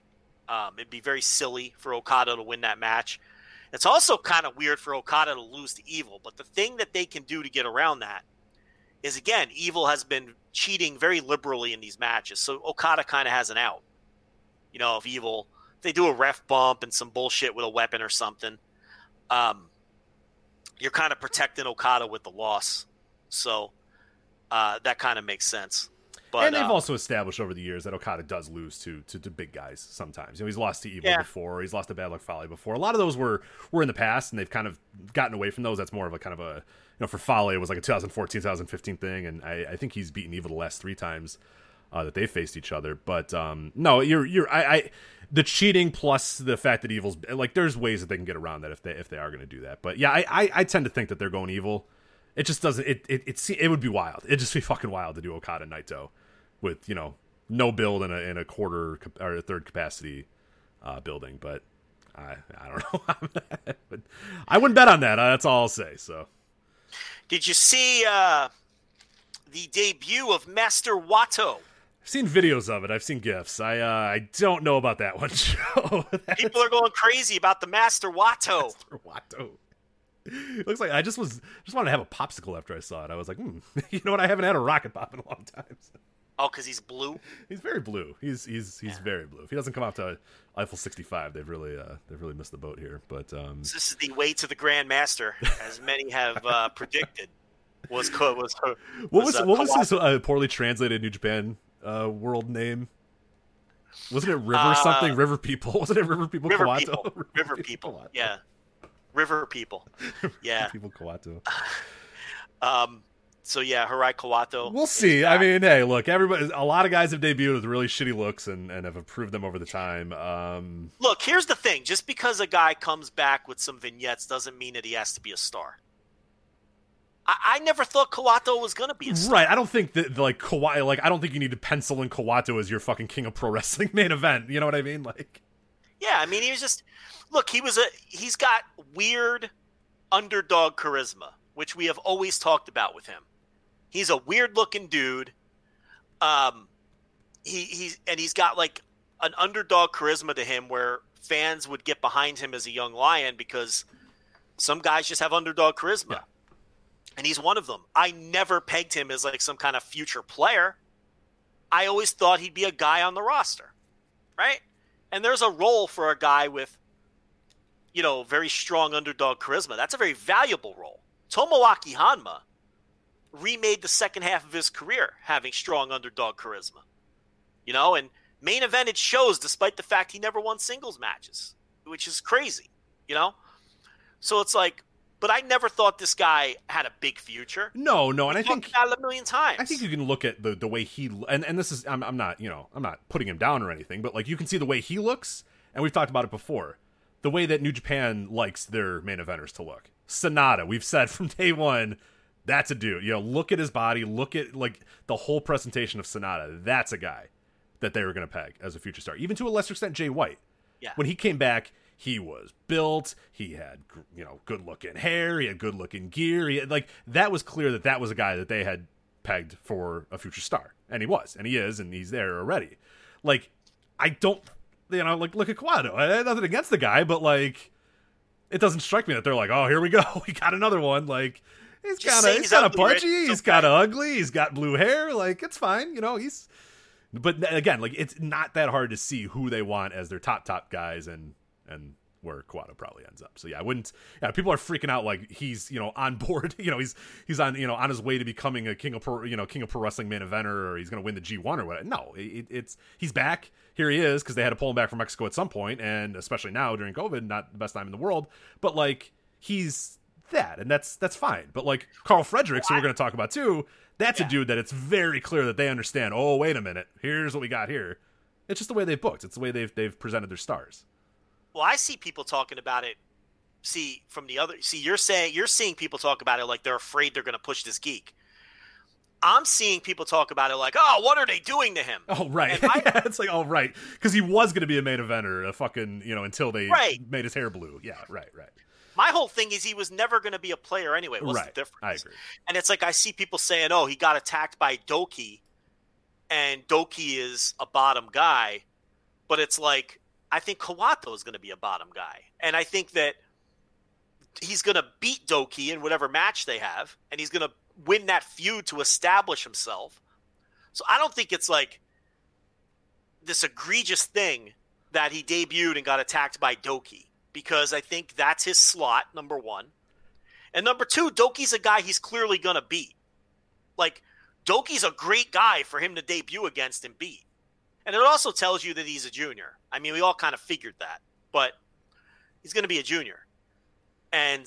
S2: um, it'd be very silly for Okada to win that match. It's also kind of weird for Okada to lose to Evil, but the thing that they can do to get around that is again, Evil has been cheating very liberally in these matches, so Okada kind of has an out. You know, if Evil if they do a ref bump and some bullshit with a weapon or something, um, you're kind of protecting Okada with the loss. So uh, that kind of makes sense. But
S1: and they've
S2: uh,
S1: also established over the years that Okada does lose to, to to big guys sometimes. You know, he's lost to Evil
S2: Yeah.
S1: before, he's lost to Bad Luck Fale before. A lot of those were were in the past, and they've kind of gotten away from those. That's more of a kind of a you know for Fale it was like a 2014 2015 thing, and I, I think he's beaten Evil the last three times uh, that they faced each other. But um, no, you're you're I, I the cheating plus the fact that Evil's like there's ways that they can get around that if they if they are going to do that. But yeah, I, I I tend to think that they're going Evil. It just doesn't. It it it, it would be wild. It'd just be fucking wild to do Okada Naito with you know no build in a in a quarter or a third capacity uh, building. But I I don't know. but I wouldn't bet on that. That's all I'll say. So
S2: did you see uh, the debut of Master Wato?
S1: I've seen videos of it. I've seen gifs. I uh, I don't know about that one. Joe.
S2: People are going crazy about the Master Wato.
S1: for Wato. Looks like I just was just wanted to have a popsicle after I saw it. I was like, hmm, you know what? I haven't had a rocket pop in a long time.
S2: Oh, because he's blue.
S1: He's very blue. He's he's he's very blue. If he doesn't come out to Eiffel 65, they've really uh they've really missed the boat here. But um
S2: This is the way to the Grand Master, as many have uh, predicted. Was co- was
S1: what was
S2: uh,
S1: what was
S2: Kawhi-
S1: his uh, poorly translated New Japan uh world name? Wasn't it River
S2: Uh,
S1: something? River People? Wasn't it River People
S2: River
S1: Kawato?
S2: people? River people.
S1: Kawato.
S2: Yeah, River people. Yeah.
S1: People Kawato.
S2: Um. So yeah, Hirai Kawato.
S1: We'll see. I mean, hey, look, everybody. A lot of guys have debuted with really shitty looks and, and have improved them over the time. Um,
S2: look. Here's the thing: just because a guy comes back with some vignettes doesn't mean that he has to be a star. I, I never thought Kawato was going to be a star.
S1: right. I don't think that like Kawhi. Like, I don't think you need to pencil in Kawato as your fucking King of Pro Wrestling main event. You know what I mean? Like,
S2: Yeah, I mean, he was just look. He was a he's got weird underdog charisma, which we have always talked about with him. He's a weird looking dude. Um, he he's and he's got like an underdog charisma to him, where fans would get behind him as a young lion because Some guys just have underdog charisma.
S1: Yeah.
S2: And he's one of them. I never pegged him as like some kind of future player. I always thought he'd be a guy on the roster. Right? And there's a role for a guy with you know, very strong underdog charisma. That's a very valuable role. Tomoaki Honma remade the second half of his career having strong underdog charisma. You know, and main evented shows despite the fact he never won singles matches, which is crazy, you know? So it's like, but I never thought this guy had a big future.
S1: No, no, and I think
S2: about it a million times.
S1: I think you can look at the the way he and and this is I'm I'm not you know I'm not putting him down or anything, but like you can see the way he looks, and we've talked about it before. The way that New Japan likes their main eventers to look. Sanada, we've said from day one, that's a dude. You know, look at his body, look at like the whole presentation of Sanada. That's a guy that they were going to peg as a future star. Even to a lesser extent, Jay White.
S2: Yeah.
S1: When he came back, he was built. He had you know good looking hair. He had good looking gear. He had, like that was clear that that was a guy that they had pegged for a future star, and he was, and he is, and he's there already. Like I don't, you know, like look at Kawato. I had nothing against the guy, but like it doesn't strike me that they're like, oh, here we go, we got another one. Like he's kind of he's kind of pudgy. He's kind of ugly. He's got blue hair. Like it's fine, you know. He's but again, like it's not that hard to see who they want as their top top guys and and where Kawato probably ends up. So yeah, I wouldn't. Yeah, people are freaking out like he's you know on board. You know he's he's on you know on his way to becoming a king of pro, you know king of pro wrestling main eventer or he's going to win the G one or whatever. No, it, it's he's back. Here he is because they had to pull him back from Mexico at some point, and especially now during COVID, not the best time in the world. But like he's that, and that's that's fine. But like Karl Fredericks, who we're going to talk about too, that's a dude that it's very clear that they understand. Oh, wait a minute, here's what we got here. It's just the way they've booked. It's the way they've they've presented their stars.
S2: Well, I see people talking about it. See from the other. See, you're saying you're seeing people talk about it like they're afraid they're going to push this geek. I'm seeing people talk about it like, oh, what are they doing to him?
S1: Oh right,
S2: I-
S1: yeah, it's like oh right, because he was going to be a main eventer, a fucking you know until they
S2: Right.
S1: made his hair blue. Yeah, right, right,
S2: My whole thing is he was never going to be a player anyway. What's
S1: right.
S2: the difference?
S1: I agree.
S2: And it's like I see people saying, "Oh, he got attacked by Doki," and Doki is a bottom guy, but it's like I think Kawato is going to be a bottom guy, and I think that he's going to beat Doki in whatever match they have, and he's going to win that feud to establish himself. So I don't think it's like this egregious thing that he debuted and got attacked by Doki because I think that's his slot number one. And number two, Doki's a guy he's clearly going to beat. Like, Doki's a great guy for him to debut against and beat. And it also tells you that he's a junior. I mean, we all kind of figured that, but he's going to be a junior. And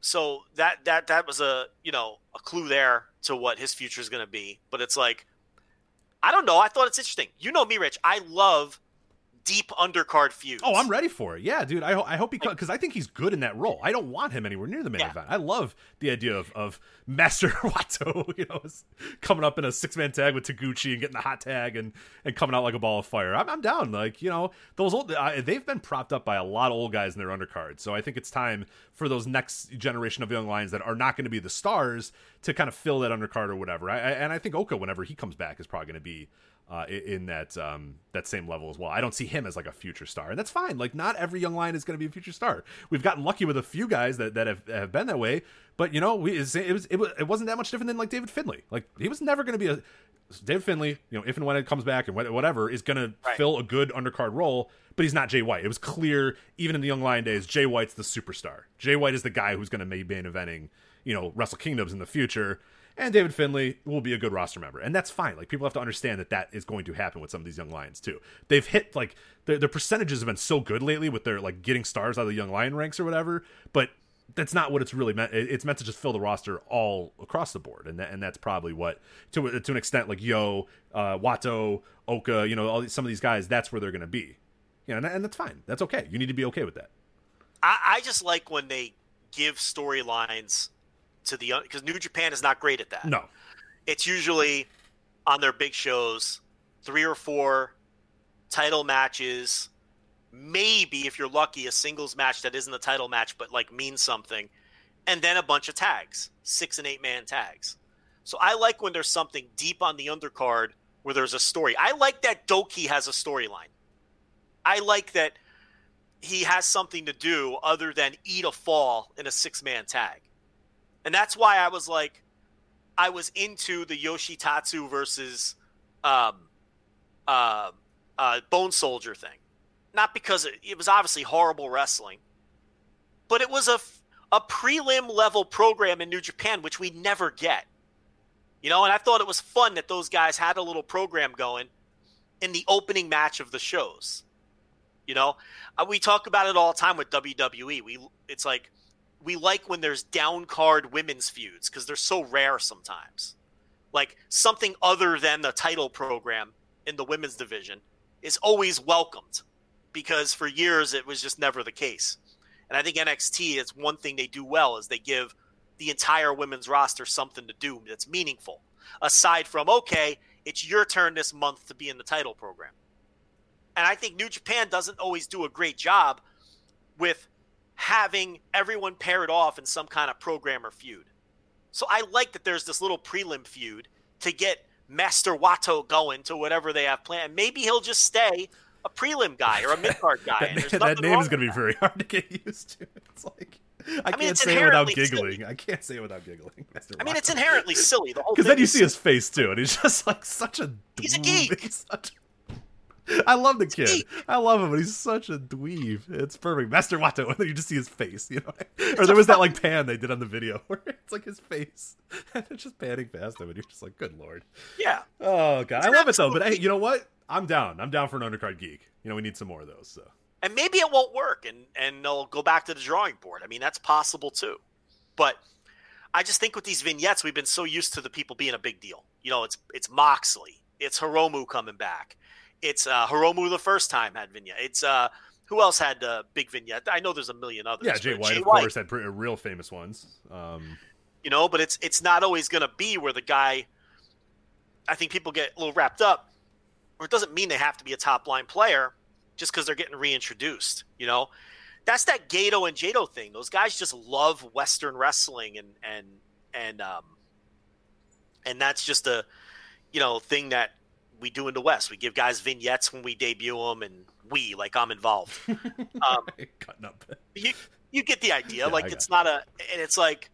S2: so that that that was a, you know, a clue there to what his future is going to be, but it's like I don't know, I thought it's interesting. You know me, Rich. I love deep undercard feuds.
S1: Oh, I'm ready for it. Yeah, dude. I, ho- I hope he because I think he's good in that role. I don't want him anywhere near the main
S2: Yeah.
S1: event. I love the idea of, of Master Wato, you know, coming up in a six man tag with Taguchi and getting the hot tag and, and coming out like a ball of fire. I'm, I'm down. Like you know, those old uh, they've been propped up by a lot of old guys in their undercard. So I think it's time for those next generation of young lions that are not going to be the stars to kind of fill that undercard or whatever. I, I, and I think Oka, whenever he comes back, is probably going to be uh, in that um, that same level as well. I don't see him as like a future star, and that's fine. Like not every young lion is going to be a future star. We've gotten lucky with a few guys that, that have, have been that way, but you know, we it was it was it wasn't that much different than like David Finlay. Like he was never going to be a David Finlay. You know, if and when it comes back and whatever is going to fill a good undercard role, but he's not Jay White. It was clear even in the young lion days, Jay White's the superstar. Jay White is the guy who's going to be main eventing, you know, Wrestle Kingdoms in the future and David Finlay will be a good roster member, and that's fine. Like people have to understand that that is going to happen with some of these young lions too. They've hit like their, their percentages have been so good lately with their like getting stars out of the young lion ranks or whatever, but that's not what it's really meant. It's meant to just fill the roster all across the board, and that, and that's probably what to to an extent like Yo, uh, Wato, Oka, you know, all these, some of these guys. That's where they're going to be, know, and, and that's fine. That's okay. You need to be okay with that.
S2: I, I just like when they give storylines to the because New Japan is not great at that.
S1: No,
S2: it's usually on their big shows, three or four title matches, maybe if you're lucky, a singles match that isn't a title match but like means something, and then a bunch of tags, six and eight man tags. So I like when there's something deep on the undercard where there's a story. I like that Doki has a storyline. I like that he has something to do other than eat a fall in a six man tag. And that's why I was like, I was into the Yoshitatsu versus um, uh, uh, Bone Soldier thing. Not because it, it was obviously horrible wrestling, but it was a, a prelim level program in New Japan, which we never get. You know, and I thought it was fun that those guys had a little program going in the opening match of the shows. You know, uh, we talk about it all the time with WWE. We it's like we like when there's down card women's feuds because they're so rare sometimes. Like something other than the title program in the women's division is always welcomed because for years it was just never the case. And I think NXT is one thing they do well is they give the entire women's roster something to do that's meaningful. Aside from okay, it's your turn this month to be in the title program. And I think New Japan doesn't always do a great job with having everyone paired off in some kind of programmer feud. So I like that there's this little prelim feud to get Master Wato going to whatever they have planned. Maybe he'll just stay a prelim guy or a mid card guy.
S1: that, that name is going to be very hard to get used to. It's like I, I mean, can't say it without giggling. Silly. I can't say it without giggling.
S2: Master I mean, it's inherently silly. The whole
S1: because then you see his face too, and he's just like such a.
S2: He's a geek.
S1: He's such I love the kid. I love him, but he's such a dweeb. It's perfect. Master then you just see his face, you know. or there was that like pan they did on the video where it's like his face, and it's just panning past him, and you're just like, "Good lord."
S2: Yeah.
S1: Oh god, I love it though. But hey, you know what? I'm down. I'm down for an undercard geek. You know, we need some more of those. So.
S2: And maybe it won't work, and and they'll go back to the drawing board. I mean, that's possible too. But I just think with these vignettes, we've been so used to the people being a big deal. You know, it's it's Moxley, it's Hiromu coming back it's uh, Hiromu the first time had vignette. It's uh, who else had uh, big vignette? I know there's a million others.
S1: Yeah, Jay White, Jay of White. course, had pretty, real famous ones. Um,
S2: you know, but it's it's not always going to be where the guy. I think people get a little wrapped up, or it doesn't mean they have to be a top line player just because they're getting reintroduced. You know, that's that Gedo and Jado thing. Those guys just love Western wrestling, and and and um, and that's just a you know thing that we do in the West. We give guys vignettes when we debut them, and we like I'm involved. Um,
S1: Cutting up.
S2: You you get the idea. Yeah, like it's not a, and it's like,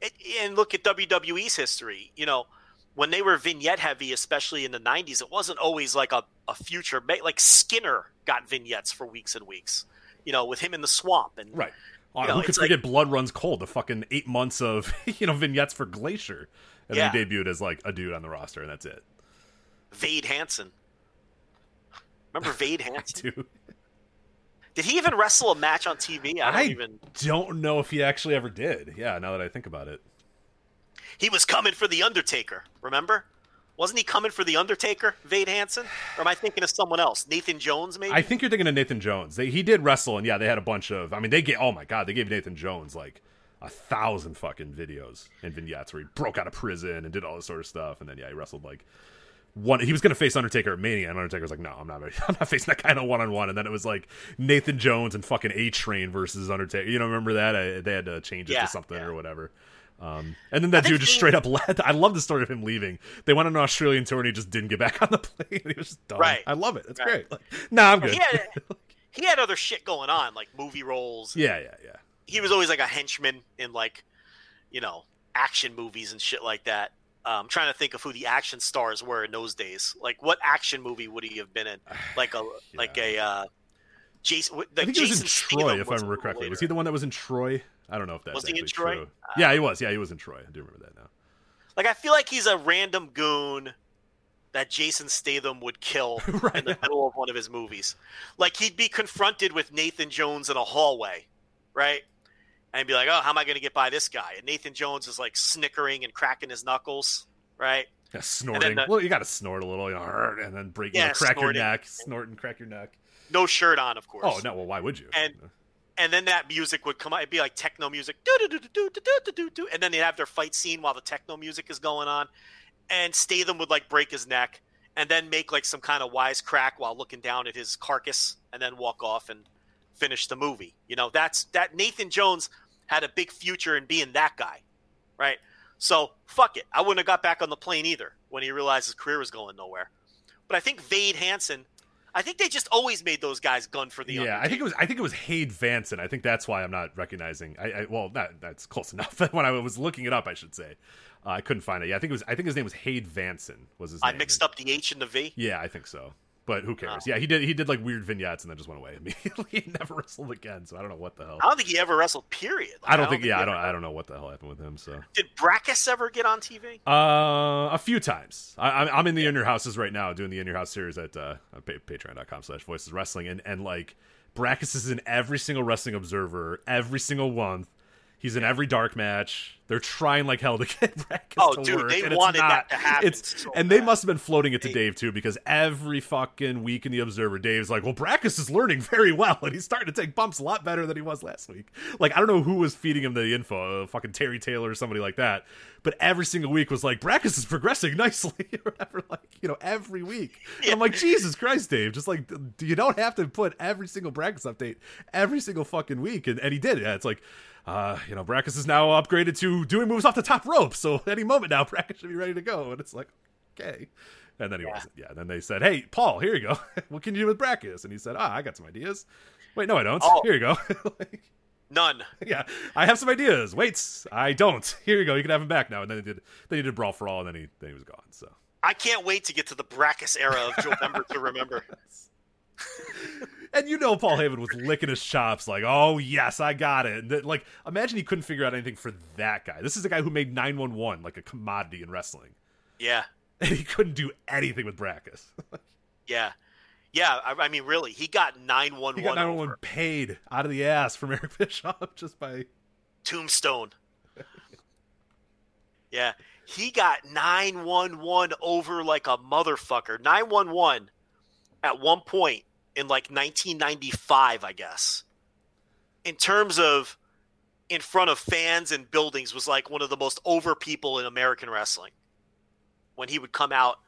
S2: it, and look at WWE's history. You know, when they were vignette heavy, especially in the '90s, it wasn't always like a, a future. Like Skinner got vignettes for weeks and weeks. You know, with him in the swamp and
S1: right. Oh, know, who could forget like, Blood Runs Cold? The fucking eight months of you know vignettes for Glacier, and yeah. then he debuted as like a dude on the roster, and that's it.
S2: Vade Hansen. Remember Vade Hansen? Did he even wrestle a match on TV? I don't
S1: I
S2: even
S1: don't know if he actually ever did. Yeah, now that I think about it.
S2: He was coming for the Undertaker, remember? Wasn't he coming for the Undertaker, Vade Hansen? Or am I thinking of someone else? Nathan Jones, maybe?
S1: I think you're thinking of Nathan Jones. They, he did wrestle, and yeah, they had a bunch of. I mean, they get. Oh my god, they gave Nathan Jones like a thousand fucking videos and vignettes where he broke out of prison and did all this sort of stuff, and then yeah, he wrestled like one he was going to face Undertaker at Mania, and Undertaker was like, "No, I'm not. I'm not facing that kind of one on one." And then it was like Nathan Jones and fucking A Train versus Undertaker. You know, remember that? I, they had to change it
S2: yeah,
S1: to something
S2: yeah.
S1: or whatever. Um, and then that dude just straight up left. I love the story of him leaving. They went on an Australian tour and he just didn't get back on the plane. he was just done.
S2: Right.
S1: I love it. That's right. great. Like, nah, I'm good.
S2: He had, he had other shit going on, like movie roles.
S1: Yeah, yeah, yeah.
S2: He was always like a henchman in like, you know, action movies and shit like that. I'm um, trying to think of who the action stars were in those days. Like, what action movie would he have been in? Like a yeah. like a uh, Jason. Like
S1: I think
S2: Jason
S1: he was in Troy, if I remember correctly. Was he the one that was in Troy? I don't know if that's
S2: was
S1: he
S2: in Troy?
S1: True. Uh, yeah, he was. Yeah, he was in Troy. I do remember that now.
S2: Like, I feel like he's a random goon that Jason Statham would kill right. in the middle of one of his movies. Like, he'd be confronted with Nathan Jones in a hallway, right? And be like, "Oh, how am I going to get by this guy?" And Nathan Jones is like snickering and cracking his knuckles, right?
S1: Yeah, snorting. The, well, you got to snort a little, you know, and then break, yeah, you know, crack snorting. your neck, snort and crack your neck.
S2: No shirt on, of course.
S1: Oh no! Well, why would you?
S2: And and then that music would come out. It'd be like techno music, do do do do do do do do, and then they'd have their fight scene while the techno music is going on, and Statham would like break his neck, and then make like some kind of wise crack while looking down at his carcass, and then walk off and finish the movie. You know, that's that Nathan Jones had a big future in being that guy, right? So fuck it. I wouldn't have got back on the plane either when he realized his career was going nowhere. But I think Vade Hansen, I think they just always made those guys gun for the.
S1: Yeah, I think it was. I think it was Hade Vansen. I think that's why I'm not recognizing. I, I well, that that's close enough. when I was looking it up, I should say, uh, I couldn't find it. Yeah, I think it was. I think his name was Hade Vansen. Was his?
S2: I
S1: name.
S2: mixed up the H and the V.
S1: Yeah, I think so. But who cares?
S2: Oh.
S1: Yeah, he did. He did like weird vignettes and then just went away immediately. he never wrestled again. So I don't know what the hell.
S2: I don't think he ever wrestled. Period. Like,
S1: I don't think. Yeah, I don't.
S2: ever-
S1: I don't know what the hell happened with him. So
S2: Did Brackus ever get on TV?
S1: Uh, a few times. I, I'm- I'm in the In Your Houses right now, doing the In Your House series at uh, patreon.com slash voices wrestling. And, and like, Brackus is in every single Wrestling Observer, every single one. He's in every dark match. They're trying like hell to get Brackus
S2: Oh,
S1: to
S2: dude,
S1: work.
S2: they
S1: and it's
S2: wanted
S1: not.
S2: that to happen
S1: It's,
S2: so
S1: and they must have been floating it to
S2: They-
S1: Dave too, because every fucking week in the Observer, Dave's like, "Well, Brackus is learning very well, and he's starting to take bumps a lot better than he was last week." Like, I don't know who was feeding him the info, uh, fucking Terry Taylor or somebody like that, but every single week was like, "Brackus is progressing nicely," or whatever. Like, you know, every week. And I'm like, Jesus Christ, Dave! Just like, you don't have to put every single Brackus update every single fucking week, and, and he did. Yeah, it's like. Uh, you know, Brackus is now upgraded to doing moves off the top rope, so any moment now, Brackus should be ready to go. And it's like, okay. And then he wasn't. Yeah. And then they said, "Hey, Paul, here you go. what can you do with Brackus?" And he said, "Ah, I got some ideas." Wait, no, I don't.
S2: Oh.
S1: Here you go. like,
S2: None.
S1: yeah, I have some ideas. Wait, I don't. Here you go. You can have him back now. And then he did. Then he did brawl for all, and then he then he was gone. So
S2: I can't wait to get to the Brackus era of Joe Member to remember.
S1: And you know Paul Heyman was licking his chops like, "Oh yes, I got it." That- like, imagine he couldn't figure out anything for that guy. This is the guy who made nine one one like a commodity in wrestling,
S2: Yeah,
S1: and he couldn't do anything with Brackus.
S2: yeah, yeah. I, I mean, really, he got nine one
S1: he got
S2: one
S1: nine one one paid out of the ass from Eric Bischoff just by
S2: Tombstone. yeah, he got nine one one over like a motherfucker. Nine one one at one point in like 1995, I guess. In terms of in front of fans and buildings, was like one of the most over people in American wrestling. When he would come out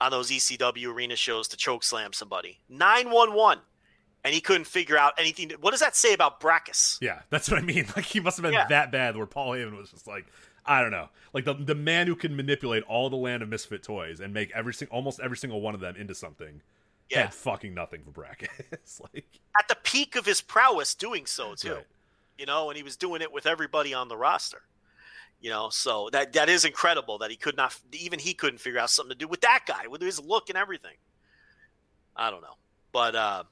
S2: on those ECW arena shows to choke slam somebody, nine one one, and he couldn't figure out anything. What does that say about Brackus?
S1: Yeah, that's what I mean. Like he must have been
S2: Yeah.
S1: that bad where Paul Heyman was just like, I don't know, like the the man who can manipulate all the land of misfit toys and make every single almost every single one of them into something.
S2: Yeah.
S1: Had fucking nothing for Brackus. like
S2: at the peak of his prowess doing so too.
S1: Right.
S2: You know, and he was doing it with everybody on the roster. You know, so that that is incredible that he could not even he couldn't figure out something to do with that guy with his look and everything. I don't know, but uh,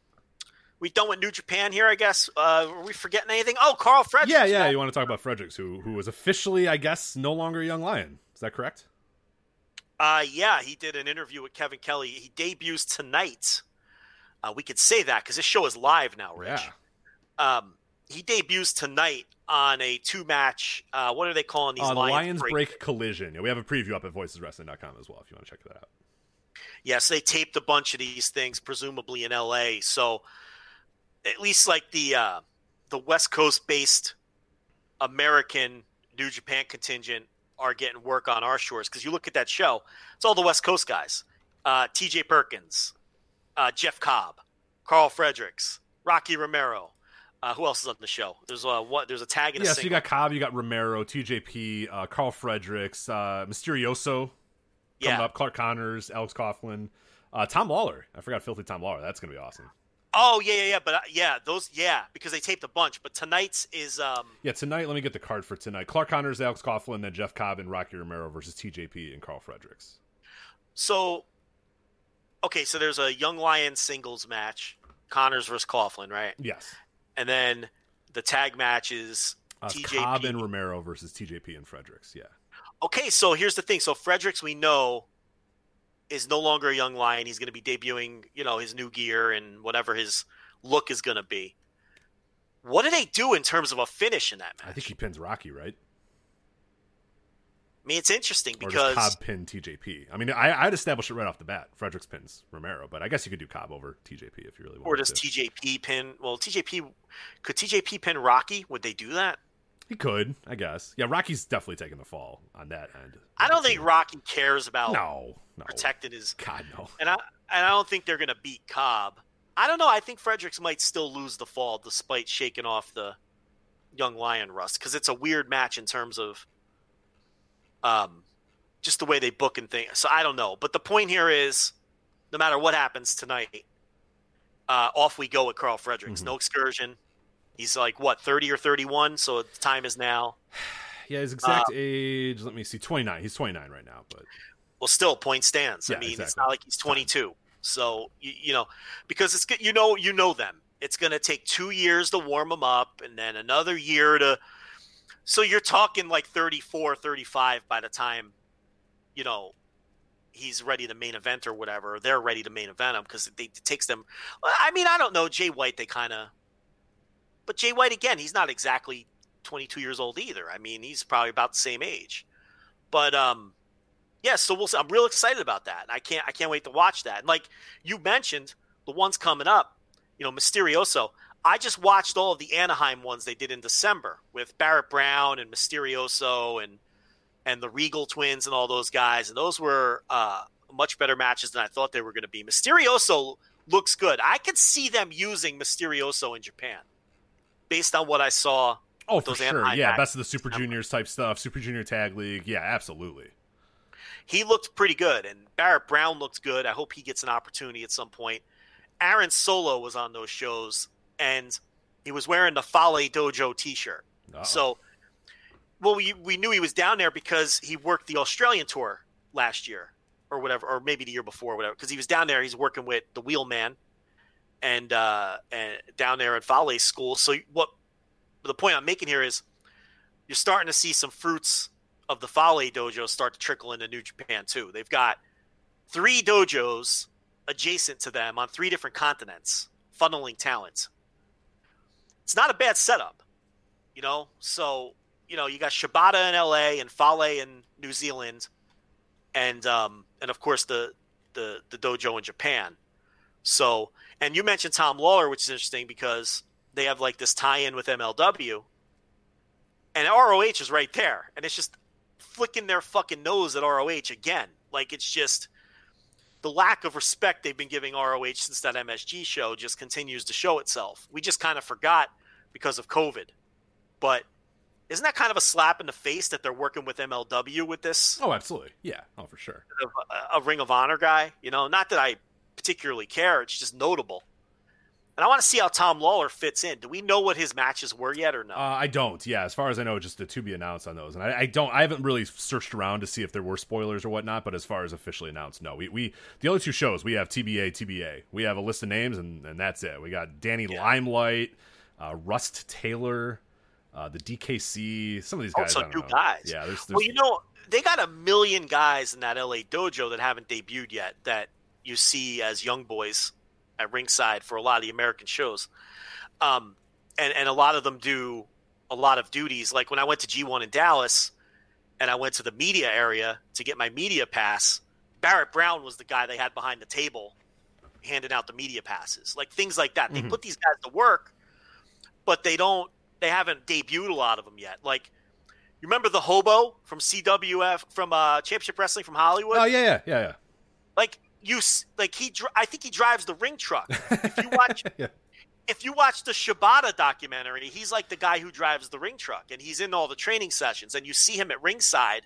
S2: we done with New Japan here, I guess. Uh, are we forgetting anything? Oh, Karl Fredericks.
S1: Yeah, yeah. You want to talk about Fredericks, who who was officially, I guess, no longer a young lion. Is that correct?
S2: Uh, yeah, he did an interview with Kevin Kelly. He debuts tonight. Uh, we could say that because this show is live now, Rich.
S1: Yeah.
S2: Um, he debuts tonight on a two-match. Uh, what are they calling these?
S1: On
S2: Lions,
S1: Lions
S2: break?
S1: Break Collision. Yeah, we have a preview up at voiceswrestling.com as well if you want to check that out.
S2: Yes, they taped a bunch of these things, presumably in L.A. So at least like the uh, the West Coast-based American New Japan contingent are getting work on our shores because you look at that show, it's all the West Coast guys: uh, T.J. Perkins, uh, Jeff Cobb, Karl Fredericks, Rocky Romero. Uh, who else is on the show? There's a what? There's a tag and a
S1: Yeah, so you got Cobb, you got Romero, TJP, uh, Karl Fredericks, uh, Mysterioso coming
S2: yeah.
S1: up, Clark Connors, Alex Coughlin, uh, Tom Lawler. I forgot Filthy Tom Lawler. That's gonna be awesome.
S2: Oh yeah, yeah, yeah. But uh, yeah, those yeah because they taped a bunch. But tonight's is um
S1: Yeah, tonight. Let me get the card for tonight. Clark Connors, Alex Coughlin, then Jeff Cobb and Rocky Romero versus TJP and Karl Fredericks.
S2: So, okay, so there's a Young Lion singles match, Connors versus Coughlin, right?
S1: Yes,
S2: And then the tag matches
S1: uh,
S2: TJP.
S1: Cobb and Romero versus TJP and Fredericks. Yeah,
S2: okay, so here's the thing. So Fredericks, we know, is no longer a Young Lion. He's going to be debuting, you know, his new gear and whatever his look is going to be. What do they do in terms of a finish in that match?
S1: I think he pins Rocky, right?
S2: I mean, it's interesting because
S1: Cobb pin TJP? I mean, I, I'd establish it right off the bat. Fredericks pins Romero, but I guess you could do Cobb over TJP if you really want.
S2: or does TJP pin? Well, TJP could TJP pin Rocky? Would they do that?
S1: He could, I guess. Yeah, Rocky's definitely taking the fall on that end.
S2: I don't think Rocky cares about
S1: No, no.
S2: protecting his
S1: God, no.
S2: and I and I don't think they're going to beat Cobb. I don't know. I think Fredericks might still lose the fall despite shaking off the young lion rust because it's a weird match in terms of um just the way they book and things. So I don't know. But the point here is, no matter what happens tonight, uh, off we go with Karl Fredericks.
S1: Mm-hmm.
S2: No excursion. He's like what thirty or thirty-one, so the time is now.
S1: Yeah, his exact uh, age. Let me see. Twenty nine. He's twenty nine right now, but
S2: Well, still point stands.
S1: Yeah,
S2: I mean, it's not like he's twenty-two. So you, you know, because it's good. You know, you know them. It's going to take two years to warm them up, and then another year to. So you're talking like 34, 35 by the time, you know, he's ready to main event or whatever. Or they're ready to main event him because it, it takes them. I mean, I don't know. Jay White, they kind of. But Jay White again, he's not exactly 22 years old either. I mean, he's probably about the same age. But um, yeah, so we'll. See. I'm real excited about that. I can't. I can't wait to watch that. And like you mentioned, the ones coming up, you know, Mysterioso. I just watched all of the Anaheim ones they did in December with Barrett Brown and Mysterioso and and the Regal twins and all those guys, and those were uh, much better matches than I thought they were going to be. Mysterioso looks good. I could see them using Mysterioso in Japan, based on what I saw.
S1: oh, for
S2: those
S1: sure. Yeah, best of the Super Juniors type stuff. Super Junior Tag League. Yeah, absolutely.
S2: he looked pretty good, and Barrett Brown looked good. I hope he gets an opportunity at some point. Aaron Solo was on those shows, and he was wearing the Fale Dojo T-shirt.
S1: Uh-oh.
S2: So, well, we we knew he was down there because he worked the Australian tour last year, or whatever, or maybe the year before, whatever. Because he was down there, he's working with the Wheelman, and uh, and down there at Fale's school. So what? The point I'm making here is, you're starting to see some fruits of the Fale dojo start to trickle into New Japan too. They've got three dojos adjacent to them on three different continents, funneling talent. It's not a bad setup, you know. So you know you got Shibata in L.A. and Fale in New Zealand, and um, and of course the the the dojo in Japan. So and you mentioned Tom Lawlor, which is interesting because they have like this tie-in with MLW, and ROH is right there, and it's just flicking their fucking nose at ROH again. Like it's just the lack of respect they've been giving ROH since that MSG show just continues to show itself. We just kind of forgot because of COVID, but isn't that kind of a slap in the face that they're working with MLW with this
S1: Oh, absolutely. Yeah. Oh, for sure.
S2: a, a Ring of Honor guy? You know, not that I particularly care. It's just notable. And I want to see how Tom Lawlor fits in. Do we know what his matches were yet or no?
S1: Uh, I don't. Yeah, as far as I know, just the to be announced on those, and I, I don't. I haven't really searched around to see if there were spoilers or whatnot. But as far as officially announced, no. We, we the other two shows we have TBA, TBA. We have a list of names, and, and that's it. We got Danny
S2: Yeah.
S1: Limelight, uh, Rust Taylor, uh, the DKC. Some of these
S2: Oh,
S1: guys.
S2: so new
S1: know.
S2: guys.
S1: Yeah, there's, there's
S2: well, you know, they got a million guys in that LA dojo that haven't debuted yet that you see as young boys at ringside for a lot of the American shows. Um, and, and a lot of them do a lot of duties. Like when I went to G1 in Dallas and I went to the media area to get my media pass, Barrett Brown was the guy they had behind the table handing out the media passes. Like things like that. They
S1: Mhm.
S2: put these guys to work, but they don't, they haven't debuted a lot of them yet. Like, you remember the hobo from CWF from uh, Championship Wrestling from Hollywood?
S1: oh yeah, yeah, yeah, yeah.
S2: Like you, s- like he, I think he drives the ring truck. If you watch,
S1: Yeah.
S2: if you watch the Shibata documentary, he's like the guy who drives the ring truck, and he's in all the training sessions, and you see him at ringside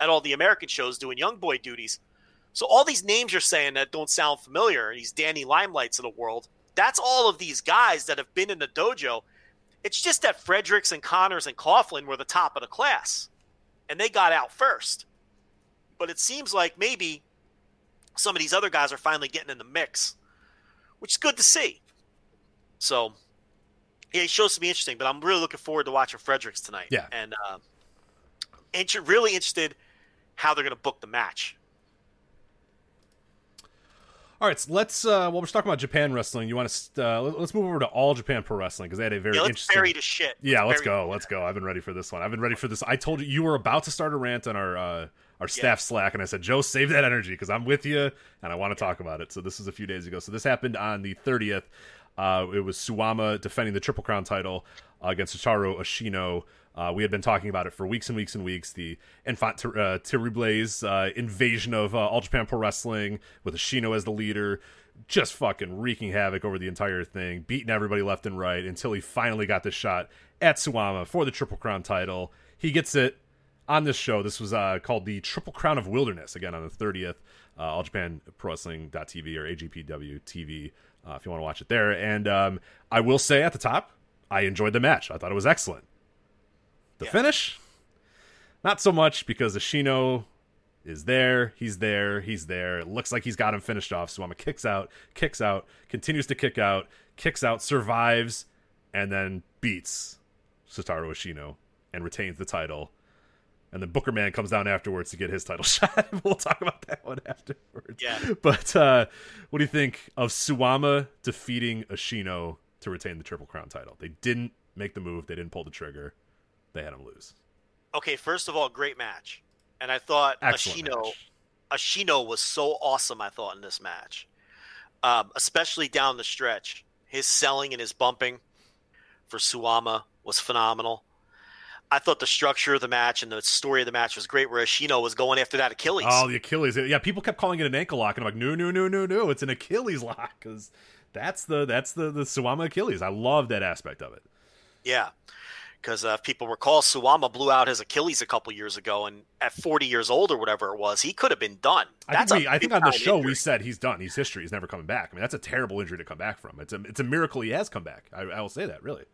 S2: at all the American shows doing young boy duties. So all these names you're saying that don't sound familiar, these Danny Limelights of the world, that's all of these guys that have been in the dojo. It's just that Fredericks and Connors and Coughlin were the top of the class, and they got out first. But it seems like maybe some of these other guys are finally getting in the mix, which is good to see. So, yeah, it shows to be interesting, but I'm really looking forward to watching Fredericks tonight.
S1: Yeah.
S2: And uh, inter- really interested how they're going to book the match.
S1: All right, so let's. Uh, while we're talking about Japan wrestling, you want to uh, let- let's move over to All Japan Pro Wrestling because they had a very
S2: Yeah, let's
S1: interesting.
S2: bury the shit.
S1: Yeah, let's go. Let's go. I've been ready for this one. I've been ready for this. I told you you were about to start a rant on our uh, our staff Slack, and I said, Joe, save that energy because I'm with you and I want to talk about it. So this is a few days ago. So this happened on the 30th. Uh, it was Suwama defending the Triple Crown title uh, against Shotaro Ashino. Uh, we had been talking about it for weeks and weeks and weeks. The Infant Ter- uh, Terribles uh, invasion of uh, All Japan Pro Wrestling with Ashino as the leader, just fucking wreaking havoc over the entire thing, beating everybody left and right until he finally got this shot at Suwama for the Triple Crown title. He gets it on this show. This was uh, called the Triple Crown of Wilderness, again on the 30th, uh, All Japan Pro Wrestling.tv or AJPW TV uh, if you want to watch it there. And um, I will say at the top, I enjoyed the match. I thought it was excellent. The
S2: Yeah.
S1: finish, not so much because Ashino is there, he's there, he's there. It looks like he's got him finished off. Suwama kicks out, kicks out, continues to kick out, kicks out, survives, and then beats Shotaro Ashino and retains the title. And then Booker Man comes down afterwards to get his title shot. we'll talk about that one afterwards.
S2: Yeah.
S1: But uh, what do you think of Suwama defeating Ashino to retain the Triple Crown title? They didn't make the move. They didn't pull the trigger. They had him lose.
S2: Okay, first of all, great match, and I thought
S1: Excellent
S2: Ashino
S1: match.
S2: Ashino was so awesome. I thought in this match, um, especially down the stretch, his selling and his bumping for Suwama was phenomenal. I thought the structure of the match and the story of the match was great. Where Ashino was going after that Achilles.
S1: Oh, the Achilles. Yeah, people kept calling it an ankle lock, and I'm like, no, no, no, no, no. It's an Achilles lock because that's the that's the the Suwama Achilles. I love that aspect of it.
S2: Yeah, because uh, if people recall, Suwama blew out his Achilles a couple years ago, and at 40 years old or whatever it was, he could have been done.
S1: I think, we, I think on the show we said he's done. He's history. He's never coming back. I mean, that's a terrible injury to come back from. It's a it's a miracle he has come back. I, I will say that really.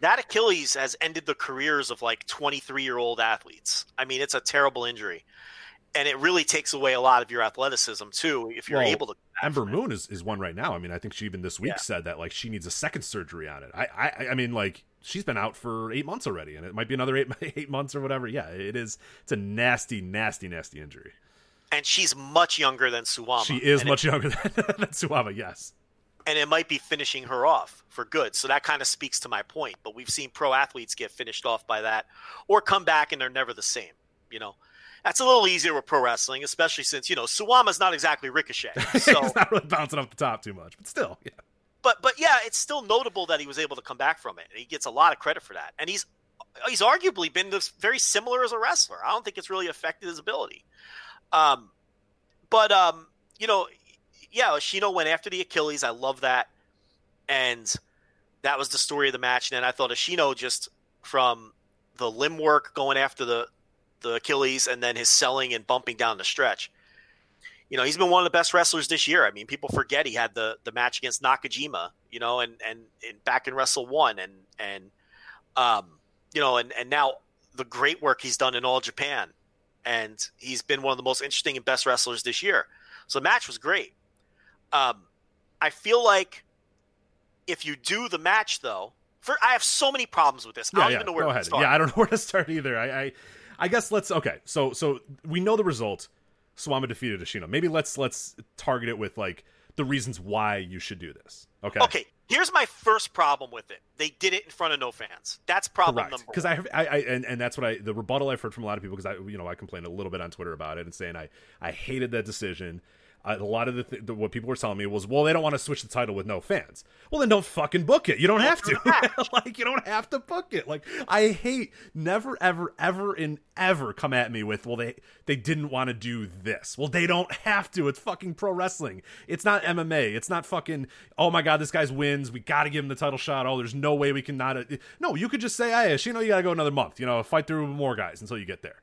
S2: That Achilles has ended the careers of like 23 year old athletes. I mean, it's a terrible injury. And it really takes away a lot of your athleticism too, if you're
S1: Well,
S2: able to.
S1: Ember
S2: it.
S1: Moon is, is one right now. I mean, I think she even this week
S2: Yeah.
S1: said that like she needs a second surgery on it. I, I I mean like she's been out for eight months already, and it might be another eight eight months or whatever. Yeah, it is. It's a nasty, nasty, nasty injury.
S2: and she's much younger than Suwama.
S1: She is
S2: and
S1: much younger than, than Suwama. Yes.
S2: And it might be finishing her off for good. So that kind of speaks to my point. But we've seen pro athletes get finished off by that, or come back and they're never the same. You know, that's a little easier with pro wrestling, especially since you know Suwama's not exactly Ricochet. So
S1: it's not really bouncing off the top too much, but still, yeah.
S2: but but yeah, it's still notable that he was able to come back from it. He gets a lot of credit for that, and he's he's arguably been this very similar as a wrestler. I don't think it's really affected his ability. Um, but um, you know, yeah, Shino went after the Achilles. I love that, and that was the story of the match. And then I thought Ashino just from the limb work going after the the Achilles, and then his selling and bumping down the stretch you know he's been one of the best wrestlers this year. I mean, people forget he had the the match against Nakajima, you know, and and, and back in Wrestle One, and and um, you know, and and now the great work he's done in All Japan, and he's been one of the most interesting and best wrestlers this year. So the match was great. Um, I feel like if you do the match though, for I have so many problems with this. I don't
S1: yeah.
S2: even know where
S1: Go
S2: to
S1: ahead.
S2: start.
S1: Yeah, I don't know where to start either. I, I, I guess let's. Okay, so so we know the result. Suwama defeated Ashino. Maybe let's let's target it with like the reasons why you should do this. Okay.
S2: Okay, here's my first problem with it. They did it in front of no fans. That's problem
S1: Correct.
S2: number
S1: Because. I, I, I, and, and that's what I, the rebuttal I've heard from a lot of people, because I, you know, I complained a little bit on Twitter about it and saying I, I hated that decision. Uh, a lot of the, th- the what people were telling me was, well, they don't want to switch the title with no fans. Well, then don't fucking book it. You don't have to. like, you don't have to book it. Like, I hate never, ever, ever, and ever come at me with, well, they they didn't want to do this. Well, they don't have to. It's fucking pro wrestling. It's not MMA. It's not fucking. Oh my god, this guy's wins. We got to give him the title shot. Oh, there's no way we can not. No, you could just say, hey, you know, you got to go another month. You know, fight through more guys until you get there.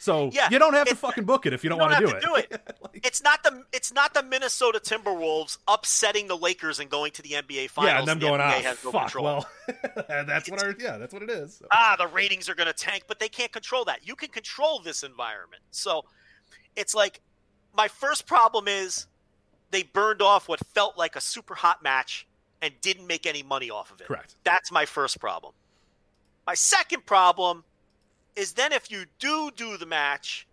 S1: So
S2: Yeah,
S1: you don't have to fucking book it if you don't,
S2: don't
S1: want to do
S2: to
S1: it.
S2: do it. It's not the it's not the Minnesota Timberwolves upsetting the Lakers and going to the NBA Finals.
S1: yeah, and them
S2: the
S1: going,
S2: NBA
S1: ah,
S2: no
S1: fuck.
S2: control.
S1: Well, that's what our yeah, that's what it is. So.
S2: ah, the ratings are going to tank, but they can't control that. You can control this environment. So it's like my first problem is they burned off what felt like a super hot match and didn't make any money off of it.
S1: Correct.
S2: That's my first problem. My second problem is then if you do do the match,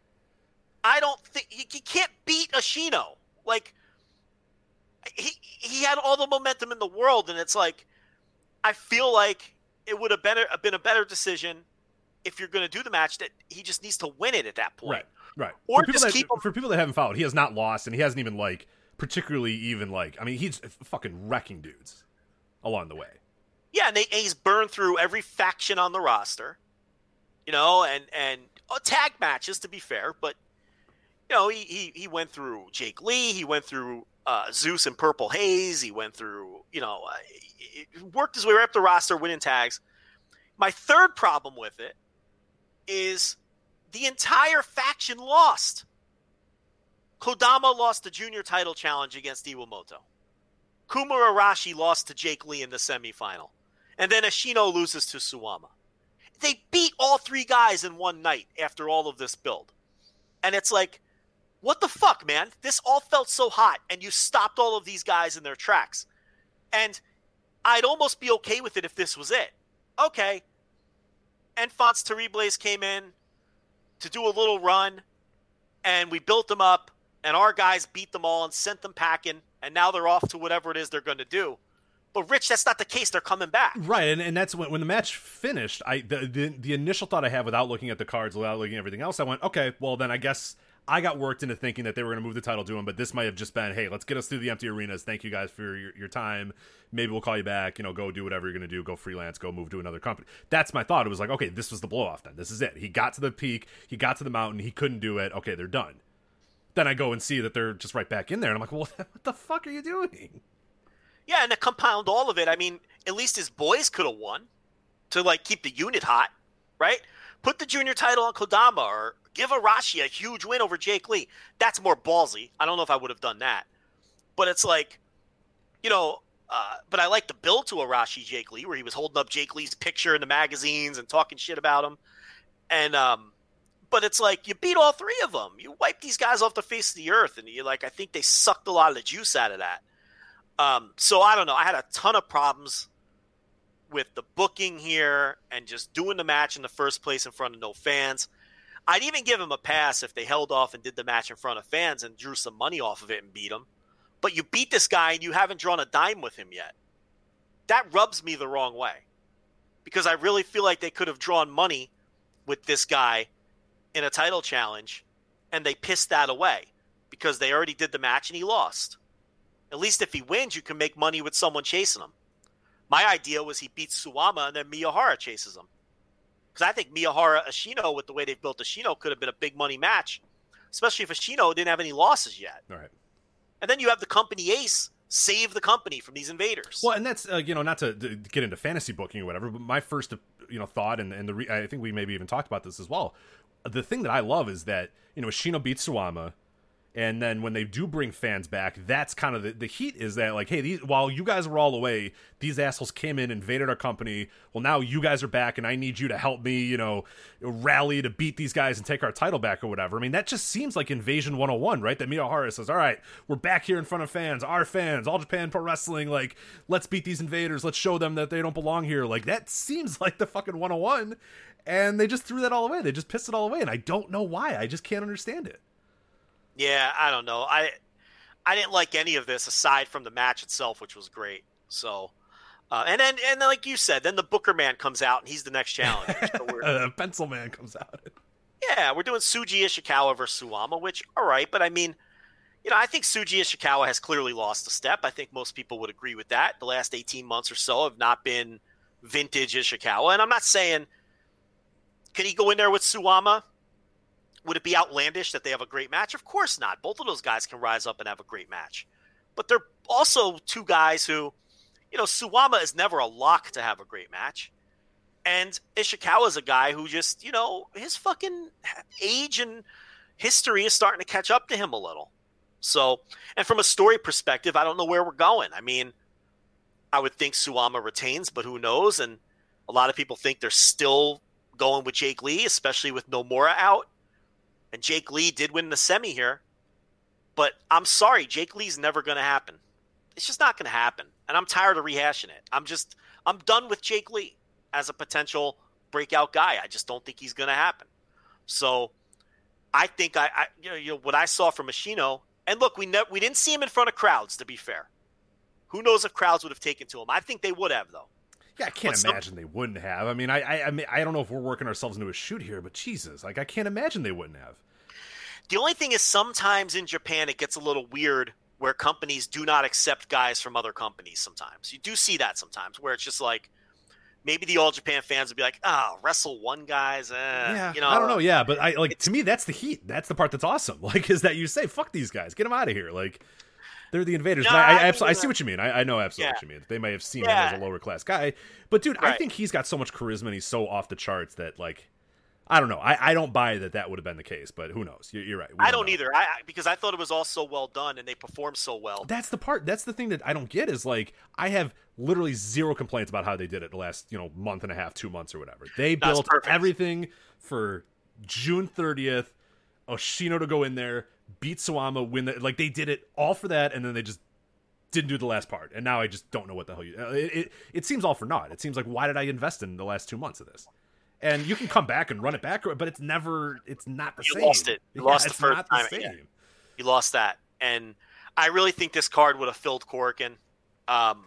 S2: I don't think he, he can't beat Ashino. Like he he had all the momentum in the world, and it's like I feel like it would have been a, been a better decision if you're going to do the match that he just needs to win it at that point.
S1: Right, right.
S2: Or
S1: for people
S2: just
S1: that,
S2: keep him-
S1: for people that haven't followed, he has not lost, and he hasn't even like particularly even like. I mean, he's fucking wrecking dudes along the way.
S2: Yeah, and, they, and he's burned through every faction on the roster, you know, and and oh, tag matches to be fair, but you know he he, he went through Jake Lee, he went through uh, Zeus and Purple Haze, he went through you know uh, he- worked his way right up the roster, winning tags. My third problem with it is the entire faction lost. Kodama lost the junior title challenge against Iwamoto. Kuma Arashi lost to Jake Lee in the semifinal, and then Ashino loses to Suwama. They beat all three guys in one night after all of this build. And it's like, what the fuck, man? This all felt so hot, and you stopped all of these guys in their tracks. And I'd almost be okay with it if this was it. Okay. Enfants Terribles came in to do a little run, and we built them up, and our guys beat them all and sent them packing, and now they're off to whatever it is they're going to do. But Rich, that's not the case. They're coming back.
S1: Right, and, and that's when when the match finished. I the, the the initial thought I had without looking at the cards, without looking at everything else, I went, okay, well then I guess I got worked into thinking that they were going to move the title to him, but this might have just been, hey, let's get us through the empty arenas. Thank you guys for your, your time. Maybe we'll call you back. You know, go do whatever you're going to do. Go freelance. Go move to another company. That's my thought. It was like, okay, this was the blow off. Then this is it. He got to the peak. He got to the mountain. He couldn't do it. Okay, they're done. Then I go and see that they're just right back in there, and I'm like, well, what the fuck are you doing?
S2: Yeah, and to compound all of it, I mean, at least his boys could have won to like keep the unit hot, right? Put the junior title on Kodama or give Arashi a huge win over Jake Lee. That's more ballsy. I don't know if I would have done that, but it's like, you know, uh, but I like the build to Arashi Jake Lee where he was holding up Jake Lee's picture in the magazines and talking shit about him, and um, but it's like you beat all three of them. You wipe these guys off the face of the earth, and you like I think they sucked a lot of the juice out of that. Um, so I don't know. I had a ton of problems with the booking here and just doing the match in the first place in front of no fans. I'd even give him a pass if they held off and did the match in front of fans and drew some money off of it and beat him. But you beat this guy and you haven't drawn a dime with him yet. That rubs me the wrong way because I really feel like they could have drawn money with this guy in a title challenge and they pissed that away because they already did the match and he lost. At least if he wins, you can make money with someone chasing him. My idea was he beats Suwama and then Miyahara chases him. Because I think Miyahara Ashino, with the way they've built Ashino, could have been a big money match, especially if Ashino didn't have any losses yet.
S1: All right.
S2: And then you have the company ace save the company from these invaders.
S1: Well, and that's uh, you know not to, to, get into fantasy booking or whatever, but my first you know thought, and and the re- I think we maybe even talked about this as well. The thing that I love is that you know Ashino beats Suwama and then when they do bring fans back that's kind of the, the heat is that like hey these, while you guys were all away these assholes came in invaded our company. Well now you guys are back and i need you to help me you know rally to beat these guys and take our title back or whatever. I mean that just seems like invasion 101 right? That miyahara says all right we're back here in front of fans our fans all japan pro wrestling like let's beat these invaders. Let's show them that they don't belong here. Like that seems like the fucking 101 and they just threw that all away. They just pissed it all away and i don't know why. I just can't understand it
S2: yeah, I don't know. I I didn't like any of this aside from the match itself, which was great. So, uh, and then and then, like you said, then the Booker man comes out and he's the next challenge.
S1: So uh, Pencil man comes out.
S2: Yeah, we're doing Shuji Ishikawa versus Suwama, which all right, but I mean, you know, I think Shuji Ishikawa has clearly lost a step. I think most people would agree with that. The last eighteen months or so have not been vintage Ishikawa, and I'm not saying can he go in there with Suwama would it be outlandish that they have a great match? Of course not. Both of those guys can rise up and have a great match. But they're also two guys who, you know, Suwama is never a lock to have a great match. And Ishikawa is a guy who just, you know, his fucking age and history is starting to catch up to him a little. So, and from a story perspective, I don't know where we're going. I mean, I would think Suwama retains, but who knows? And a lot of people think they're still going with Jake Lee, especially with Nomura out. And Jake Lee did win the semi here. But I'm sorry, Jake Lee's never going to happen. It's just not going to happen. And I'm tired of rehashing it. I'm just, I'm done with Jake Lee as a potential breakout guy. I just don't think he's going to happen. So I think I, I you, know, you know, what I saw from Ashino, and look, we ne- we didn't see him in front of crowds, to be fair. Who knows if crowds would have taken to him? I think they would have, though.
S1: Yeah, I can't
S2: But
S1: imagine
S2: some-
S1: they wouldn't have. I mean, I, I, I mean, I don't know if we're working ourselves into a shoot here, but Jesus, like I can't imagine they wouldn't have.
S2: The only thing is sometimes in Japan it gets a little weird where companies do not accept guys from other companies sometimes. You do see that sometimes where it's just like maybe the all Japan fans would be like, "Oh, wrestle one guys, eh,
S1: yeah,
S2: you know."
S1: I don't know. Yeah, but I like to me that's the heat. That's the part that's awesome. Like, is that you say, "Fuck these guys, get them out of here." Like, they're the invaders.
S2: No,
S1: I, I,
S2: I
S1: abso- I see what you mean. I, I know absolutely
S2: yeah.
S1: what you mean. They may have seen
S2: Yeah.
S1: him as a lower class guy, but dude, I think he's got so much charisma and he's so off the charts that like. I don't know. I, I don't buy that that would have been the case, but who knows? You're, you're right. We
S2: I don't
S1: know.
S2: either. I, I because I thought it was all so well done and they performed so well.
S1: That's the part. That's the thing that I don't get is like I have literally zero complaints about how they did it the last you know month and a half, two months or whatever. They
S2: That's
S1: built
S2: perfect.
S1: everything for June thirtieth. Ashino to go in there, beat Suwama, win the like they did it all for that, and then they just didn't do the last part. And now I just don't know what the hell you. It it, it seems all for naught. It seems like why did I invest in the last two months of this? And you can come back and run it back, but it's never. It's not the
S2: You
S1: same.
S2: You lost it. You
S1: Yeah,
S2: lost the first time,
S1: The
S2: yeah.
S1: same.
S2: You lost that, and I really think this card would have filled Korakuen, um,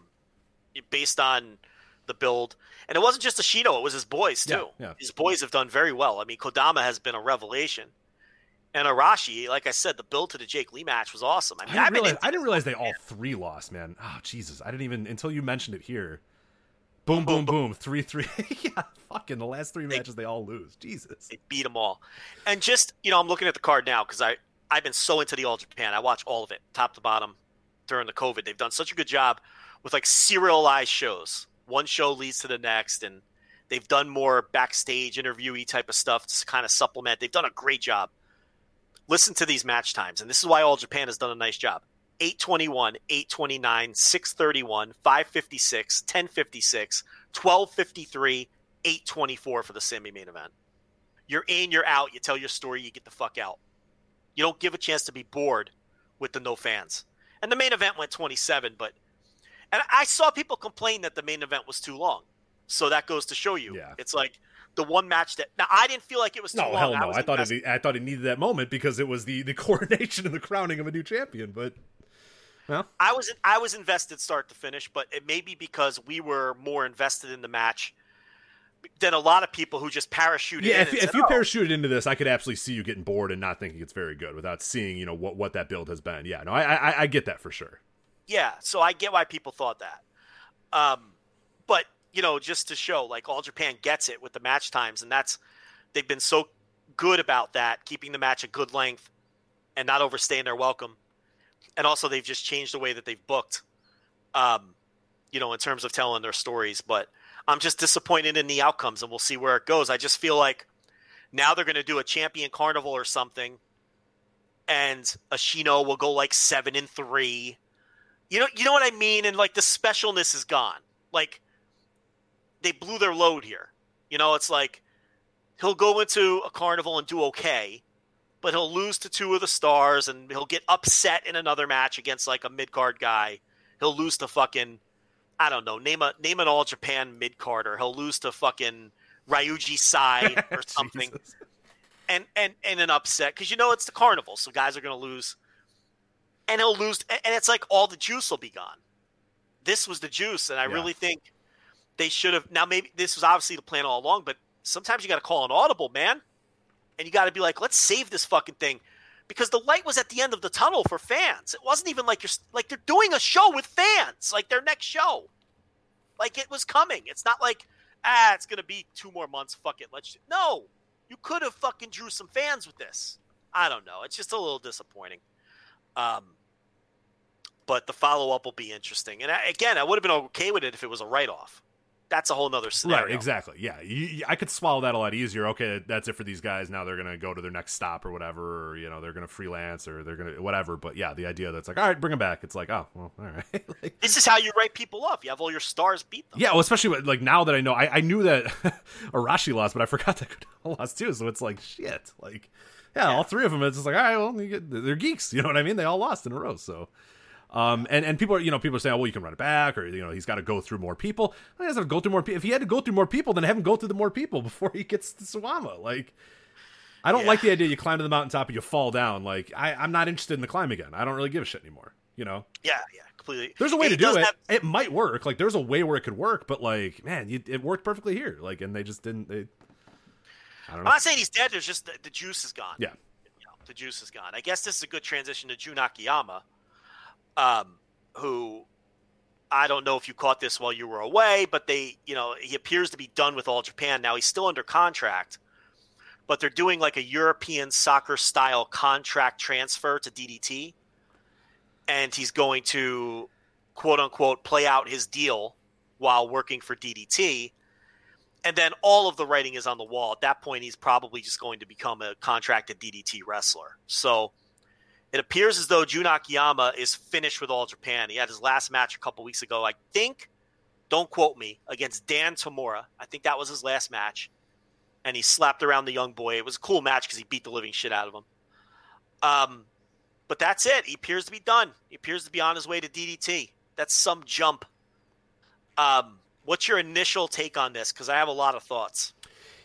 S2: based on the build. And it wasn't just Ashino; it was his boys too.
S1: Yeah, yeah.
S2: His boys have done very well. I mean, Kodama has been a revelation, and Arashi, like I said, the build to the Jake Lee match was awesome. I mean, I didn't,
S1: realize, I didn't realize they all three lost, man. Oh Jesus, I didn't even until you mentioned it here. Boom, boom, boom, three, three. yeah, fucking the last three matches they all lose. Jesus.
S2: They beat them all. And just, you know, I'm looking at the card now because I, I've been so into the All Japan. I watch all of it, top to bottom, during the COVID. They've done such a good job with like serialized shows. One show leads to the next, and they've done more backstage interviewee type of stuff to kind of supplement. They've done a great job. Listen to these match times, and this is why All Japan has done a nice job. 821, 829, 631, 556, 1056, 1253, 824 for the semi main event. You're in, you're out, you tell your story, you get the fuck out. You don't give a chance to be bored with the no fans. And the main event went 27, but and I saw people complain that the main event was too long. So that goes to show you.
S1: Yeah.
S2: It's like the one match that now I didn't feel like it was too
S1: No,
S2: long.
S1: hell no.
S2: was
S1: I thought it. I thought it needed that moment because it was the the coronation and the crowning of a new champion. But well,
S2: I was I was invested start to finish, but it may be because we were more invested in the match than a lot of people who just parachuted
S1: yeah.
S2: in.
S1: If, if
S2: said,
S1: you
S2: "Oh,
S1: parachuted into this, I could absolutely see you getting bored and not thinking it's very good without seeing you know what what that build has been. Yeah, no, I I, I get that for sure.
S2: Yeah, so I get why people thought that. Um, but you know, just to show, like All Japan gets it with the match times, and that's they've been so good about that, keeping the match a good length and not overstaying their welcome. And also, they've just changed the way that they've booked, um, you know, in terms of telling their stories. But I'm just disappointed in the outcomes, and we'll see where it goes. I just feel like now they're going to do a champion carnival or something, and Ashino will go like seven and three. You know, you know what I mean, and like the specialness is gone. Like they blew their load here. You know, it's like he'll go into a carnival and do okay, but he'll lose to two of the stars, and he'll get upset in another match against like a mid card guy. He'll lose to fucking I don't know, name a name an all Japan mid carder. He'll lose to fucking Ryuji Sai or something and and and an upset because you know it's the carnival, so guys are going to lose, and he'll lose, and it's like all the juice will be gone. This was the juice, and I
S1: Yeah.
S2: really think they should have. Now, maybe this was obviously the plan all along, but sometimes you got to call an audible, man, and you got to be like, let's save this fucking thing. Because the light was at the end of the tunnel for fans. It wasn't even like you're like they're doing a show with fans, like their next show. Like it was coming. It's not like ah, it's gonna be two more months. Fuck it, let's. No, you could have fucking drew some fans with this. I don't know. It's just a little disappointing. Um, but the follow up will be interesting. And I, again, I would have been okay with it if it was a write off. That's a whole nother scenario.
S1: Right, exactly. Yeah, you, I could swallow that a lot easier. Okay, that's it for these guys. Now they're gonna go to their next stop or whatever, or you know they're gonna freelance or they're gonna whatever. But yeah, the idea that's like, all right, bring them back. It's like, oh, well, all right. like,
S2: This is how you write people off. You have all your stars beat them.
S1: yeah, well, especially with, like now that I know, I, I knew that Arashi lost, but I forgot that Kodama lost too. So it's like shit. Like, yeah, all three of them. It's just like, all right, well, you get, they're geeks. You know what I mean? They all lost in a row. So. Um, and, and people are, you know, people are saying, oh, well, you can run it back, or, you know, he's got to go through more people. He doesn't to go through more people. If he had to go through more people, then have him go through the more people before he gets to Suwama. Like, I don't
S2: Yeah.
S1: like the idea you climb to the mountaintop and you fall down. Like, I, I'm not interested in the climb again. I don't really give a shit anymore. You know,
S2: yeah, yeah, completely.
S1: there's a way to do it.
S2: have-
S1: It might work. Like, there's a way where it could work, but like, man, you, it worked perfectly here. Like, and they just didn't. They, I don't know.
S2: I'm not saying he's dead. There's just the, the juice is gone.
S1: Yeah.
S2: you know, the juice is gone. I guess this is a good transition to Jun Akiyama, um, who I don't know if you caught this while you were away, but they, you know, he appears to be done with All Japan now. He's still under contract, but they're doing like a European soccer style contract transfer to DDT, and he's going to quote unquote play out his deal while working for DDT. and then all of the writing is on the wall. At that point, he's probably just going to become a contracted DDT wrestler. So it appears as though Jun Akiyama is finished with All Japan. He had his last match a couple weeks ago, I think. Don't quote me against Dan Tamura. I think that was his last match, and he slapped around the young boy. It was a cool match because he beat the living shit out of him. Um, but that's it. He appears to be done. He appears to be on his way to DDT. That's some jump. Um, what's your initial take on this? Because I have a lot of thoughts.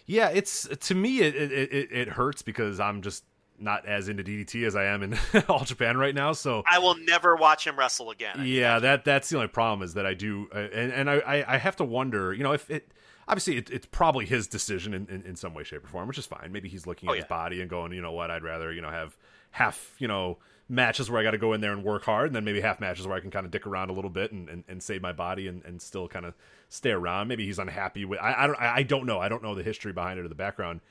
S1: Yeah, it's to me it, it it it hurts because I'm just not as into DDT as I am in All Japan right now. So
S2: I will never watch him wrestle again.
S1: Yeah, that that's the only problem is that I do, uh, and and I I have to wonder, you know, if it obviously it, it's probably his decision in, in, in, some way, shape, or form, which is fine. Maybe he's looking
S2: oh,
S1: at
S2: yeah.
S1: his body and going, you know what, I'd rather you know have half you know matches where I got to go in there and work hard, and then maybe half matches where I can kind of dick around a little bit and, and, and save my body and, and still kind of stay around. Maybe he's unhappy with. I, I don't. I don't know. I don't know the history behind it or the background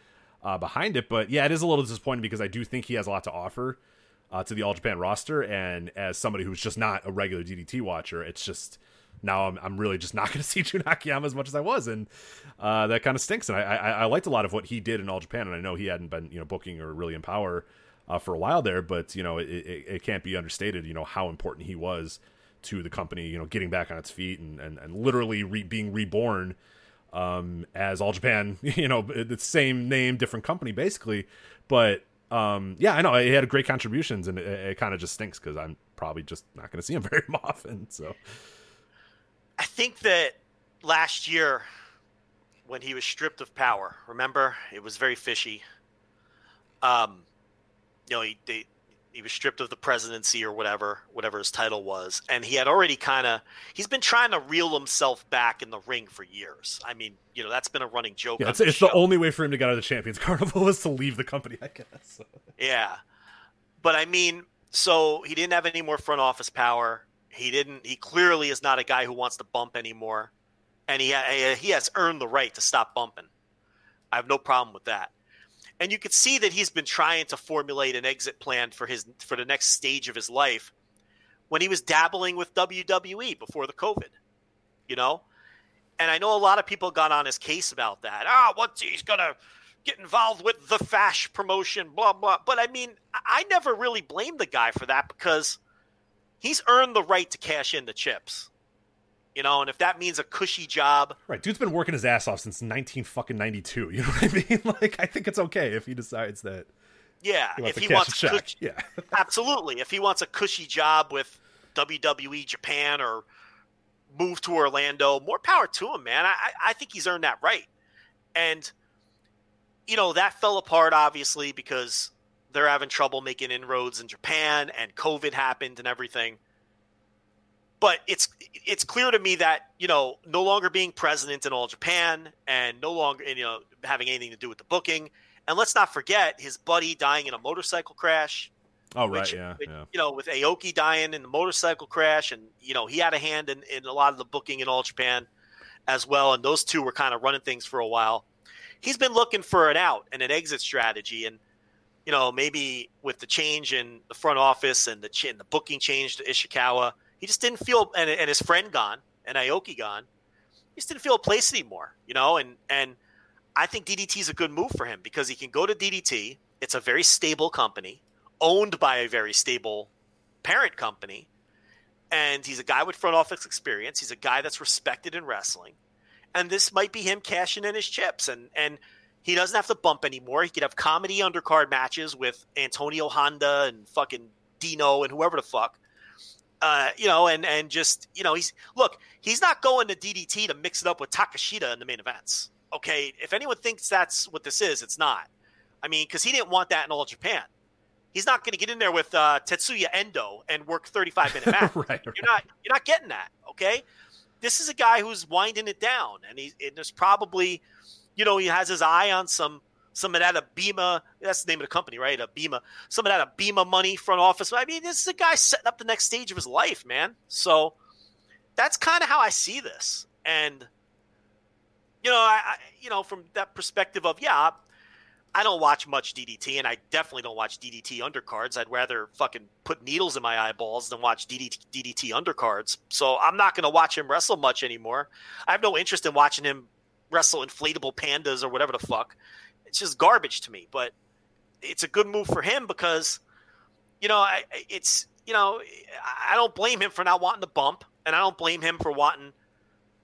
S1: uh, behind it, but yeah, it is a little disappointing because I do think he has a lot to offer uh, to the All Japan roster, and as somebody who's just not a regular DDT watcher, it's just now I'm, I'm really just not going to see Jun Akiyama as much as I was, and uh, that kind of stinks. And I, I, I liked a lot of what he did in All Japan, and I know he hadn't been you know booking or really in power uh, for a while there, but you know it, it, it, can't be understated, you know how important he was to the company, you know getting back on its feet and and, and literally re- being reborn um, as All Japan, you know the same name, different company basically, but um, yeah, I know he had great contributions, and it, it kind of just stinks because I'm probably just not going to see him very often. So
S2: I think that last year when he was stripped of power, remember it was very fishy. Um, you know, he they, he was stripped of the presidency or whatever, whatever his title was, and he had already kind of he's been trying to reel himself back in the ring for years. I mean, you know, that's been a running joke.
S1: yeah, it's,
S2: the
S1: it's the only way for him to get out of the Champions Carnival is to leave the company, I guess.
S2: Yeah. But I mean, so he didn't have any more front office power. He didn't he clearly is not a guy who wants to bump anymore. And he he has earned the right to stop bumping. I have no problem with that. And you could see that he's been trying to formulate an exit plan for his for the next stage of his life when he was dabbling with WWE before the COVID. You know? And I know a lot of people got on his case about that. Ah, what's he's gonna get involved with the Fash promotion, blah blah. But I mean, I never really blamed the guy for that because he's earned the right to cash in the chips. You know, and if that means a cushy job,
S1: Right, dude's been working his ass off since nineteen fucking ninety two. You know what I mean? Like, I think it's okay if he decides that
S2: yeah,
S1: he
S2: if he wants
S1: a
S2: cush-
S1: Yeah,
S2: absolutely, if he wants a cushy job with WWE Japan or move to Orlando, more power to him, man. I- I think he's earned that right. And, you know, that fell apart, obviously, because they're having trouble making inroads in Japan and COVID happened and everything. But it's it's clear to me that, you know, no longer being president in all Japan and no longer, you know, having anything to do with the booking. And let's not forget his buddy dying in a motorcycle crash
S1: oh right,
S2: which,
S1: yeah,
S2: which,
S1: yeah.
S2: you know, with Aoki dying in the motorcycle crash, and you know he had a hand in, in a lot of the booking in All Japan as well, and those two were kind of running things for a while. He's been looking for an out and an exit strategy, and you know maybe with the change in the front office and the ch- and the booking change to Ishikawa, he just didn't feel, and, and his friend gone and Aoki gone, he just didn't feel a place anymore, you know, and and I think DDT is a good move for him because he can go to DDT. It's a very stable company owned by a very stable parent company. And he's a guy with front office experience. He's a guy that's respected in wrestling. And this might be him cashing in his chips. And and he doesn't have to bump anymore. He could have comedy undercard matches with Antonio Honda and fucking Dino and whoever the fuck. Uh, you know, and and just you know, he's look, he's not going to DDT to mix it up with Takeshita in the main events. Okay, if anyone thinks that's what this is, it's not. I mean, because he didn't want that in all Japan. He's not going to get in there with uh, Tetsuya Endo and work 35 minute match.
S1: right, right.
S2: You're not you're not getting that. Okay, this is a guy who's winding it down, and he's and there's probably, you know, he has his eye on some some of that a Bima. That's the name of the company, right? A Bima. Some of that Abema money front office. I mean, this is a guy setting up the next stage of his life, man. So that's kind of how I see this, and you know, I, I you know from that perspective of yeah. I don't watch much DDT, and I definitely don't watch DDT undercards. I'd rather fucking put needles in my eyeballs than watch DDT, DDT undercards. So I'm not going to watch him wrestle much anymore. I have no interest in watching him wrestle inflatable pandas or whatever the fuck. It's just garbage to me. But it's a good move for him because, you know, I, it's you know, I don't blame him for not wanting to bump, and I don't blame him for wanting.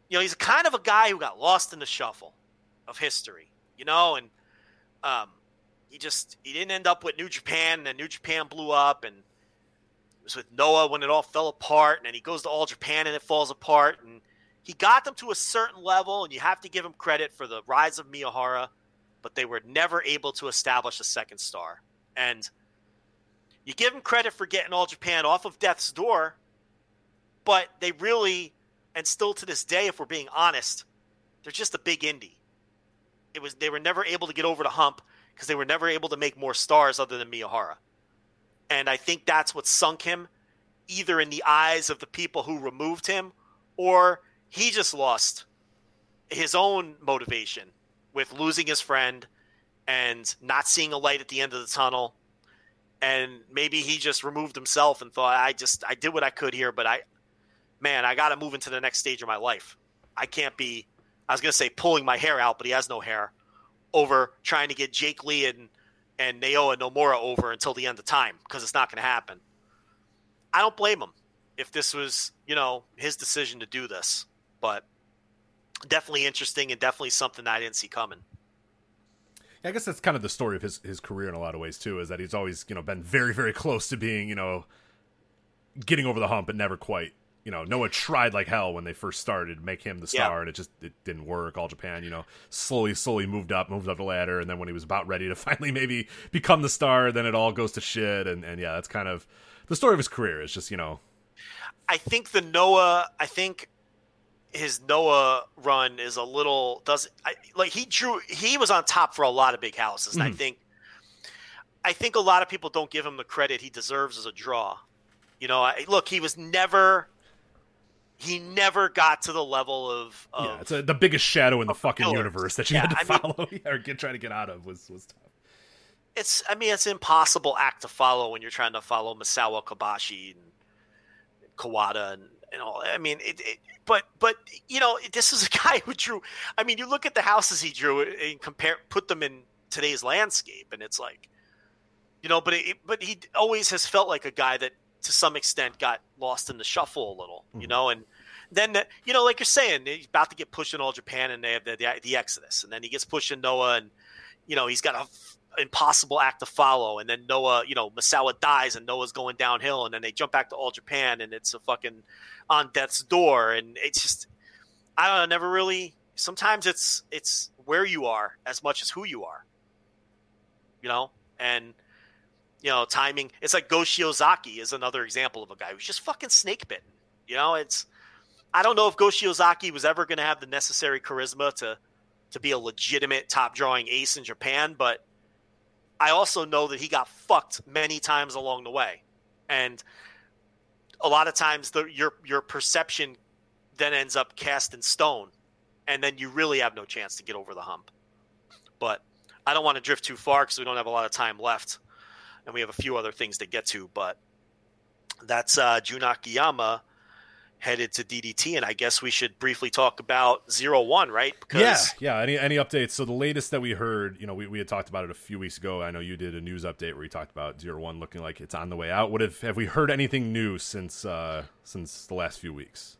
S2: You know, he's kind of a guy who got lost in the shuffle of history. You know, and um, he just he didn't end up with New Japan, and then New Japan blew up, and it was with Noah when it all fell apart, and then he goes to All Japan and it falls apart, and he got them to a certain level, and you have to give him credit for the rise of Miyahara, but they were never able to establish a second star. And you give them credit for getting All Japan off of death's door, but they really, and still to this day, if we're being honest, they're just a big indie. It was they were never able to get over the hump because they were never able to make more stars other than Miyahara. And I think that's what sunk him, either in the eyes of the people who removed him, or he just lost his own motivation with losing his friend and not seeing a light at the end of the tunnel. And maybe he just removed himself and thought, I just, I did what I could here, but I, man, I got to move into the next stage of my life. I can't be, I was going to say pulling my hair out, but he has no hair over trying to get Jake Lee and, and Naoya Nomura over until the end of time because it's not going to happen. I don't blame him if this was, you know, his decision to do this, but definitely interesting and definitely something I didn't see coming.
S1: I guess that's kind of the story of his his career in a lot of ways too. Is that he's always you know been very very close to being you know getting over the hump, but never quite. You know, Noah tried like hell when they first started to make him the star,
S2: Yeah.
S1: and it just it didn't work. All Japan, you know, slowly slowly moved up, moved up the ladder, and then when he was about ready to finally maybe become the star, then it all goes to shit. And and yeah, that's kind of the story of his career. Is just you know
S2: I think the Noah, I think his Noah run is a little does I, like he drew he was on top for a lot of big houses, and I
S1: Mhm.
S2: think I think a lot of people don't give him the credit he deserves as a draw. You know, I, look, he was never he never got to the level of, of
S1: yeah, it's a, the biggest shadow in the fucking
S2: pillars.
S1: universe that you
S2: Yeah,
S1: had to
S2: I mean-
S1: follow or get try to get out of was was tough.
S2: it's I mean it's an impossible act to follow when you're trying to follow Misawa Kobashi and Kawada and, and all. I mean, it, it, but but you know, this is a guy who drew. I mean, you look at the houses he drew and compare, put them in today's landscape, and it's like, you know, but it, but he always has felt like a guy that to some extent got lost in the shuffle a little, you mm-hmm. know, and. Then you know, like you're saying, he's about to get pushed in all Japan, and they have the, the, the Exodus, and then he gets pushed in Noah, and you know he's got a impossible act to follow, and then Noah, you know, Misawa dies, and Noah's going downhill, and then they jump back to All Japan, and it's a fucking on death's door, and it's just I don't know, never really. Sometimes it's it's where you are as much as who you are, you know, and you know timing. It's like Go Shiozaki is another example of a guy who's just fucking snake bitten. You know, it's I don't know if Go Shiozaki was ever going to have the necessary charisma to to be a legitimate top drawing ace in Japan, but I also know that he got fucked many times along the way, and a lot of times the, your your perception then ends up cast in stone, and then you really have no chance to get over the hump. But I don't want to drift too far because we don't have a lot of time left, and we have a few other things to get to. But that's uh, Jun Akiyama headed to DDT, and I guess we should briefly talk about Zero One, right?
S1: Yeah, yeah. Any any updates? So the latest that we heard, you know, we, we had talked about it a few weeks ago. I know you did a news update where you talked about Zero One looking like it's on the way out. What have have we heard anything new since uh since the last few weeks?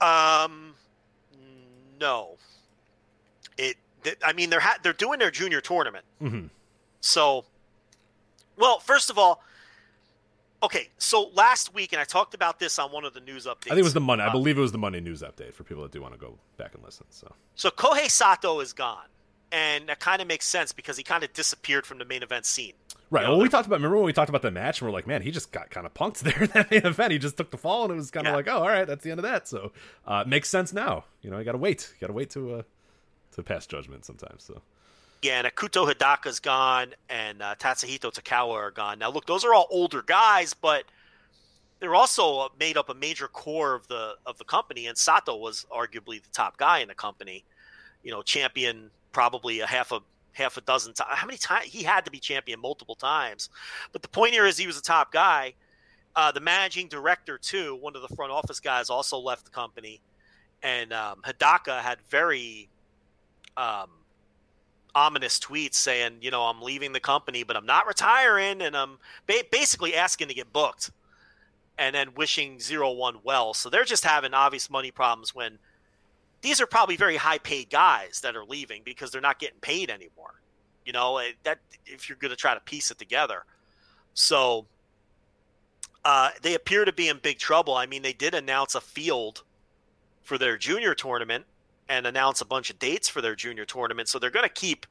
S2: Um, no. It. th- I mean, they're ha- they're doing their junior tournament.
S1: Mm-hmm.
S2: So, well, first of all, okay. So last week, and I talked about this on one of the news updates.
S1: I think it was the Monday. I
S2: Uh,
S1: believe it was the Monday news update for people that do want to go back and listen. So
S2: So Kohei Sato is gone, and that kind of makes sense because he kind of disappeared from the main event scene.
S1: right.
S2: You know,
S1: well, we talked about. Remember when we talked about the match and we're like, man, he just got kind of punked there in that main event. He just took the fall, and it was kind of
S2: Yeah.
S1: like, oh, all right, that's the end of that. So uh, it makes sense now. You know, you got to wait. You got to wait to uh to pass judgment sometimes. So
S2: Yeah, Ikuto Hidaka's gone, and uh, Tatsuhito Takaiwa are gone. Now, look, those are all older guys, but they're also made up a major core of the of the company. And Sato was arguably the top guy in the company. You know, champion probably a half a half a dozen times. How many times he had to be champion multiple times? But the point here is he was a top guy. Uh, the managing director too, one of the front office guys, also left the company, and um, Hidaka had very um, ominous tweets saying, you know, I'm leaving the company, but I'm not retiring, and I'm ba- basically asking to get booked, and then wishing Zero One well. So they're just having obvious money problems when these are probably very high paid guys that are leaving because they're not getting paid anymore. You know, eh, that if you're going to try to piece it together. So uh, they appear to be in big trouble. I mean, they did announce a field for their junior tournament and announce a bunch of dates for their junior tournament. So they're going to keep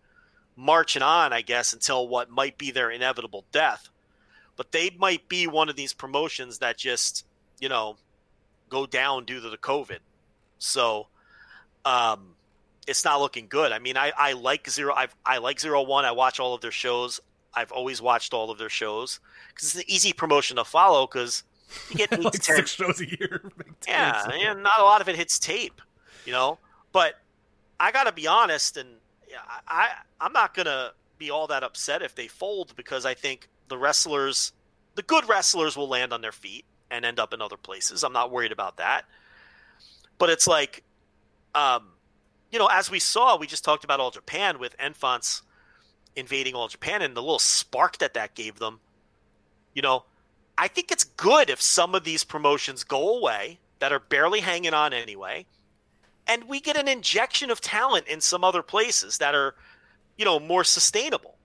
S2: marching on, I guess, until what might be their inevitable death. But they might be one of these promotions that just, you know, go down due to the COVID. So um, it's not looking good. I mean, I, I like zero. I've, I like zero one. I watch all of their shows. I've always watched all of their shows because it's an easy promotion to follow because you get eight
S1: like
S2: to ten.
S1: six shows a year.
S2: Yeah, and not a lot of it hits tape, you know. But I got to be honest, and yeah, I I'm not gonna be all that upset if they fold because I think the wrestlers, the good wrestlers, will land on their feet and end up in other places. I'm not worried about that. But it's like, um, you know, as we saw, we just talked about All Japan with Enfants invading All Japan and the little spark that that gave them. You know, I think it's good if some of these promotions go away that are barely hanging on anyway, and we get an injection of talent in some other places that are, you know, more sustainable.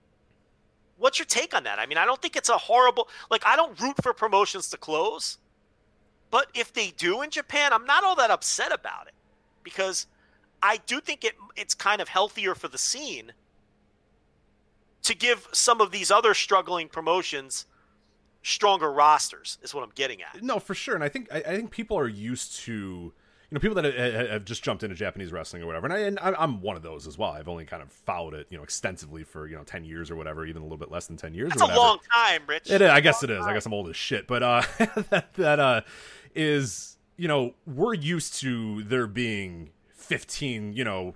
S2: What's your take on that? I mean, I don't think it's a horrible like I don't root for promotions to close, but if they do in Japan, I'm not all that upset about it because I do think it it's kind of healthier for the scene to give some of these other struggling promotions stronger rosters is what I'm getting at.
S1: No, for sure, and I think I, I think people are used to you know people that have, have just jumped into Japanese wrestling or whatever, and, I, and I'm- one of those as well. I've only kind of followed it you know extensively for you know ten years or whatever, even a little bit less than ten years.
S2: That's a long time, Rich.
S1: It is. I guess it is. I guess I'm old as shit. But uh, that that uh, is you know we're used to there being 15 you know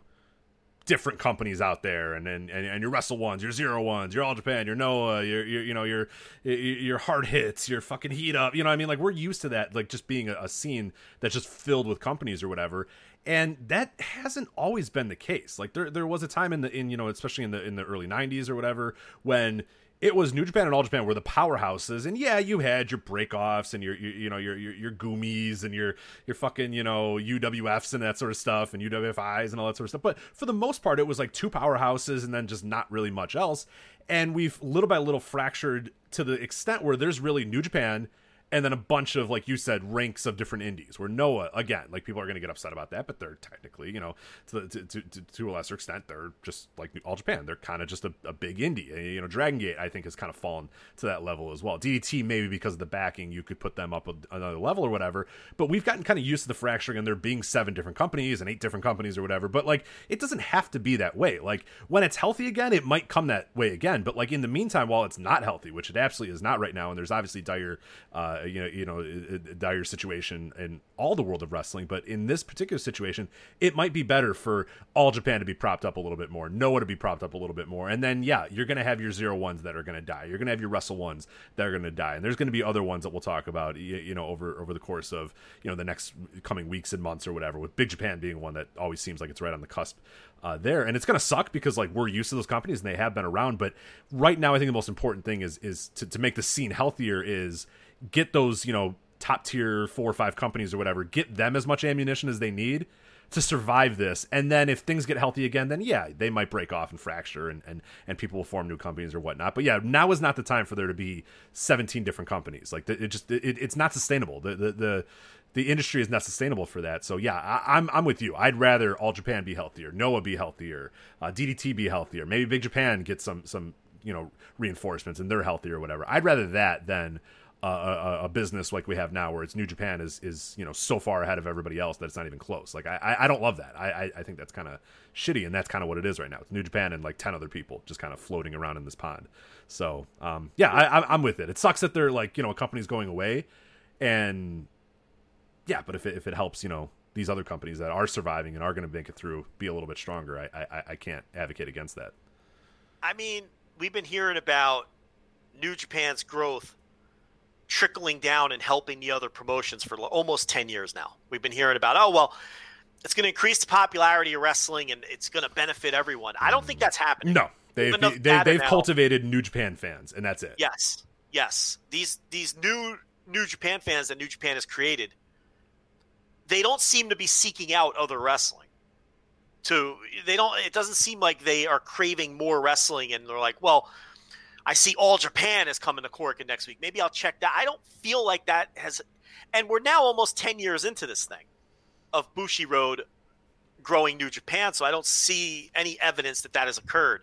S1: different companies out there, and and and, and your Wrestle Ones, your Zero Ones, your All Japan, your Noah, your, your you know your your- hard hits, your fucking heat up. You know, what I mean, like we're used to that, like just being a, a scene that's just filled with companies or whatever. And that hasn't always been the case. Like there, there was a time in the in you know, especially in the in the early '90s or whatever, when it was New Japan and All Japan were the powerhouses, and yeah, you had your breakoffs and your, your you know your your your goomies and your your fucking you know UWFs and that sort of stuff and UWFIs and all that sort of stuff. But for the most part, it was like two powerhouses and then just not really much else. And we've little by little fractured to the extent where there's really New Japan and then a bunch of like you said ranks of different indies where noah again like people are going to get upset about that but they're technically you know to, to, to, to, a lesser extent they're just like all japan. They're kind of just a, a big indie. You know dragon gate i think has kind of fallen to that level as well. Ddt maybe because of the backing you could put them up another level or whatever but we've gotten kind of used to the fracturing and there being seven different companies and eight different companies or whatever but like it doesn't have to be that way. Like when it's healthy again it might come that way again but like in the meantime while it's not healthy which it absolutely is not right now and there's obviously dire uh you know you know a- a dire situation in all the world of wrestling but in this particular situation it might be better for all japan to be propped up a little bit more noah to be propped up a little bit more and then yeah you're gonna have your zero ones that are gonna die. You're gonna have your wrestle ones that are gonna die and there's gonna be other ones that we'll talk about you, you know over over the course of you know the next coming weeks and months or whatever with big japan being one that always seems like it's right on the cusp uh, there. And it's gonna suck because like we're used to those companies and they have been around but right now i think the most important thing is is to, to make the scene healthier is get those you know top tier four or five companies or whatever get them as much ammunition as they need to survive this. And then if things get healthy again then yeah they might break off and fracture and and, and people will form new companies or whatnot. But yeah now is not the time for there to be 17 different companies. Like it just it, it's not sustainable. The, the the the industry is not sustainable for that. So yeah I, i'm i'm with you. I'd rather all japan be healthier noah be healthier uh, ddt be healthier. Maybe big japan get some some you know reinforcements and they're healthy or whatever. I'd rather that than a, a, business like we have now where it's new japan is is you know so far ahead of everybody else that it's not even close. Like i i I don't love that. I i, I think that's kind of shitty and that's kind of what it is right now. It's new japan and like 10 other people just kind of floating around in this pond. So um yeah I i'm with it. It sucks that they're like you know a company's going away and yeah but if it, if it helps you know these other companies that are surviving and are going to make it through be a little bit stronger I, I i can't advocate against that.
S2: I mean, we've been hearing about New Japan's growth trickling down and helping the other promotions for almost 10 years now. We've been hearing about, oh, well, it's going to increase the popularity of wrestling and it's going to benefit everyone. I don't think that's happening.
S1: No, they've they, they've
S2: now-
S1: cultivated New Japan fans, and that's it.
S2: Yes, yes. These these new New Japan fans that New Japan has created, they don't seem to be seeking out other wrestling. To they don't. It doesn't seem like they are craving more wrestling, and they're like, well. I see All Japan is coming to Cork next week. Maybe I'll check that. I don't feel like that has, and we're now almost ten years into this thing of Bushiroad growing New Japan, so I don't see any evidence that that has occurred.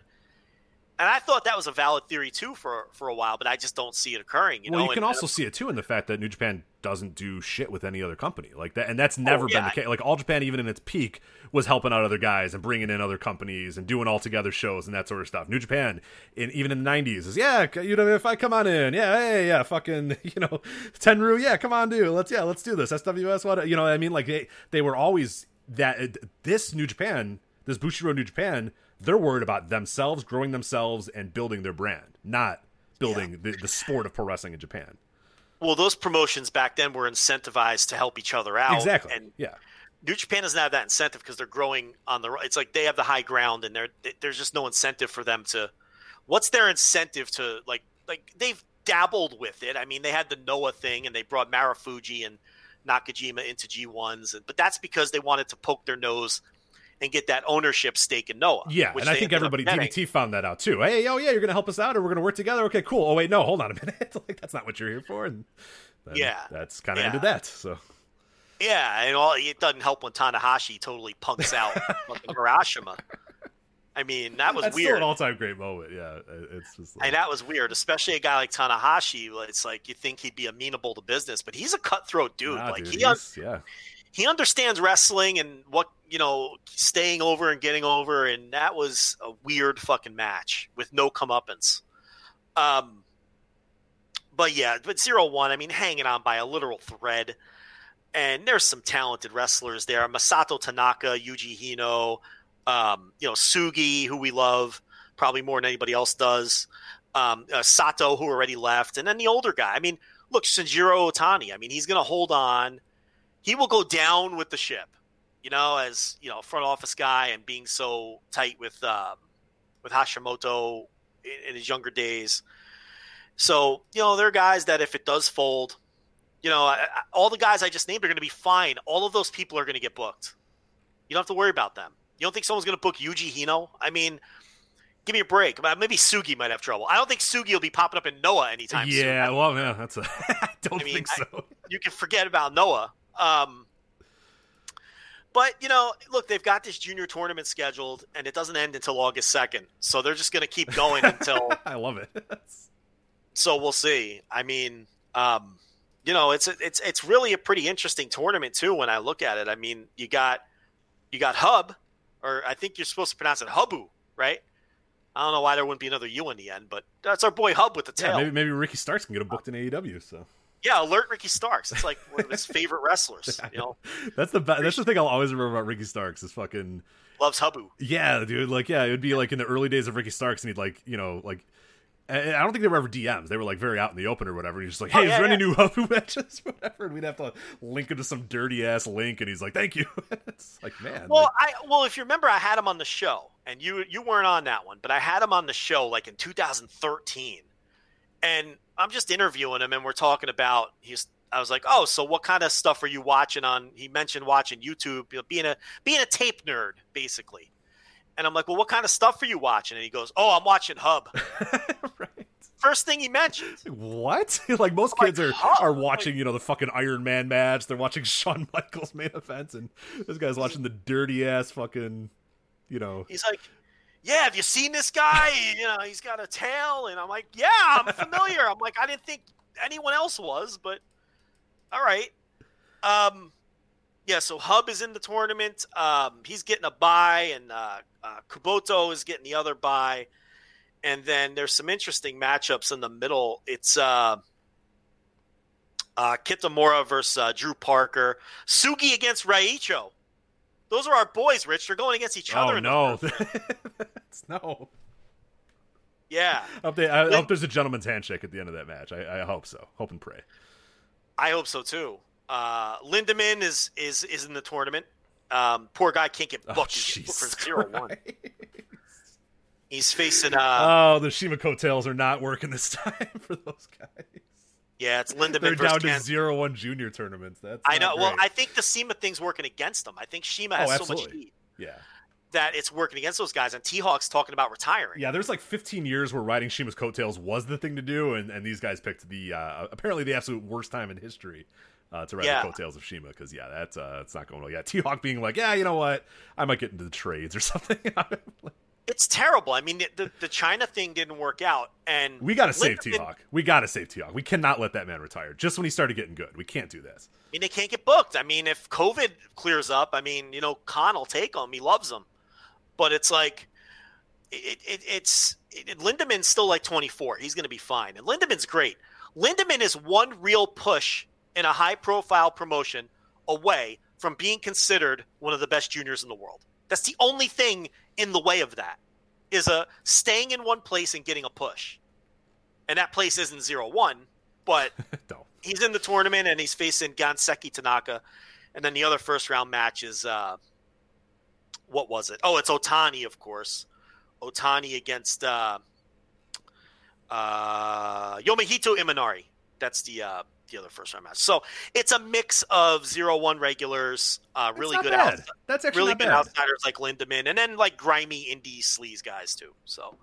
S2: And I thought that was a valid theory too for for a while, but I just don't see it occurring. You
S1: well,
S2: know,
S1: you can
S2: and-
S1: also see it too in the fact that New Japan doesn't do shit with any other company like that, and that's oh, never
S2: Oh, yeah.
S1: been the case. Like All Japan, even in its peak, was helping out other guys and bringing in other companies and doing all together shows and that sort of stuff. New Japan, in even in the '90s, is yeah, you know, if I come on in, yeah, hey, yeah, fucking, you know, Tenryu, yeah, come on, dude, let's yeah, let's do this. SWS, what, you know, what I mean, like they they were always that. Uh, this New Japan, this Bushiroad New Japan, they're worried about themselves, growing themselves, and building their brand, not building the, the sport of pro wrestling in Japan.
S2: well, those promotions back then were incentivized to help each other out.
S1: Exactly.
S2: And
S1: yeah.
S2: New Japan doesn't have that incentive because they're growing on the. It's like they have the high ground, and they're, there's just no incentive for them to. What's their incentive to like? Like they've dabbled with it. I mean, they had the Noah thing, and they brought Marufuji and Nakajima into G1s, and- but that's because they wanted to poke their nose and get that ownership stake in Noah.
S1: Yeah, and I think everybody. DDT found that out too. Hey, oh yeah, you're gonna help us out, or we're gonna work together. Okay, cool. Oh wait, no, hold on a minute. like that's not what you're here for. And
S2: Yeah.
S1: that's kind of
S2: Yeah.
S1: ended that. So
S2: Yeah, and all it doesn't help when Tanahashi totally punks out Hiroshima. I mean, that was
S1: that's
S2: weird.
S1: still an all-time great moment. Yeah, it's just like,
S2: And that was weird, especially a guy like Tanahashi. It's like you think he'd be amenable to business, but he's a cutthroat dude.
S1: nah,
S2: like
S1: dude,
S2: he un-
S1: yeah,
S2: he understands wrestling and what you know, staying over and getting over, and that was a weird fucking match with no comeuppance. Um, but yeah, but zero one. I mean, hanging on by a literal thread. And there's some talented wrestlers there: Masato Tanaka, Yuji Hino, um, you know, Sugi, who we love probably more than anybody else does. Um, uh, Sato, who already left, and then the older guy. I mean, look, Shinjiro Otani. I mean, he's going to hold on. He will go down with the ship, you know, as you know, front office guy and being so tight with um, with Hashimoto in, in his younger days. So you know, there are guys that if it does fold, you know, I, I- all the guys I just named are going to be fine. All of those people are going to get booked. You don't have to worry about them. You don't think someone's going to book Yuji Hino? I mean, give me a break. Uh, Maybe Sugi might have trouble. I don't think Sugi will be popping up in Noah anytime soon.
S1: yeah. Well, yeah, that's a. I don't
S2: I mean,
S1: think
S2: I-
S1: so.
S2: you can forget about Noah. Um, but you know, look, they've got this junior tournament scheduled, and it doesn't end until August second. So they're just going to keep going until.
S1: I love it.
S2: so we'll see. I mean, um, you know, it's it's it's really a pretty interesting tournament too. When I look at it, I mean, you got you got Hub, or I think you're supposed to pronounce it Hubu, right? I don't know why there wouldn't be another U in the end, but that's our boy Hub with the
S1: yeah,
S2: tail.
S1: maybe maybe Ricky Starks can get him booked in AEW. So
S2: Yeah, alert Ricky Starks. It's like one of his favorite wrestlers. You know,
S1: that's the be- that's the thing I'll always remember about Ricky Starks is fucking
S2: loves Hubu.
S1: Yeah, dude. Like, yeah, it would be like in the early days of Ricky Starks, and he'd like, you know, like, I don't think they were ever DMs. They were like very out in the open or whatever. And he's just like,
S2: Oh,
S1: "Hey,
S2: yeah,
S1: is there any new Hafu matches, whatever?" And we'd have to link him to some dirty ass link, and he's like, "Thank you." it's like, man,
S2: Well,
S1: like-
S2: I well, if you remember, I had him on the show, and you you weren't on that one, but I had him on the show like in 2013, and I'm just interviewing him, and we're talking about he's. I was like, oh, so what kind of stuff are you watching on? He mentioned watching YouTube, you know, being a being a tape nerd, basically. And I'm like, well, what kind of stuff are you watching? And he goes, oh, I'm watching Hub.
S1: right.
S2: First thing he mentioned.
S1: What? like most
S2: I'm
S1: kids
S2: like,
S1: are
S2: huh?
S1: are watching, you know, the fucking Iron Man match. They're watching Shawn Michaels main events, and this guy's watching the dirty ass fucking, you know.
S2: He's like, yeah, have you seen this guy? you know, he's got a tail. And I'm like, yeah, I'm familiar. I'm like, I didn't think anyone else was, but all right. Um, yeah, so Hub is in the tournament. Um, he's getting a buy, and uh, uh, Kuboto is getting the other buy. And then there's some interesting matchups in the middle. It's uh, uh, Kitamura versus uh, Drew Parker, Sugi against Raicho. Those are our boys, Rich. They're going against each other.
S1: Oh no, That's- no.
S2: Yeah,
S1: I hope, they, I hope there's a gentleman's handshake at the end of that match. I, I hope so. Hope and pray.
S2: I hope so too. Uh, Lindemann is is is in the tournament. Um, poor guy can't get
S1: Oh,
S2: booked. He gets booked for zero one. He's facing uh,
S1: Oh, the CIMA coattails are not working this time for those guys.
S2: yeah, it's Lindemann
S1: They're
S2: versus
S1: down to zero one junior tournaments. That's
S2: I know.
S1: not
S2: Well. I think the CIMA thing's working against them. I think CIMA
S1: Oh,
S2: has so much heat
S1: yeah,
S2: that it's working against those guys. And T Hawk's talking about retiring.
S1: yeah. There's like 15 years where riding CIMA's coattails was the thing to do, and, and these guys picked the uh, apparently the absolute worst time in history. Uh, to ride
S2: Yeah.
S1: the coattails of CIMA, because yeah, that's uh, it's not going well. Yeah, T Hawk being like, yeah, you know what, I might get into the trades or something.
S2: It's terrible. I mean, the, the, China thing didn't work out, and
S1: we got to save T Hawk. We got to save T Hawk. We cannot let that man retire just when he started getting good. We can't do this.
S2: I mean, they can't get booked. I mean, if COVID clears up, I mean, you know, Khan will take him. He loves him, but it's like, it, it it's it, Lindemann's still like 24. He's going to be fine, and Lindemann's great. Lindemann is one real push in a high-profile promotion away from being considered one of the best juniors in the world. That's the only thing in the way of that is a staying in one place and getting a push, and that place isn't zero one, but
S1: no.
S2: he's in the tournament and he's facing Ganseki Tanaka. And then the other first round match is uh, what was it? Oh, it's Otani, of course. Otani against uh, uh, Yomihito Imanari. That's the uh, the other first round match. So it's a mix of zero one regulars, uh, really good
S1: bad. That's actually
S2: really good
S1: bad.
S2: outsiders like Lindemann, and then like grimy indie sleaze guys too. So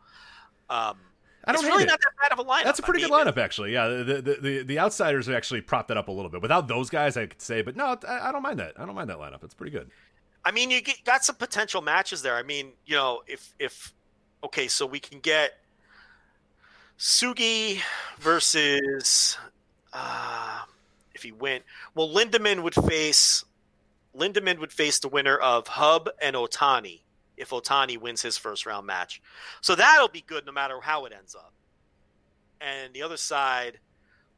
S2: um,
S1: I don't
S2: it's really
S1: it.
S2: not that bad of a lineup.
S1: That's a pretty
S2: mean,
S1: good lineup, actually. Yeah, the, the the the outsiders actually propped that up a little bit. Without those guys, I could say, but no, I, I don't mind that. I don't mind that lineup. It's pretty good.
S2: I mean, you get, got some potential matches there. I mean, you know, if if okay, so we can get Sugi versus uh, if he went, well, Lindemann would face Lindemann would face the winner of Hub and Otani if Otani wins his first round match. So that'll be good no matter how it ends up. And the other side,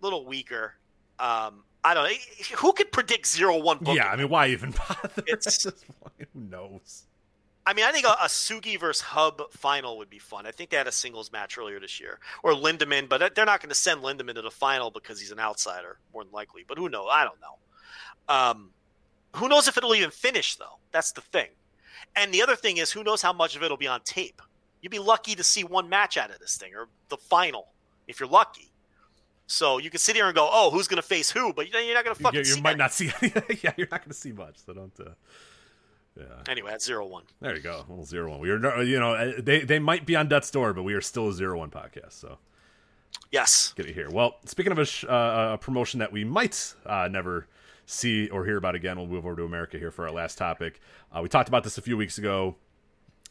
S2: a little weaker. Um, I don't know. Who could predict zero one booking?
S1: Yeah, I mean, why even bother?
S2: It's-
S1: at this point? Who knows?
S2: I mean, I think a, a Sugi versus Hub final would be fun. I think they had a singles match earlier this year, or Lindemann, but they're not going to send Lindemann to the final because he's an outsider, more than likely. But who knows? I don't know. Um, who knows if it'll even finish though? That's the thing. And the other thing is, who knows how much of it'll be on tape? You'd be lucky to see one match out of this thing, or the final, if you're lucky. So you can sit here and go, "Oh, who's going to face who?" But you're not going to
S1: You,
S2: fucking.
S1: you
S2: see
S1: might
S2: that.
S1: not see. yeah, you're not going to see much. So don't. Uh, yeah,
S2: Anyway, at zero one.
S1: there you go. Little zero one. We are, you know, uh, they they might be on death's door, but we are still a zero one podcast. So
S2: Yes.
S1: get it here. Well, speaking of a, sh- uh, a promotion that we might uh, never see or hear about again, we'll move over to America here for our last topic. Uh, we talked about this a few weeks ago,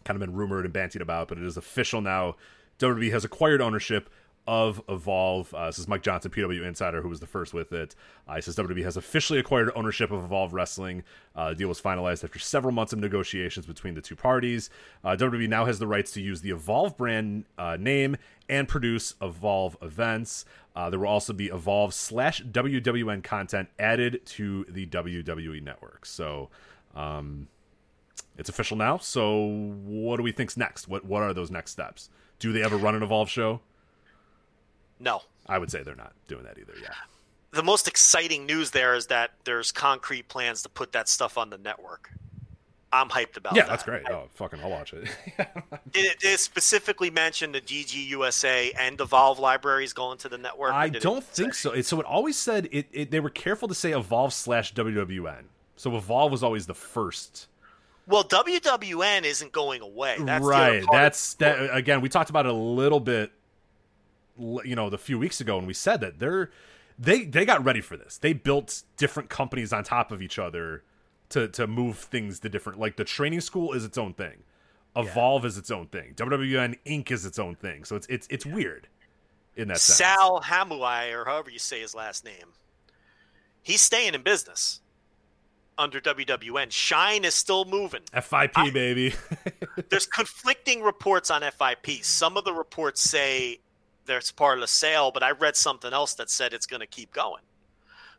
S1: kind of been rumored and bantied about, but it is official now. WWE has acquired ownership of Evolve. Uh, this is Mike Johnson, PW Insider, who was the first with it. Uh, he says WWE has officially acquired ownership of Evolve Wrestling. Uh, the deal was finalized after several months of negotiations between the two parties. Uh, WWE now has the rights to use the Evolve brand uh, name and produce Evolve events. Uh, there will also be Evolve slash WWN content added to the WWE network. So, um, it's official now. So, what do we think's next? What What are those next steps? Do they ever run an Evolve show?
S2: No.
S1: I would say they're not doing that either. Yeah.
S2: the most exciting news there is that there's concrete plans to put that stuff on the network. I'm hyped about that.
S1: Yeah,
S2: that.
S1: that's great. Oh, fucking, I'll watch it.
S2: It, it specifically mentioned the DG USA and the Evolve libraries going to the network.
S1: I don't
S2: say-
S1: think so. So it always said it, it. They were careful to say Evolve slash WWN. So Evolve was always the first.
S2: Well, WWN isn't going away. That's
S1: right. That's that. Again, we talked about it a little bit. L- You know, the few weeks ago, and we said that they're they they got ready for this. They built different companies on top of each other to to move things to different. Like the training school is its own thing. Evolve is its own thing. WWN Inc. is its own thing. So it's it's it's weird in that sense.
S2: Sal Hamaoui, or however you say his last name. He's staying in business under WWN. Shine is still moving.
S1: FIP baby.
S2: there's conflicting reports on FIP. Some of the reports say there's part of the sale, but I read something else that said it's going to keep going.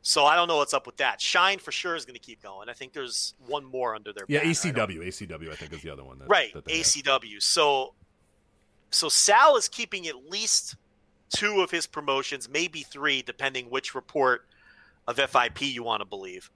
S2: So I don't know what's up with that. Shine for sure is going to keep going. I think there's one more under their
S1: yeah,
S2: banner. I
S1: ACW. ACW, I think, is the other one. That,
S2: right?
S1: that they have.
S2: ACW. So so Sal is keeping at least two of his promotions, maybe three, depending which report of FIP you want to believe.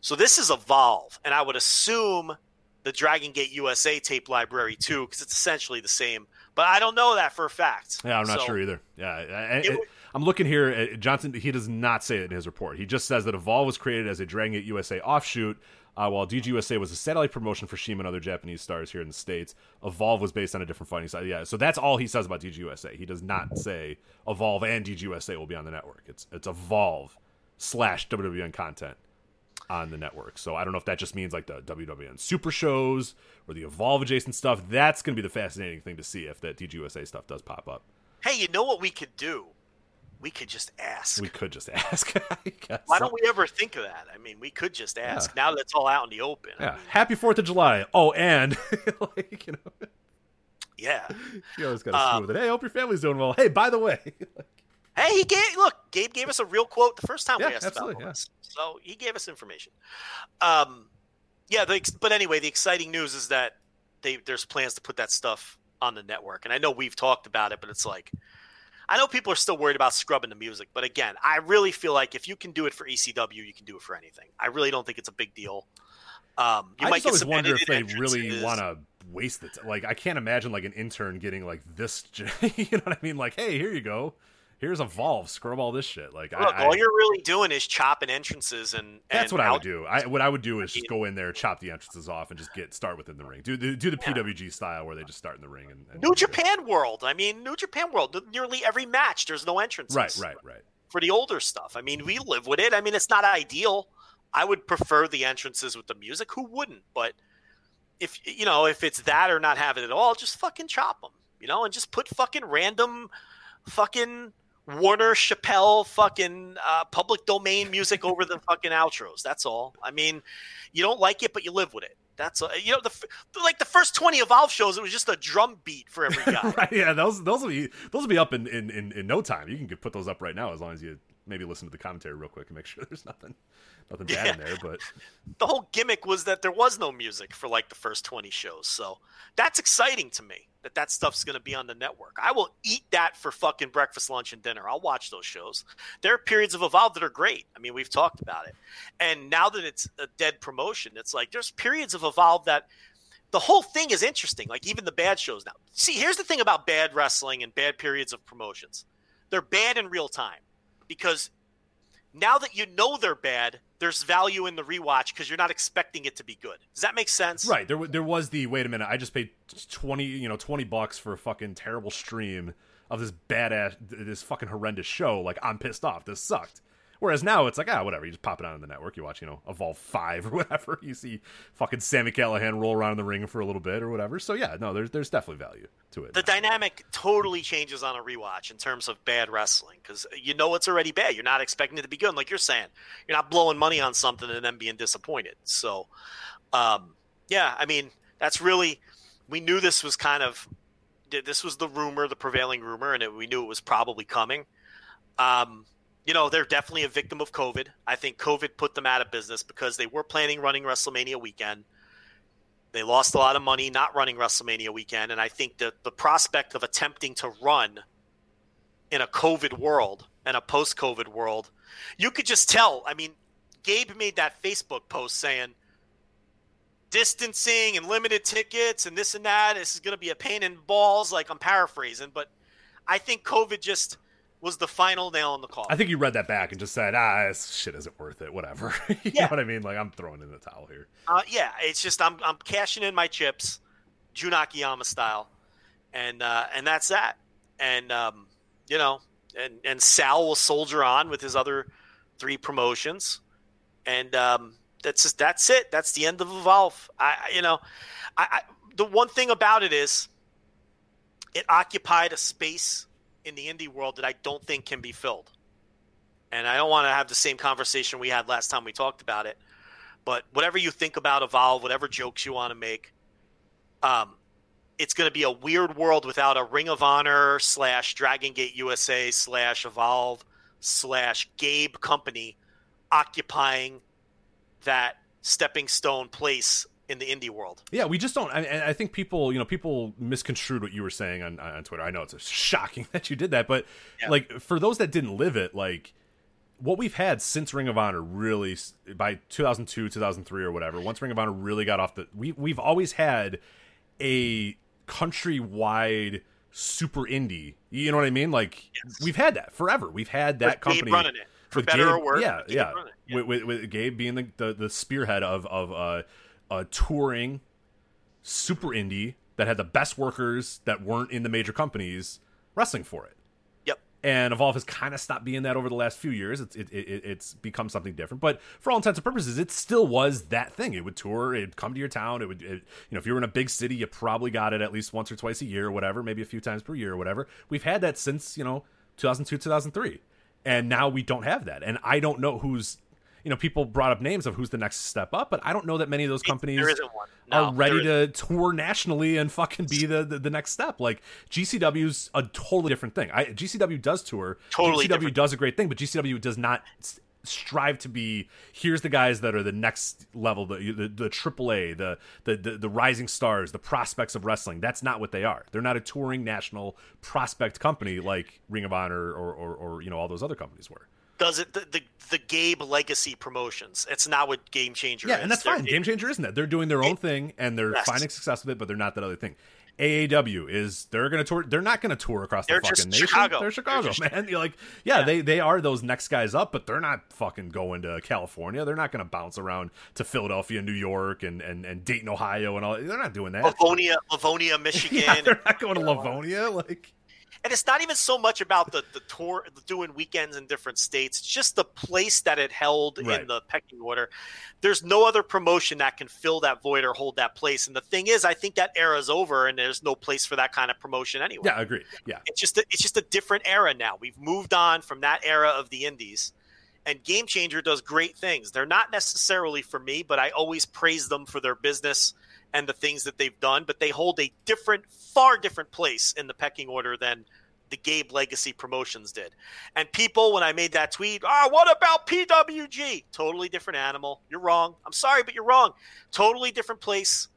S2: So this is Evolve, and I would assume the Dragon Gate USA tape library too, because it's essentially the same. But I don't know that for a fact.
S1: Yeah, I'm not
S2: So-
S1: sure either. Yeah, I- I- I'm looking here. At Johnson, he does not say it in his report. He just says that Evolve was created as a Dragon Gate USA offshoot, uh, while DGUSA was a satellite promotion for CIMA and other Japanese stars here in the states. Evolve was based on a different fighting side. Yeah, so that's all he says about DGUSA. He does not say Evolve and DGUSA will be on the network. It's it's Evolve slash WWN content on the network. So I don't know if that just means like the WWN super shows or the Evolve adjacent stuff. That's going to be the fascinating thing to see if that DGUSA stuff does pop up.
S2: Hey, you know what we could do? We could just ask.
S1: We could just ask. I guess.
S2: Why don't we ever think of that? I mean, we could just ask. Now that it's all out in the open. I
S1: Yeah.
S2: mean,
S1: Happy Fourth of July. Oh, and like you know,
S2: yeah.
S1: you always got to
S2: Um,
S1: screw with it. Hey, hope your family's doing well. Hey, by the way,
S2: Hey, he gave look. Gabe gave us a real quote the first time
S1: Yeah,
S2: we asked about
S1: yeah.
S2: this, so he gave us information. Um, yeah. The, but anyway, the exciting news is that they there's plans to put that stuff on the network, and I know we've talked about it, but it's like I know people are still worried about scrubbing the music, but again, I really feel like if you can do it for ECW, you can do it for anything. I really don't think it's a big deal. Um, you
S1: I
S2: might
S1: always wonder if they really want to waste it. Like, I can't imagine like an intern getting like this. You know what I mean? Like, hey, here you go. Here's a Evolve. Scrub all this shit. Like,
S2: Look,
S1: I,
S2: all
S1: I-
S2: you're really doing is chopping entrances and.
S1: That's
S2: and
S1: what I would do. I what I would do is just go in there, chop the entrances off, and just get start within the ring. Do the do the PWG style where they just start in the ring and, and
S2: New Japan World. I mean, New Japan World. Nearly every match, there's no entrances.
S1: Right, right, right.
S2: For the older stuff, I mean, we live with it. I mean, it's not ideal. I would prefer the entrances with the music. Who wouldn't? But if you know, if it's that or not have it at all, just fucking chop them. You know, and just put fucking random, fucking Warner Chappell fucking uh, public domain music over the fucking outros. That's all. I mean, you don't like it, but you live with it. That's all. you know the like the first twenty Evolve shows. It was just a drum beat for every guy.
S1: right, yeah, those those will be those will be up in, in, in, in no time. You can put those up right now as long as you maybe listen to the commentary real quick and make sure there's nothing nothing bad in there. But
S2: the whole gimmick was that there was no music for like the first 20 shows. So that's exciting to me that that stuff's going to be on the network. I will eat that for fucking breakfast, lunch, and dinner. I'll watch those shows. There are periods of Evolve that are great. I mean, we've talked about it. And now that it's a dead promotion, it's like there's periods of Evolve that the whole thing is interesting. Like even the bad shows now. See, here's the thing about bad wrestling and bad periods of promotions they're bad in real time because now that you know they're bad, there's value in the rewatch because you're not expecting it to be good. Does that make sense?
S1: right, there there was the wait a minute, I just paid twenty you know twenty bucks for a fucking terrible stream of this badass this fucking horrendous show. Like I'm pissed off. This sucked. Whereas now it's like ah whatever. You just pop it on the network. You watch you know Evolve Five or whatever. You see fucking Sami Callihan roll around in the ring for a little bit or whatever. So yeah, no, there's there's definitely value to it.
S2: The dynamic totally changes on a rewatch in terms of bad wrestling because you know it's already bad. You're not expecting it to be good. Like you're saying, you're not blowing money on something and then being disappointed. So, um, yeah, I mean, that's really, we knew this was kind of, this was the rumor, the prevailing rumor, and it, we knew it was probably coming. Um, you know, they're definitely a victim of COVID. I think COVID put them out of business because they were planning running WrestleMania weekend. They lost a lot of money not running WrestleMania weekend, and I think that the prospect of attempting to run in a COVID world and a post-COVID world, you could just tell. I mean, Gabe made that Facebook post saying distancing and limited tickets and this and that. This is going to be a pain in balls. Like I'm paraphrasing, but I think COVID just was the final nail in the coffin.
S1: I think you read that back and just said, ah, this shit isn't worth it. Whatever. you
S2: Yeah.
S1: know what I mean? Like I'm throwing in the towel here.
S2: Uh, yeah, it's just I'm I'm cashing in my chips, Jun Akiyama style, and uh, and that's that. And um, you know, and and Sal will soldier on with his other three promotions, and um, that's just that's it. That's the end of Evolve. I I- you know, I, I the one thing about it is, it occupied a space in the indie world that I don't think can be filled. And I don't want to have the same conversation we had last time we talked about it. But whatever you think about Evolve, whatever jokes you want to make, um, it's going to be a weird world without a Ring of Honor slash Dragon Gate USA slash Evolve slash Gabe company occupying that stepping stone place in the indie world.
S1: Yeah, we just don't. I, I think people, you know, people misconstrued what you were saying on, on Twitter. I know it's shocking that you did that, but
S2: Yeah.
S1: like for those that didn't live it, like what we've had since Ring of Honor really by 2002, 2003 or whatever, once Ring of Honor really got off the we we've always had a countrywide super indie. You know what I mean? Like we've had that forever. We've had that
S2: With Gabe
S1: company
S2: running it, for better
S1: Gabe-
S2: or worse,
S1: Yeah, yeah.
S2: yeah.
S1: With, with, with Gabe being the, the the spearhead of of uh, a touring super indie that had the best workers that weren't in the major companies wrestling for it
S2: Yep.
S1: and Evolve has kind of stopped being that over the last few years. It's it, it, it's become something different, but for all intents and purposes, it still was that thing. It would tour, it'd come to your town. It would, it, you know, if you were in a big city, you probably got it at least once or twice a year, or whatever, maybe a few times per year, or whatever. We've had that since you know 2002, 2003, and now we don't have that. And I don't know who's, you know, people brought up names of who's the next step up, but I don't know that many of those companies
S2: there isn't one. No,
S1: are ready to tour nationally and fucking be the, the, the next step. Like GCW's a totally different thing. I, GCW does tour.
S2: Totally
S1: GCW
S2: different.
S1: does a great thing, but GCW does not strive to be. Here's the guys that are the next level, the the, the AAA, the, the the the rising stars, the prospects of wrestling. That's not what they are. They're not a touring national prospect company like Ring of Honor or or, or you know all those other companies were.
S2: Does it the, the the Gabe Legacy promotions? It's not what Game Changer
S1: Yeah,
S2: is.
S1: and that's
S2: They're-
S1: fine. Game Changer isn't that. They're doing their own thing and they're
S2: Yes.
S1: finding success with it, but they're not that other thing. AAW is they're gonna tour. They're not gonna tour across
S2: They're
S1: the fucking nation.
S2: Chicago.
S1: They're Chicago,
S2: They're
S1: man. You're like, yeah, they they are those next guys up, but they're not fucking going to California. They're not gonna bounce around to Philadelphia, New York, and and, and Dayton, Ohio, and all. They're not doing that.
S2: Livonia, Livonia, Michigan.
S1: yeah, they're not going to Livonia. Like,
S2: and it's not even so much about the the tour doing weekends in different states it's just the place that it held
S1: Right.
S2: in the pecking order. There's no other promotion that can fill that void or hold that place. And the thing is i think that era's over and there's no place for that kind of promotion anyway.
S1: Yeah, I agree. Yeah,
S2: it's just a, it's just a different era now. We've moved on from that era of the indies. And game changer does great things. They're not necessarily for me but i always praise them for their business and the things that they've done but they hold a different far different place in the pecking order than the gabe legacy promotions did. And people when i made that tweet ah what about pwg totally different animal. You're wrong. I'm sorry but you're wrong. Totally different place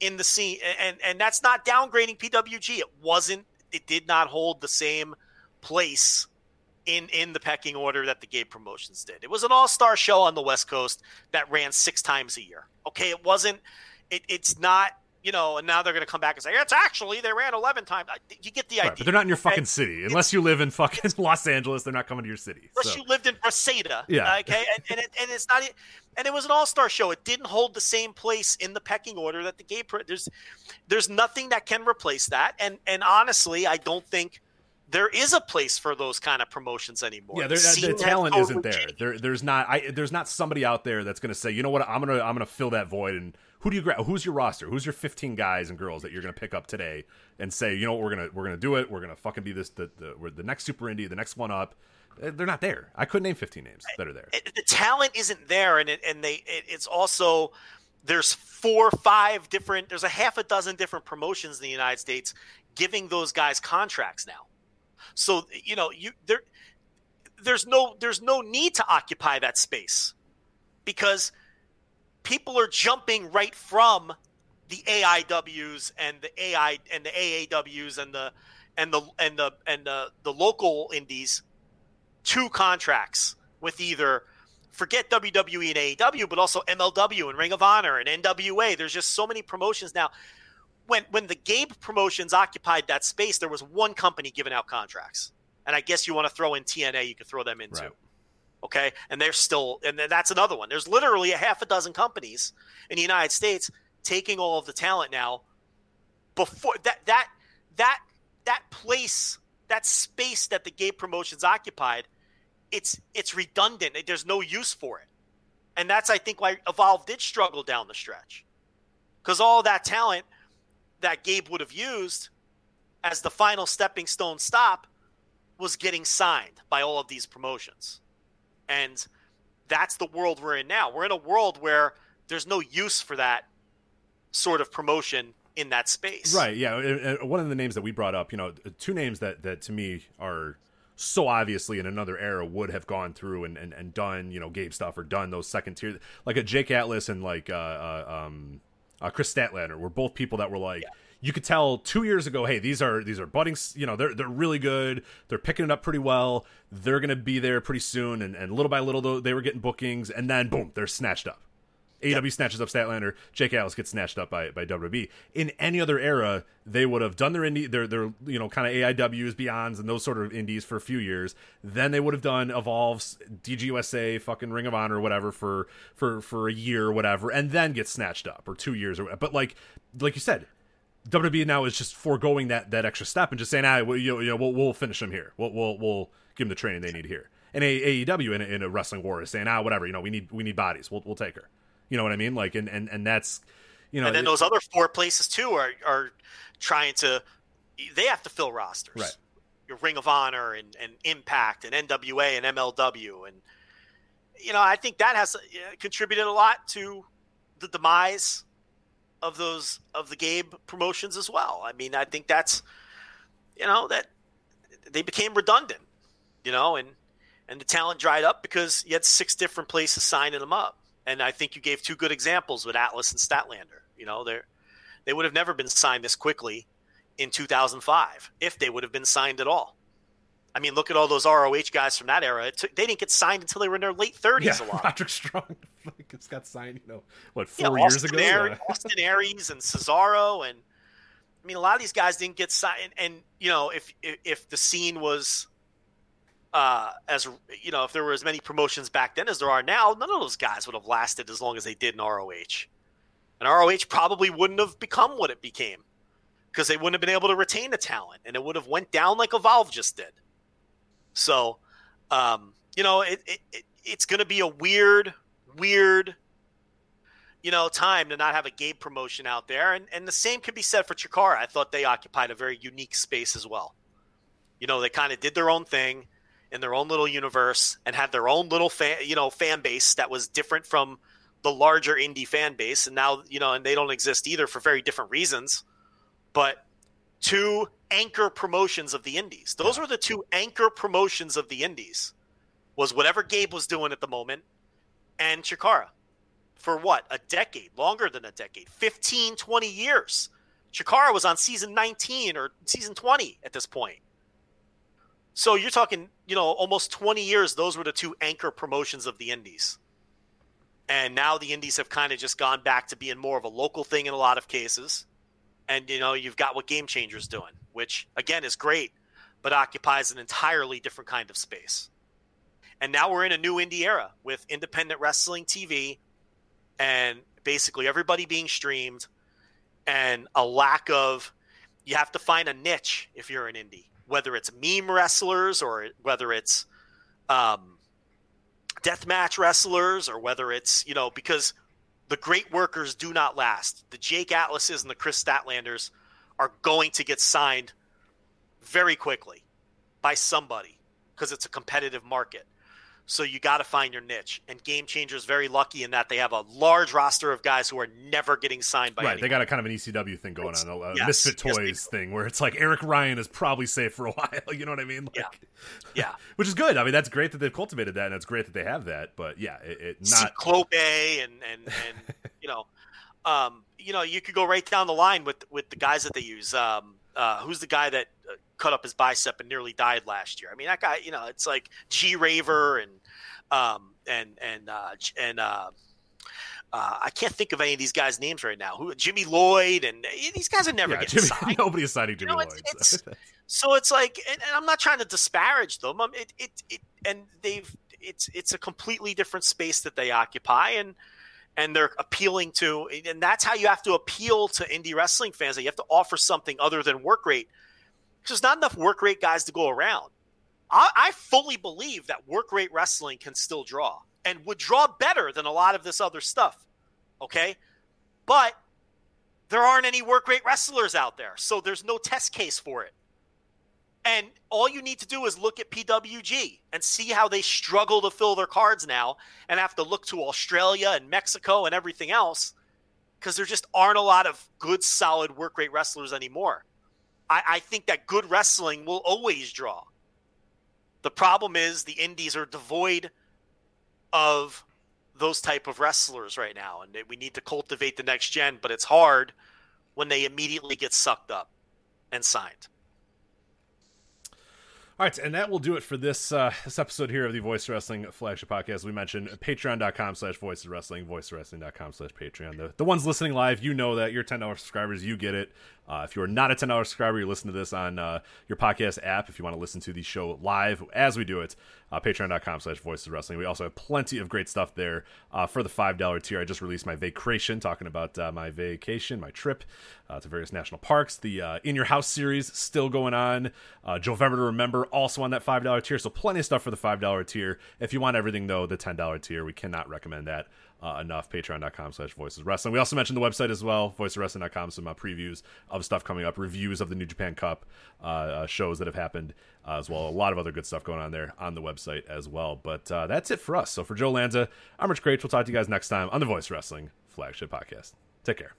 S2: in the scene and and that's not downgrading pwg it wasn't. It did not hold the same place in in the pecking order that the Gabe promotions did. It was an all-star show on the West Coast that ran six times a year. Okay, it wasn't it, it's not, you know, and now they're going to come back and say it's actually they ran 11 times. You get the idea.
S1: right, but they're not in your
S2: okay?
S1: fucking city unless you live in fucking Los Angeles. They're not coming to your city.
S2: Unless
S1: So.
S2: you lived in Reseda.
S1: Yeah.
S2: Okay. And, and, it, and it's not, and it was an all star show. It didn't hold the same place in the pecking order that the. Pro- There's, there's nothing that can replace that. And and honestly, I don't think there is a place for those kind of promotions anymore.
S1: Yeah, uh,
S2: The
S1: the, talent isn't there. There, there's not. I, there's not somebody out there that's going to say, you know what, I'm gonna, I'm gonna fill that void. And who do you grab? Who's your roster? Who's your 15 guys and girls that you're going to pick up today and say, you know what, we're gonna, we're gonna do it. We're gonna fucking be this, the, the, we're the next super indie, the next one up. Uh, They're not there. I couldn't name 15 names that are there.
S2: the talent isn't there, and it, and they it, it's also there's four five different there's a half a dozen different promotions in the United States giving those guys contracts now. So you know you there there's no there's no need to occupy that space because people are jumping right from the AIWs and the AI and the AAWs and the and the and the and the, the local indies two contracts with either forget WWE and AEW, but also MLW and Ring of Honor and NWA. There's just so many promotions now. When when the Gabe promotions occupied that space, there was one company giving out contracts, and I guess you want to throw in TNA, you could throw them in too.
S1: Right.
S2: Okay, and they're still, and that's another one. There's literally a half a dozen companies in the United States taking all of the talent now. Before that, that that that place, that space that the Gabe promotions occupied, it's it's redundant. There's no use for it, and that's I think why Evolve did struggle down the stretch, because all that talent that Gabe would have used as the final stepping stone stop was getting signed by all of these promotions, and that's the world we're in now. We're in a world where there's no use for that sort of promotion in that space.
S1: Right. Yeah. One of the names that we brought up, you know, two names that that to me are so obviously in another era would have gone through and, and, and done, you know, Gabe stuff or done those second tier, like a Jake Atlas and like uh, uh, um, uh, Kris Statlander were both people that were like, you could tell two years ago, hey, these are these are budding, you know, they're they're really good. They're picking it up pretty well. They're going to be there pretty soon, and, and little by little, though, they were getting bookings, and then boom, they're snatched up. AEW snatches up Statlander. Jake Atlas gets snatched up by by WWE. In any other era, they would have done their indie, their their you know kind of AIWs, Beyonds, and those sort of indies for a few years. Then they would have done Evolves, DGUSA, fucking Ring of Honor, whatever for for for a year or whatever, and then get snatched up or two years or. But like like you said, WWE now is just foregoing that that extra step and just saying, ah, well, you know, you know we'll, we'll finish them here. We'll, we'll we'll give them the training they need here. And AEW in a, in a wrestling war is saying, ah, whatever, you know, we need we need bodies. We'll we'll take her. You know what I mean? Like, and and and that's, you know,
S2: and then
S1: it-
S2: those other four places too are are trying to. They have to fill rosters.
S1: Right.
S2: Your Ring of Honor and, and Impact and NWA and MLW and you know I think that has uh, contributed a lot to the demise of those of the Gabe promotions as well. I mean I think that's you know that they became redundant, you know, and and the talent dried up because you had six different places signing them up. And I think you gave two good examples with Atlas and Statlander. You know, they they would have never been signed this quickly in 2005 if they would have been signed at all. I mean, look at all those ROH guys from that era. It took, they didn't get signed until they were in their late 30s.
S1: yeah,
S2: a lot.
S1: Roderick Strong just got signed. You know, what
S2: Yeah,
S1: four years
S2: Austin
S1: ago?
S2: Aries, Austin Aries and Cesaro, and I mean, a lot of these guys didn't get signed. And, and you know, if, if if the scene was uh, as you know, if there were as many promotions back then as there are now, none of those guys would have lasted as long as they did in ROH. And ROH probably wouldn't have become what it became because they wouldn't have been able to retain the talent, and it would have went down like Evolve just did. So, um, you know, it, it, it it's going to be a weird, weird, you know, time to not have a Gabe promotion out there, and and the same could be said for Chikara. I thought they occupied a very unique space as well. You know, they kind of did their own thing in their own little universe and had their own little fan, you know, fan base that was different from the larger indie fan base. And now, you know, and they don't exist either for very different reasons. But two anchor promotions of the indies. Those were the two anchor promotions of the indies. Was whatever Gabe was doing at the moment and Chikara. For what? A decade, longer than a decade. 15, 20 years. Chikara was on season 19 or season 20 at this point. So you're talking, you know, almost 20 years. Those were the two anchor promotions of the Indies. And now the Indies have kind of just gone back to being more of a local thing in a lot of cases. And, you know, you've got what Game Changer's doing, which, again, is great, but occupies an entirely different kind of space. And now we're in a new indie era with independent wrestling TV and basically everybody being streamed and a lack of, you have to find a niche if you're an indie whether it's meme wrestlers or whether it's um, deathmatch wrestlers or whether it's you know because the great workers do not last. The Jake Atlases and the Kris Statlanders are going to get signed very quickly by somebody because it's a competitive market. So you got to find your niche. And Game Changer is very lucky in that they have a large roster of guys who are never getting signed by
S1: Right,
S2: anyone.
S1: they got a kind of an ECW thing going on, a,
S2: Yes,
S1: Misfit
S2: yes,
S1: Toys thing, where it's like Eric Ryan is probably safe for a while. You know what I mean? Like,
S2: Yeah. yeah.
S1: which is good. I mean, that's great that they've cultivated that, and it's great that they have that. But yeah, it, it not
S2: Clope and and and you know, um, you know, you could go right down the line with with the guys that they use. Um, uh, who's the guy that uh, cut up his bicep and nearly died last year? I mean, that guy. You know, it's like G Raver and um and and uh, and uh, uh, I can't think of any of these guys' names right now. Who Jimmy Lloyd and these guys are never
S1: yeah,
S2: getting
S1: Jimmy,
S2: signed.
S1: nobody is signing Jimmy
S2: know,
S1: Lloyd.
S2: it's-
S1: so.
S2: it's- So it's like, and, and I'm not trying to disparage them. Um, it, it, it, and they've, it's, it's a completely different space that they occupy, and and they're appealing to, and that's how you have to appeal to indie wrestling fans. That you have to offer something other than work rate. There's not enough work rate guys to go around. I, I fully believe that work rate wrestling can still draw and would draw better than a lot of this other stuff. Okay, but there aren't any work rate wrestlers out there, so there's no test case for it. And all you need to do is look at PWG and see how they struggle to fill their cards now and have to look to Australia and Mexico and everything else because there just aren't a lot of good, solid work rate wrestlers anymore. I, I think that good wrestling will always draw. The problem is the indies are devoid of those type of wrestlers right now, and we need to cultivate the next gen, but it's hard when they immediately get sucked up and signed.
S1: All right, and that will do it for this uh, this episode here of the Voice Wrestling flagship podcast. We mentioned patreon.com slash voice wrestling, voicewrestling.com slash patreon. The, the ones listening live, you know that. You're $10 subscribers, you get it. Uh, if you're not a $10 subscriber, you listen to this on uh, your podcast app. If you want to listen to the show live as we do it, uh, patreon.com slash voices wrestling. We also have plenty of great stuff there uh, for the $5 tier. I just released my vacation, talking about uh, my vacation, my trip uh, to various national parks. The In Your House series still going on. Uh, November to Remember also on that $5 tier. So plenty of stuff for the $5 tier. If you want everything, though, the $10 tier, we cannot recommend that uh, enough. Patreon.com slash Voices Wrestling. We also mentioned the website as well, voiceswrestling.com. Some uh, previews of stuff coming up, reviews of the New Japan Cup uh, uh shows that have happened uh, as well. A lot of other good stuff going on there on the website as well. But uh, that's it for us. So for Joe Lanza, I'm Rich Kraetsch. We'll talk to you guys next time on the Voice Wrestling flagship podcast. Take care.